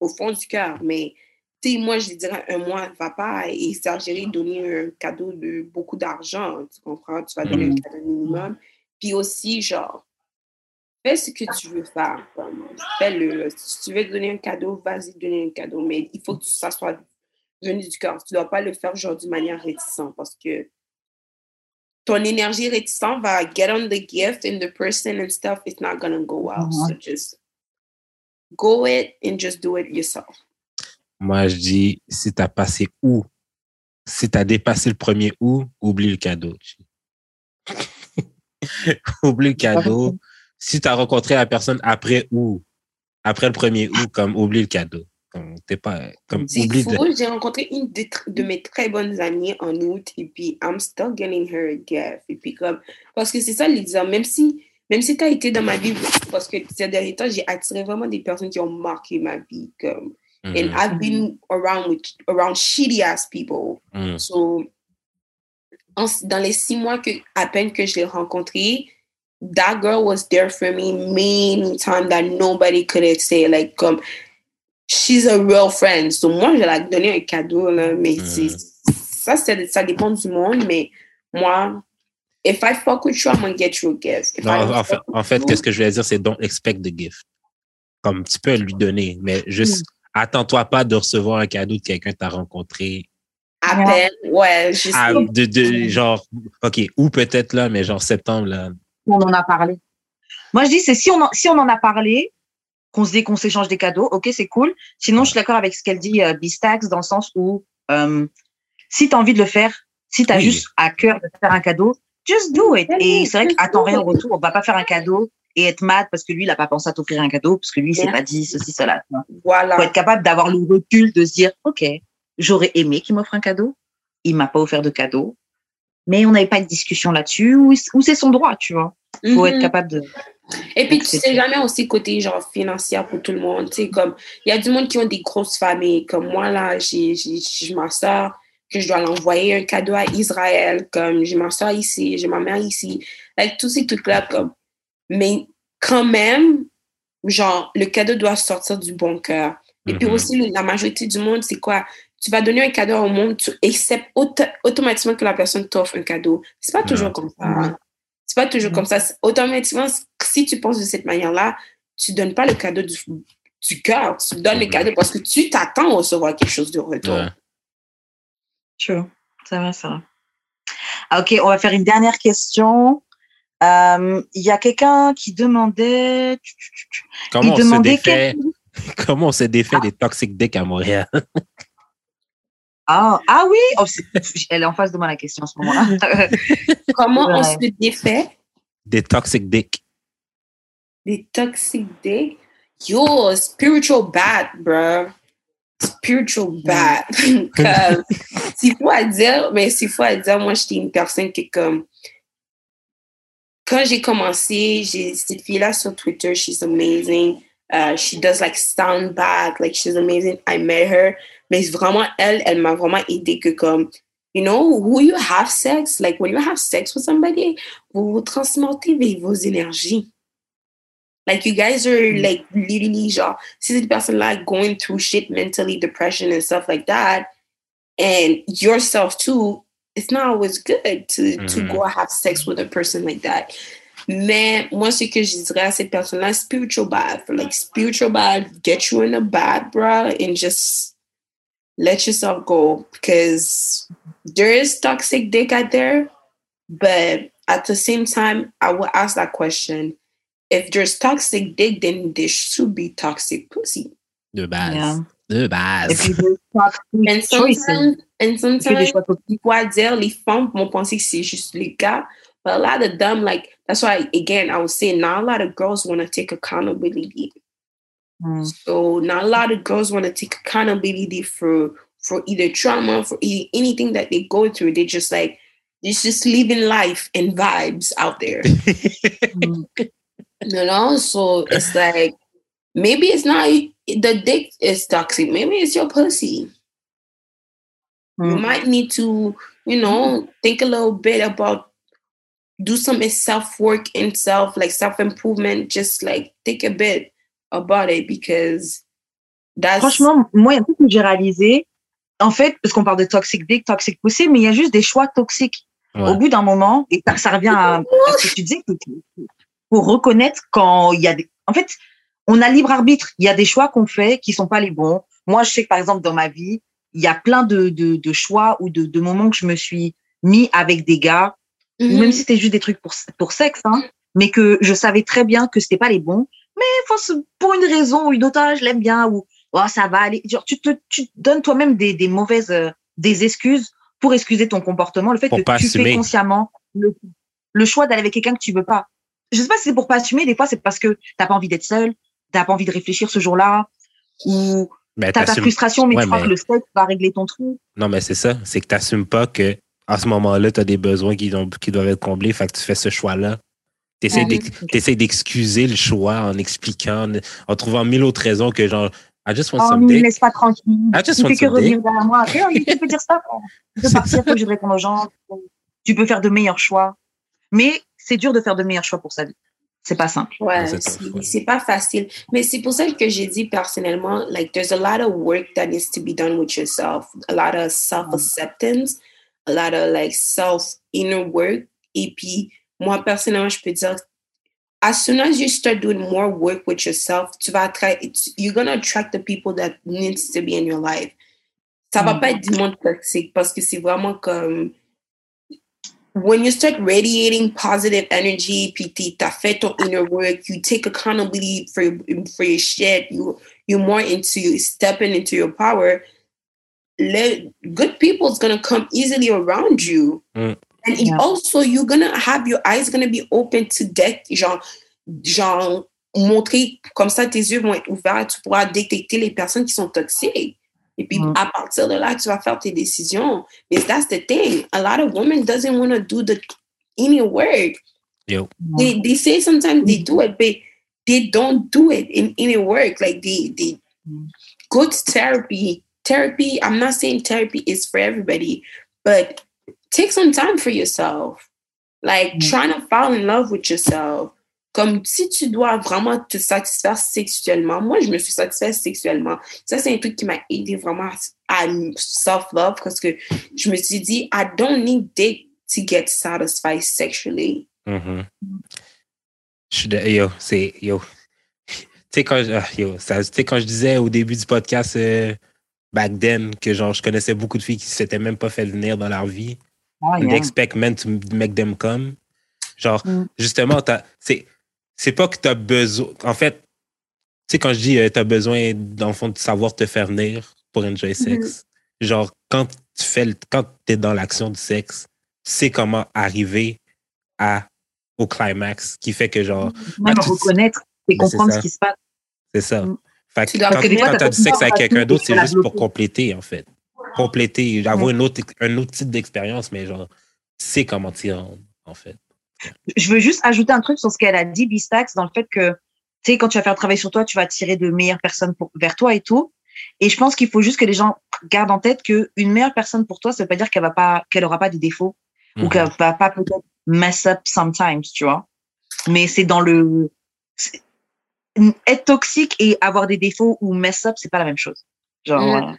A: au fond du cœur. Mais, tu sais, moi, je dirais un mois va pas exagérer, donner un cadeau de beaucoup d'argent. Tu comprends? Tu vas donner un mm. cadeau minimum. Puis aussi, genre, fais ce que tu veux faire. Fais-le. Si tu veux donner un cadeau, vas-y donner un cadeau. Mais il faut que ça soit venu du cœur. Tu ne dois pas le faire genre d'une manière réticente parce que ton énergie réticente va get on the gift and the person and stuff. It's not going to go well. So just go it and just do it yourself.
C: Moi, je dis, si tu as passé où, si tu as dépassé le premier où, oublie le cadeau. [laughs] oublie le cadeau. Si tu as rencontré la personne après où, après le premier où, comme oublie le cadeau. T'es pas comme
A: oublie de... J'ai rencontré une de, mes très bonnes amies en août et puis I'm still getting her a gift. Et puis comme parce que c'est ça Lisa, même si même si tu as été dans ma vie parce que ces derniers temps j'ai attiré vraiment des personnes qui ont marqué ma vie comme mm and I've been around with around shitty ass people. Mm. So dans les six mois que à peine que je l'ai rencontrée that girl was there for me many times that nobody could say like comme she's a real friend. So moi, je vais la donner un cadeau, là, mais mm. ça, ça dépend du monde, mais moi, if I fuck with you, I'm gonna get you a gift.
C: non, en fait, en fait qu'est-ce que je vais dire, c'est don't expect the gift. Comme tu peux lui donner, mais juste mm. attends-toi pas de recevoir un cadeau de quelqu'un que tu as rencontré.
A: À peine, ouais.
C: Juste de, de, genre, OK, ou peut-être là, mais genre septembre, là.
B: On en a parlé. Moi, je dis, c'est si on, si on en a parlé, qu'on se dit qu'on s'échange des cadeaux, ok, c'est cool. Sinon, je suis d'accord avec ce qu'elle dit, euh, Bistax, dans le sens où euh, si tu as envie de le faire, si tu as juste à cœur de faire un cadeau, just do it. Et c'est vrai qu'attends rien au retour. On va pas faire un cadeau et être mad parce que lui, il n'a pas pensé à t'offrir un cadeau, parce que lui, il s'est pas dit ceci, cela. Voilà. Faut être capable d'avoir le recul de se dire, OK, j'aurais aimé qu'il m'offre un cadeau. Il m'a pas offert de cadeau. Mais on n'avait pas de discussion là-dessus, ou, c'est son droit, tu vois. Faut être mhm. capable de.
A: Et puis, tu sais jamais aussi côté genre financier pour tout le monde. Tu sais, comme, il y a du monde qui ont des grosses familles. Comme moi, là, j'ai, ma soeur que je dois l'envoyer un cadeau à Israël. Comme, j'ai ma soeur ici, j'ai ma mère ici. Like, tous ces trucs-là, comme, mais quand même, genre, le cadeau doit sortir du bon cœur. Et puis mm-hmm. aussi, la majorité du monde, c'est quoi? Tu vas donner un cadeau au monde, tu acceptes automatiquement que la personne t'offre un cadeau. C'est pas toujours comme ça. C'est pas toujours comme ça. Automatiquement, si tu penses de cette manière-là, tu donnes pas le cadeau du, du cœur. Tu donnes le mm-hmm. cadeau parce que tu t'attends à recevoir quelque chose de retour.
B: Tu vois, ça va, ça va. Ok, on va faire une dernière question. Euh, il y a quelqu'un qui demandait.
C: Comment, on demandait défait, comment on s'est défait ah. des toxic dicks à Montréal? [laughs]
B: Ah, ah oui, oh, [laughs] elle est en face de moi la question en ce moment-là. [laughs]
A: comment on se défait?
C: Des toxic dicks.
A: Des toxic dicks? Yo, spiritual bad, bro. Spiritual bad. c'est fou à dire, mais c'est fou à dire, moi, j'étais une personne qui, comme, quand j'ai commencé, j'ai cette fille-là sur Twitter, she's amazing. Uh, she does like sound back, like she's amazing. I met her. Mais vraiment, elle, elle m'a vraiment aidé que comme, you know, who you have sex, like when you have sex with somebody, vous vous transmettez vos énergies. Like you guys are mm. like literally genre, si cette personne-là going through shit mentally, depression and stuff like that, and yourself too, it's not always good to, mm-hmm. to go have sex with a person like that. Mais moi, ce que je dirais à cette personne-là, spiritual bath. Like, spiritual bath, get you in a bath, bro, and just let yourself go. Because there is toxic dick out there, but at the same time, I will ask that question. If there's toxic dick, then there should be toxic pussy.
C: De base. Yeah. De base.
A: If you [laughs] and sometimes, and sometimes, quoi dire, les femmes vont penser que c'est juste les gars. But a lot of them, like, that's why, again, I was saying, not a lot of girls want to take accountability. Mm. So, not a lot of girls want to take accountability for for either trauma, for either, anything that they go through. They just like, it's just living life and vibes out there. mm. [laughs] You know? So, it's like, maybe it's not the dick is toxic. Maybe it's your pussy. Mm. You might need to, you know, think a little bit about do some self work in self, like self improvement. Just like think a bit about it because that's.
B: Franchement, moi, il y a un truc que j'ai réalisé. En fait, parce qu'on parle de toxic dick, toxic pussy, mais il y a juste des choix toxiques. Ouais. Au bout d'un moment, et ça revient à, [laughs] ce que tu disais, pour reconnaître quand il y a des. En fait, on a libre arbitre. Il y a des choix qu'on fait qui sont pas les bons. Moi, je sais que par exemple dans ma vie, il y a plein de, de, de choix ou de, de, moments que je me suis mis avec des gars, ou même si c'était juste des trucs pour, pour sexe, hein, mais que je savais très bien que c'était pas les bons. Mais pour une raison ou une autre, je l'aime bien ou oh, ça va aller. Genre, tu te, tu donnes toi-même des, des mauvaises, euh, des excuses pour excuser ton comportement, le fait que tu fais consciemment le, le choix d'aller avec quelqu'un que tu veux pas. Je sais pas si c'est pour pas assumer, des fois c'est parce que t'as pas envie d'être seul, t'as pas envie de réfléchir ce jour-là, ou ben, t'as ta frustration, mais tu crois que le sexe va régler ton truc.
C: Non, mais c'est ça. C'est que t'assumes pas que à ce moment-là, tu as des besoins qui, qui, doivent être comblés. Fait que tu fais ce choix-là. Tu essaies d'excuser le choix en expliquant, en trouvant mille autres raisons que genre, I just want oh, some dick.
B: laisse pas tranquille. I just tu want fais que revenir derrière moi. Après, tu peux dire ça. [laughs] Tu peux partir, faut que je réponde aux gens. Tu peux faire de meilleurs choix. Mais c'est dur de faire de meilleurs choix pour sa vie. C'est pas simple.
A: Ouais, c'est pas facile. Mais c'est pour ça que j'ai dit personnellement, like, there's a lot of work that needs to be done with yourself, a lot of self-acceptance, a lot of like self-inner work. Et puis, moi, personnellement, je peux dire, as soon as you start doing more work with yourself, tu vas attraire, you're gonna attract the people that needs to be in your life. Ça va mm. pas être du monde toxique parce que c'est vraiment comme when you start radiating positive energy, PT, t'as fait ton inner work, you take accountability for, for your shit, you, you're more into stepping into your power, let, good people is going to come easily around you.
C: Mm.
A: And
B: Yeah.
A: also, you're going to have your eyes going to be open to death, genre, genre, montrer comme ça, tes yeux vont être ouverts, tu pourras détecter les personnes qui sont toxiques. Et puis,
B: Mm.
A: à partir de là, tu vas faire tes décisions. But that's the thing. A lot of women doesn't want to do the any work.
C: Yo.
A: They, they say sometimes they do it, but they don't do it in any work. Like they, they
B: Mm.
A: go to therapy. Therapy, I'm not saying therapy is for everybody, but take some time for yourself. Like
B: Mm.
A: trying to fall in love with yourself. Comme si tu dois vraiment te satisfaire sexuellement. Moi, je me suis satisfaite sexuellement. Ça, c'est un truc qui m'a aidé vraiment à self-love parce que je me suis dit, I don't need dick to get satisfied sexually.
C: Mhm. Je suis de- yo, c'est yo. Tu sais quand je, ah, yo, ça- quand je disais au début du podcast euh, back then que genre je connaissais beaucoup de filles qui s'étaient même pas fait venir dans leur vie.
B: Oh, yeah.
C: expect men to make them come. Genre
B: Mm.
C: justement t'as- c'est c'est pas que tu as besoin en fait tu sais quand je dis tu as besoin dans le fond de savoir te faire venir pour enjoy sex. Genre quand tu fais le- quand tu es dans l'action du sexe, tu sais comment arriver à au climax qui fait que genre
B: Même
C: Ah, tu-
B: reconnaître et
C: Ben, c'est
B: comprendre
C: ça.
B: ce qui se passe.
C: C'est ça.
B: Mm.
C: Fait que
A: Tu dois-
C: quand, t'as
B: t'as
C: du sexe avec quelqu'un d'autre, c'est
B: tu
C: juste pour compléter, en fait. Compléter, avoir une autre, un autre type d'expérience, mais genre, sais comment t'y rendre, en fait.
B: Je veux juste ajouter un truc sur ce qu'elle a dit, Bistax, dans le fait que, tu sais, quand tu vas faire un travail sur toi, tu vas attirer de meilleures personnes pour, vers toi et tout. Et je pense qu'il faut juste que les gens gardent en tête que une meilleure personne pour toi, ça veut pas dire qu'elle va pas, qu'elle aura pas des défauts ou
C: Mhm.
B: qu'elle va pas peut-être mess up sometimes, tu vois. Mais c'est dans le, c'est- être toxique et avoir des défauts ou mess up, c'est pas la même chose. Genre,
A: Mm.
B: euh,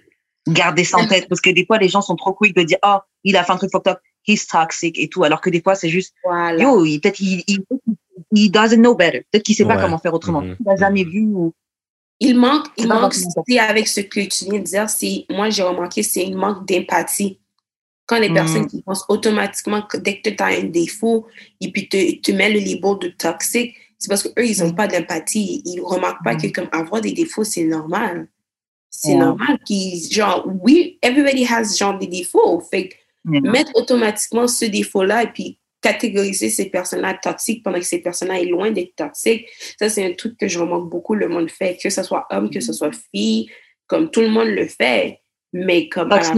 B: garder ça en tête parce que des fois, les gens sont trop quick de dire, oh, il a fait un truc fucked up, he's toxic et tout, alors que des fois, c'est juste,
A: Voilà.
B: yo, peut-être il, il, il doesn't know better. Peut-être qu'il sait pas comment faire autrement.
C: Mhm.
B: Il n'a jamais vu ou,
A: Il manque, il manque, c'est avec ce que tu viens de dire, c'est, moi j'ai remarqué, c'est un manque d'empathie. Quand les
B: Mm.
A: personnes qui pensent automatiquement que dès que tu as un défaut et puis te, te met le label de toxique, c'est parce qu'eux, ils n'ont
B: Mm.
A: pas d'empathie. Ils ne remarquent pas
B: Mm.
A: que comme avoir des défauts, c'est normal. C'est normal qu'ils, genre, oui, everybody has genre des défauts. Fait que
B: Yeah.
A: mettre automatiquement ce défaut-là et puis catégoriser ces personnes-là toxiques pendant que ces personnes-là est loin d'être toxiques, ça, c'est un truc que je remarque beaucoup, le monde fait, que ce soit homme, que ce soit fille, comme tout le monde le fait. Mais comme, à la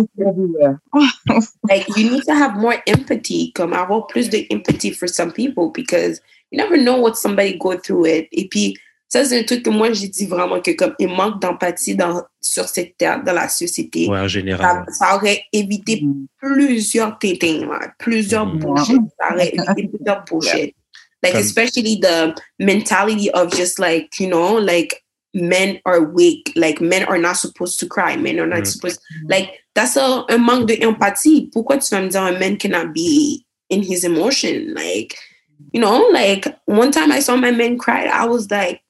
A: [laughs] like you need to have more empathy comme avoir plus de empathy for some people because you never know what somebody go through it et puis ça c'est un truc que moi j'ai dit vraiment que comme il manque d'empathie dans sur cette terre dans la société
C: Ouais, en
A: ça,
C: général.
A: ça aurait évité
B: Mm.
A: plusieurs tétins plusieurs
C: Mhm.
A: bullshit ça aurait [laughs] évité plusieurs bullshit like
C: Comme-
A: especially the mentality of just like you know like men are weak like men are not supposed to cry men are not
C: Mhm.
A: supposed like that's a, un manque d'empathie pourquoi tu vas me dire un man cannot be in his emotion? Like you know like one time I saw my man cry I was like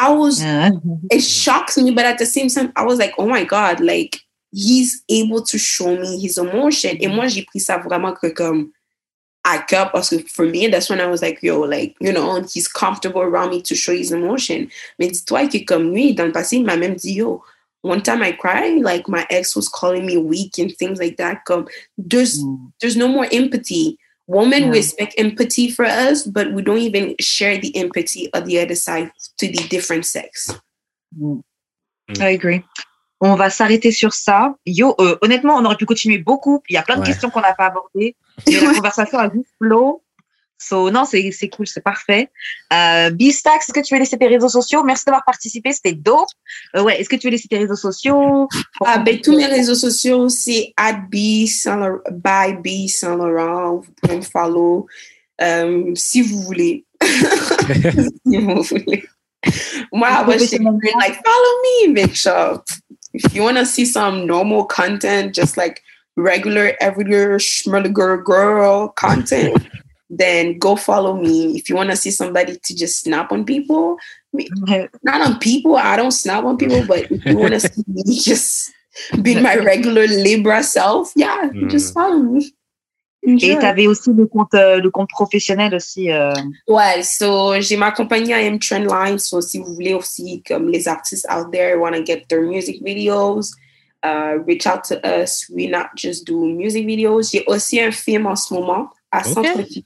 A: I was
B: Yeah.
A: it shocks me, but at the same time, I was like, oh my God, like he's able to show me his emotion. Et moi, j'ai pris ça vraiment que comme à cœur parce que for me, that's when I was like, yo, like, you know, he's comfortable around me to show his emotion. Mais dis-toi que comme lui, dans le passé, il m'a même dit, yo, one time I cried, like my ex was calling me weak and things like that. Comme there's
B: Mm.
A: there's no more empathy. Women
B: Yeah.
A: we expect empathy for us, but we don't even share the empathy of the other side to the different sex.
B: Mm. I agree. On va s'arrêter sur ça. Yo, euh, honnêtement, on aurait pu continuer beaucoup. Il y a plein de
C: Ouais.
B: questions qu'on n'a pas abordées. Mais la [laughs] conversation a juste flow. So, non, c'est c'est cool, c'est parfait. Euh, Bistax, est-ce que tu veux laisser tes réseaux sociaux? Merci d'avoir participé, c'était dope. Euh, ouais, est-ce que tu veux laisser tes réseaux sociaux?
A: Ah, ben, tous mes réseaux sociaux, c'est at B Saint Laurent, by B Saint Laurent. Vous pouvez me follow euh, si vous voulez. [laughs] si vous voulez. Moi, I was
B: Professionnellement.
A: like, follow me, make sure. If you want to see some normal content, just like regular, everyday schmurger girl content, then go follow me. If you want to see somebody to just snap on people, not on people. I don't snap on people, but if you want to see me [laughs] just be my [laughs] regular Libra self, yeah,
C: Mm.
A: just follow me.
B: Et tu avais aussi le compte, euh, le compte professionnel aussi. Euh...
A: Ouais, so j'ai ma compagnie I am Trendline. So si vous voulez aussi, comme les artistes out there want to get their music videos, uh, reach out to us. We not just do music videos. J'ai aussi un film en ce moment à okay. Centre-Ville.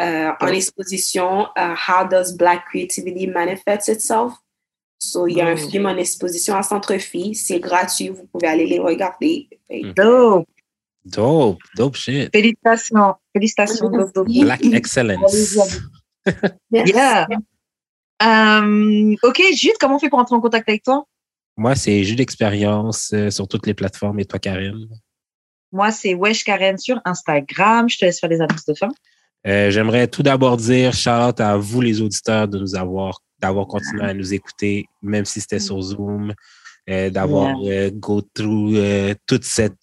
A: Uh, en exposition, uh, How Does Black Creativity Manifest Itself? So, il y a un
B: Oh.
A: film en exposition à Centre-Fille. C'est gratuit. Vous pouvez aller les regarder.
C: Mm.
B: Dope.
C: Dope, dope shit.
B: Félicitations. Félicitations. Dope, dope.
C: Black excellence.
A: Yes. [laughs]
B: Yeah. Euh, ok, Jude, comment on fait pour entrer en contact avec toi?
C: Moi, c'est Jus d'expérience euh, sur toutes les plateformes. Et toi, Karine?
B: Moi, c'est Wesh Karen sur Instagram. Je te laisse faire les annonces de fin.
C: Euh, J'aimerais tout d'abord dire out à vous, les auditeurs, de nous avoir, d'avoir continué à nous écouter, même si c'était sur Zoom, euh, d'avoir euh, go through euh, toute cette.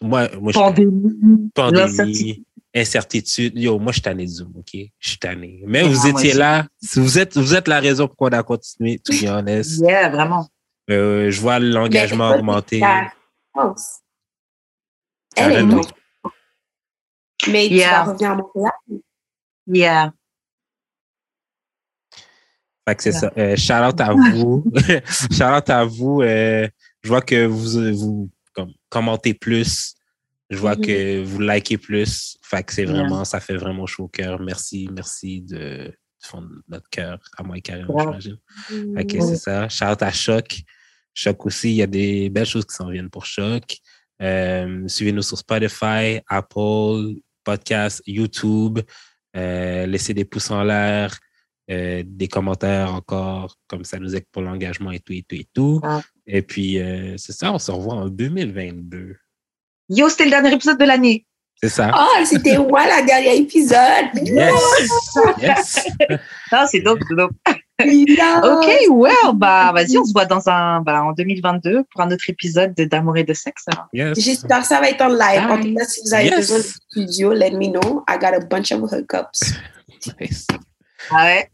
C: Moi, moi
B: Pandémie.
C: pandémie, incertitude. Yo, moi, je suis tanné de Zoom, OK? Je suis tanné. Mais vous étiez là. Vous êtes, vous êtes la raison pourquoi on a continué, to be honest.
B: Yeah, vraiment.
C: Euh, je vois l'engagement augmenter.
A: Elle est Mais tu
B: Yeah.
A: vas revenir à Montréal?
B: Yeah.
C: Fait que c'est ça. Euh, shout out à vous. [laughs] shout out à vous. Euh, je vois que vous, vous comme, commentez plus. Je vois que vous likez plus. Fait que c'est
B: Yeah.
C: vraiment, ça fait vraiment chaud au cœur. Merci, merci de, fond de notre cœur, à moi et Karen,
B: Ouais.
C: j'imagine. Fait que
B: Ouais.
C: c'est ça. Shout out à Choc. Choc aussi, il y a des belles choses qui s'en viennent pour Choc. Euh, Suivez-nous sur Spotify, Apple, Podcast, YouTube. Euh, laissez des pouces en l'air, euh, des commentaires encore, comme ça nous aide pour l'engagement et tout, et tout, et tout.
B: Ah.
C: Et puis, euh, c'est ça, on se revoit en 2022.
B: Yo, c'était le dernier épisode de l'année.
C: C'est ça.
A: Oh, c'était [laughs] moi la dernière épisode.
C: Yes! [laughs] Yes!
B: Ah, c'est dope, c'est dope. Ok, well, bah, vas-y, on se voit dans un, bah, en 2022 pour un autre épisode de D'amour et de sexe.
C: Yes!
A: J'espère que ça va être en live. En tout cas, si vous avez
C: Yes.
A: besoin de studio, let me know. I got a bunch of hookups. [laughs]
C: Nice.
B: Ah ouais?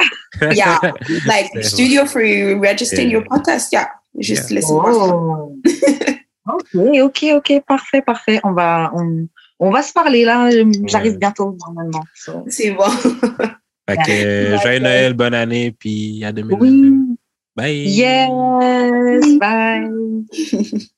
A: Yeah, [laughs] like studio for you, registering
C: Yeah.
A: your podcast. Yeah, juste
C: Yeah.
A: laissez-moi.
B: Oh. [laughs] ok, ok, ok, parfait, parfait. On va, on, on va se parler là. J'arrive
C: Ouais.
B: bientôt normalement. So.
A: C'est bon.
C: Fait que, euh, joyeux. Noël, bonne année, puis à 2022.
B: Oui.
C: Bye!
B: Yes. Bye. [laughs]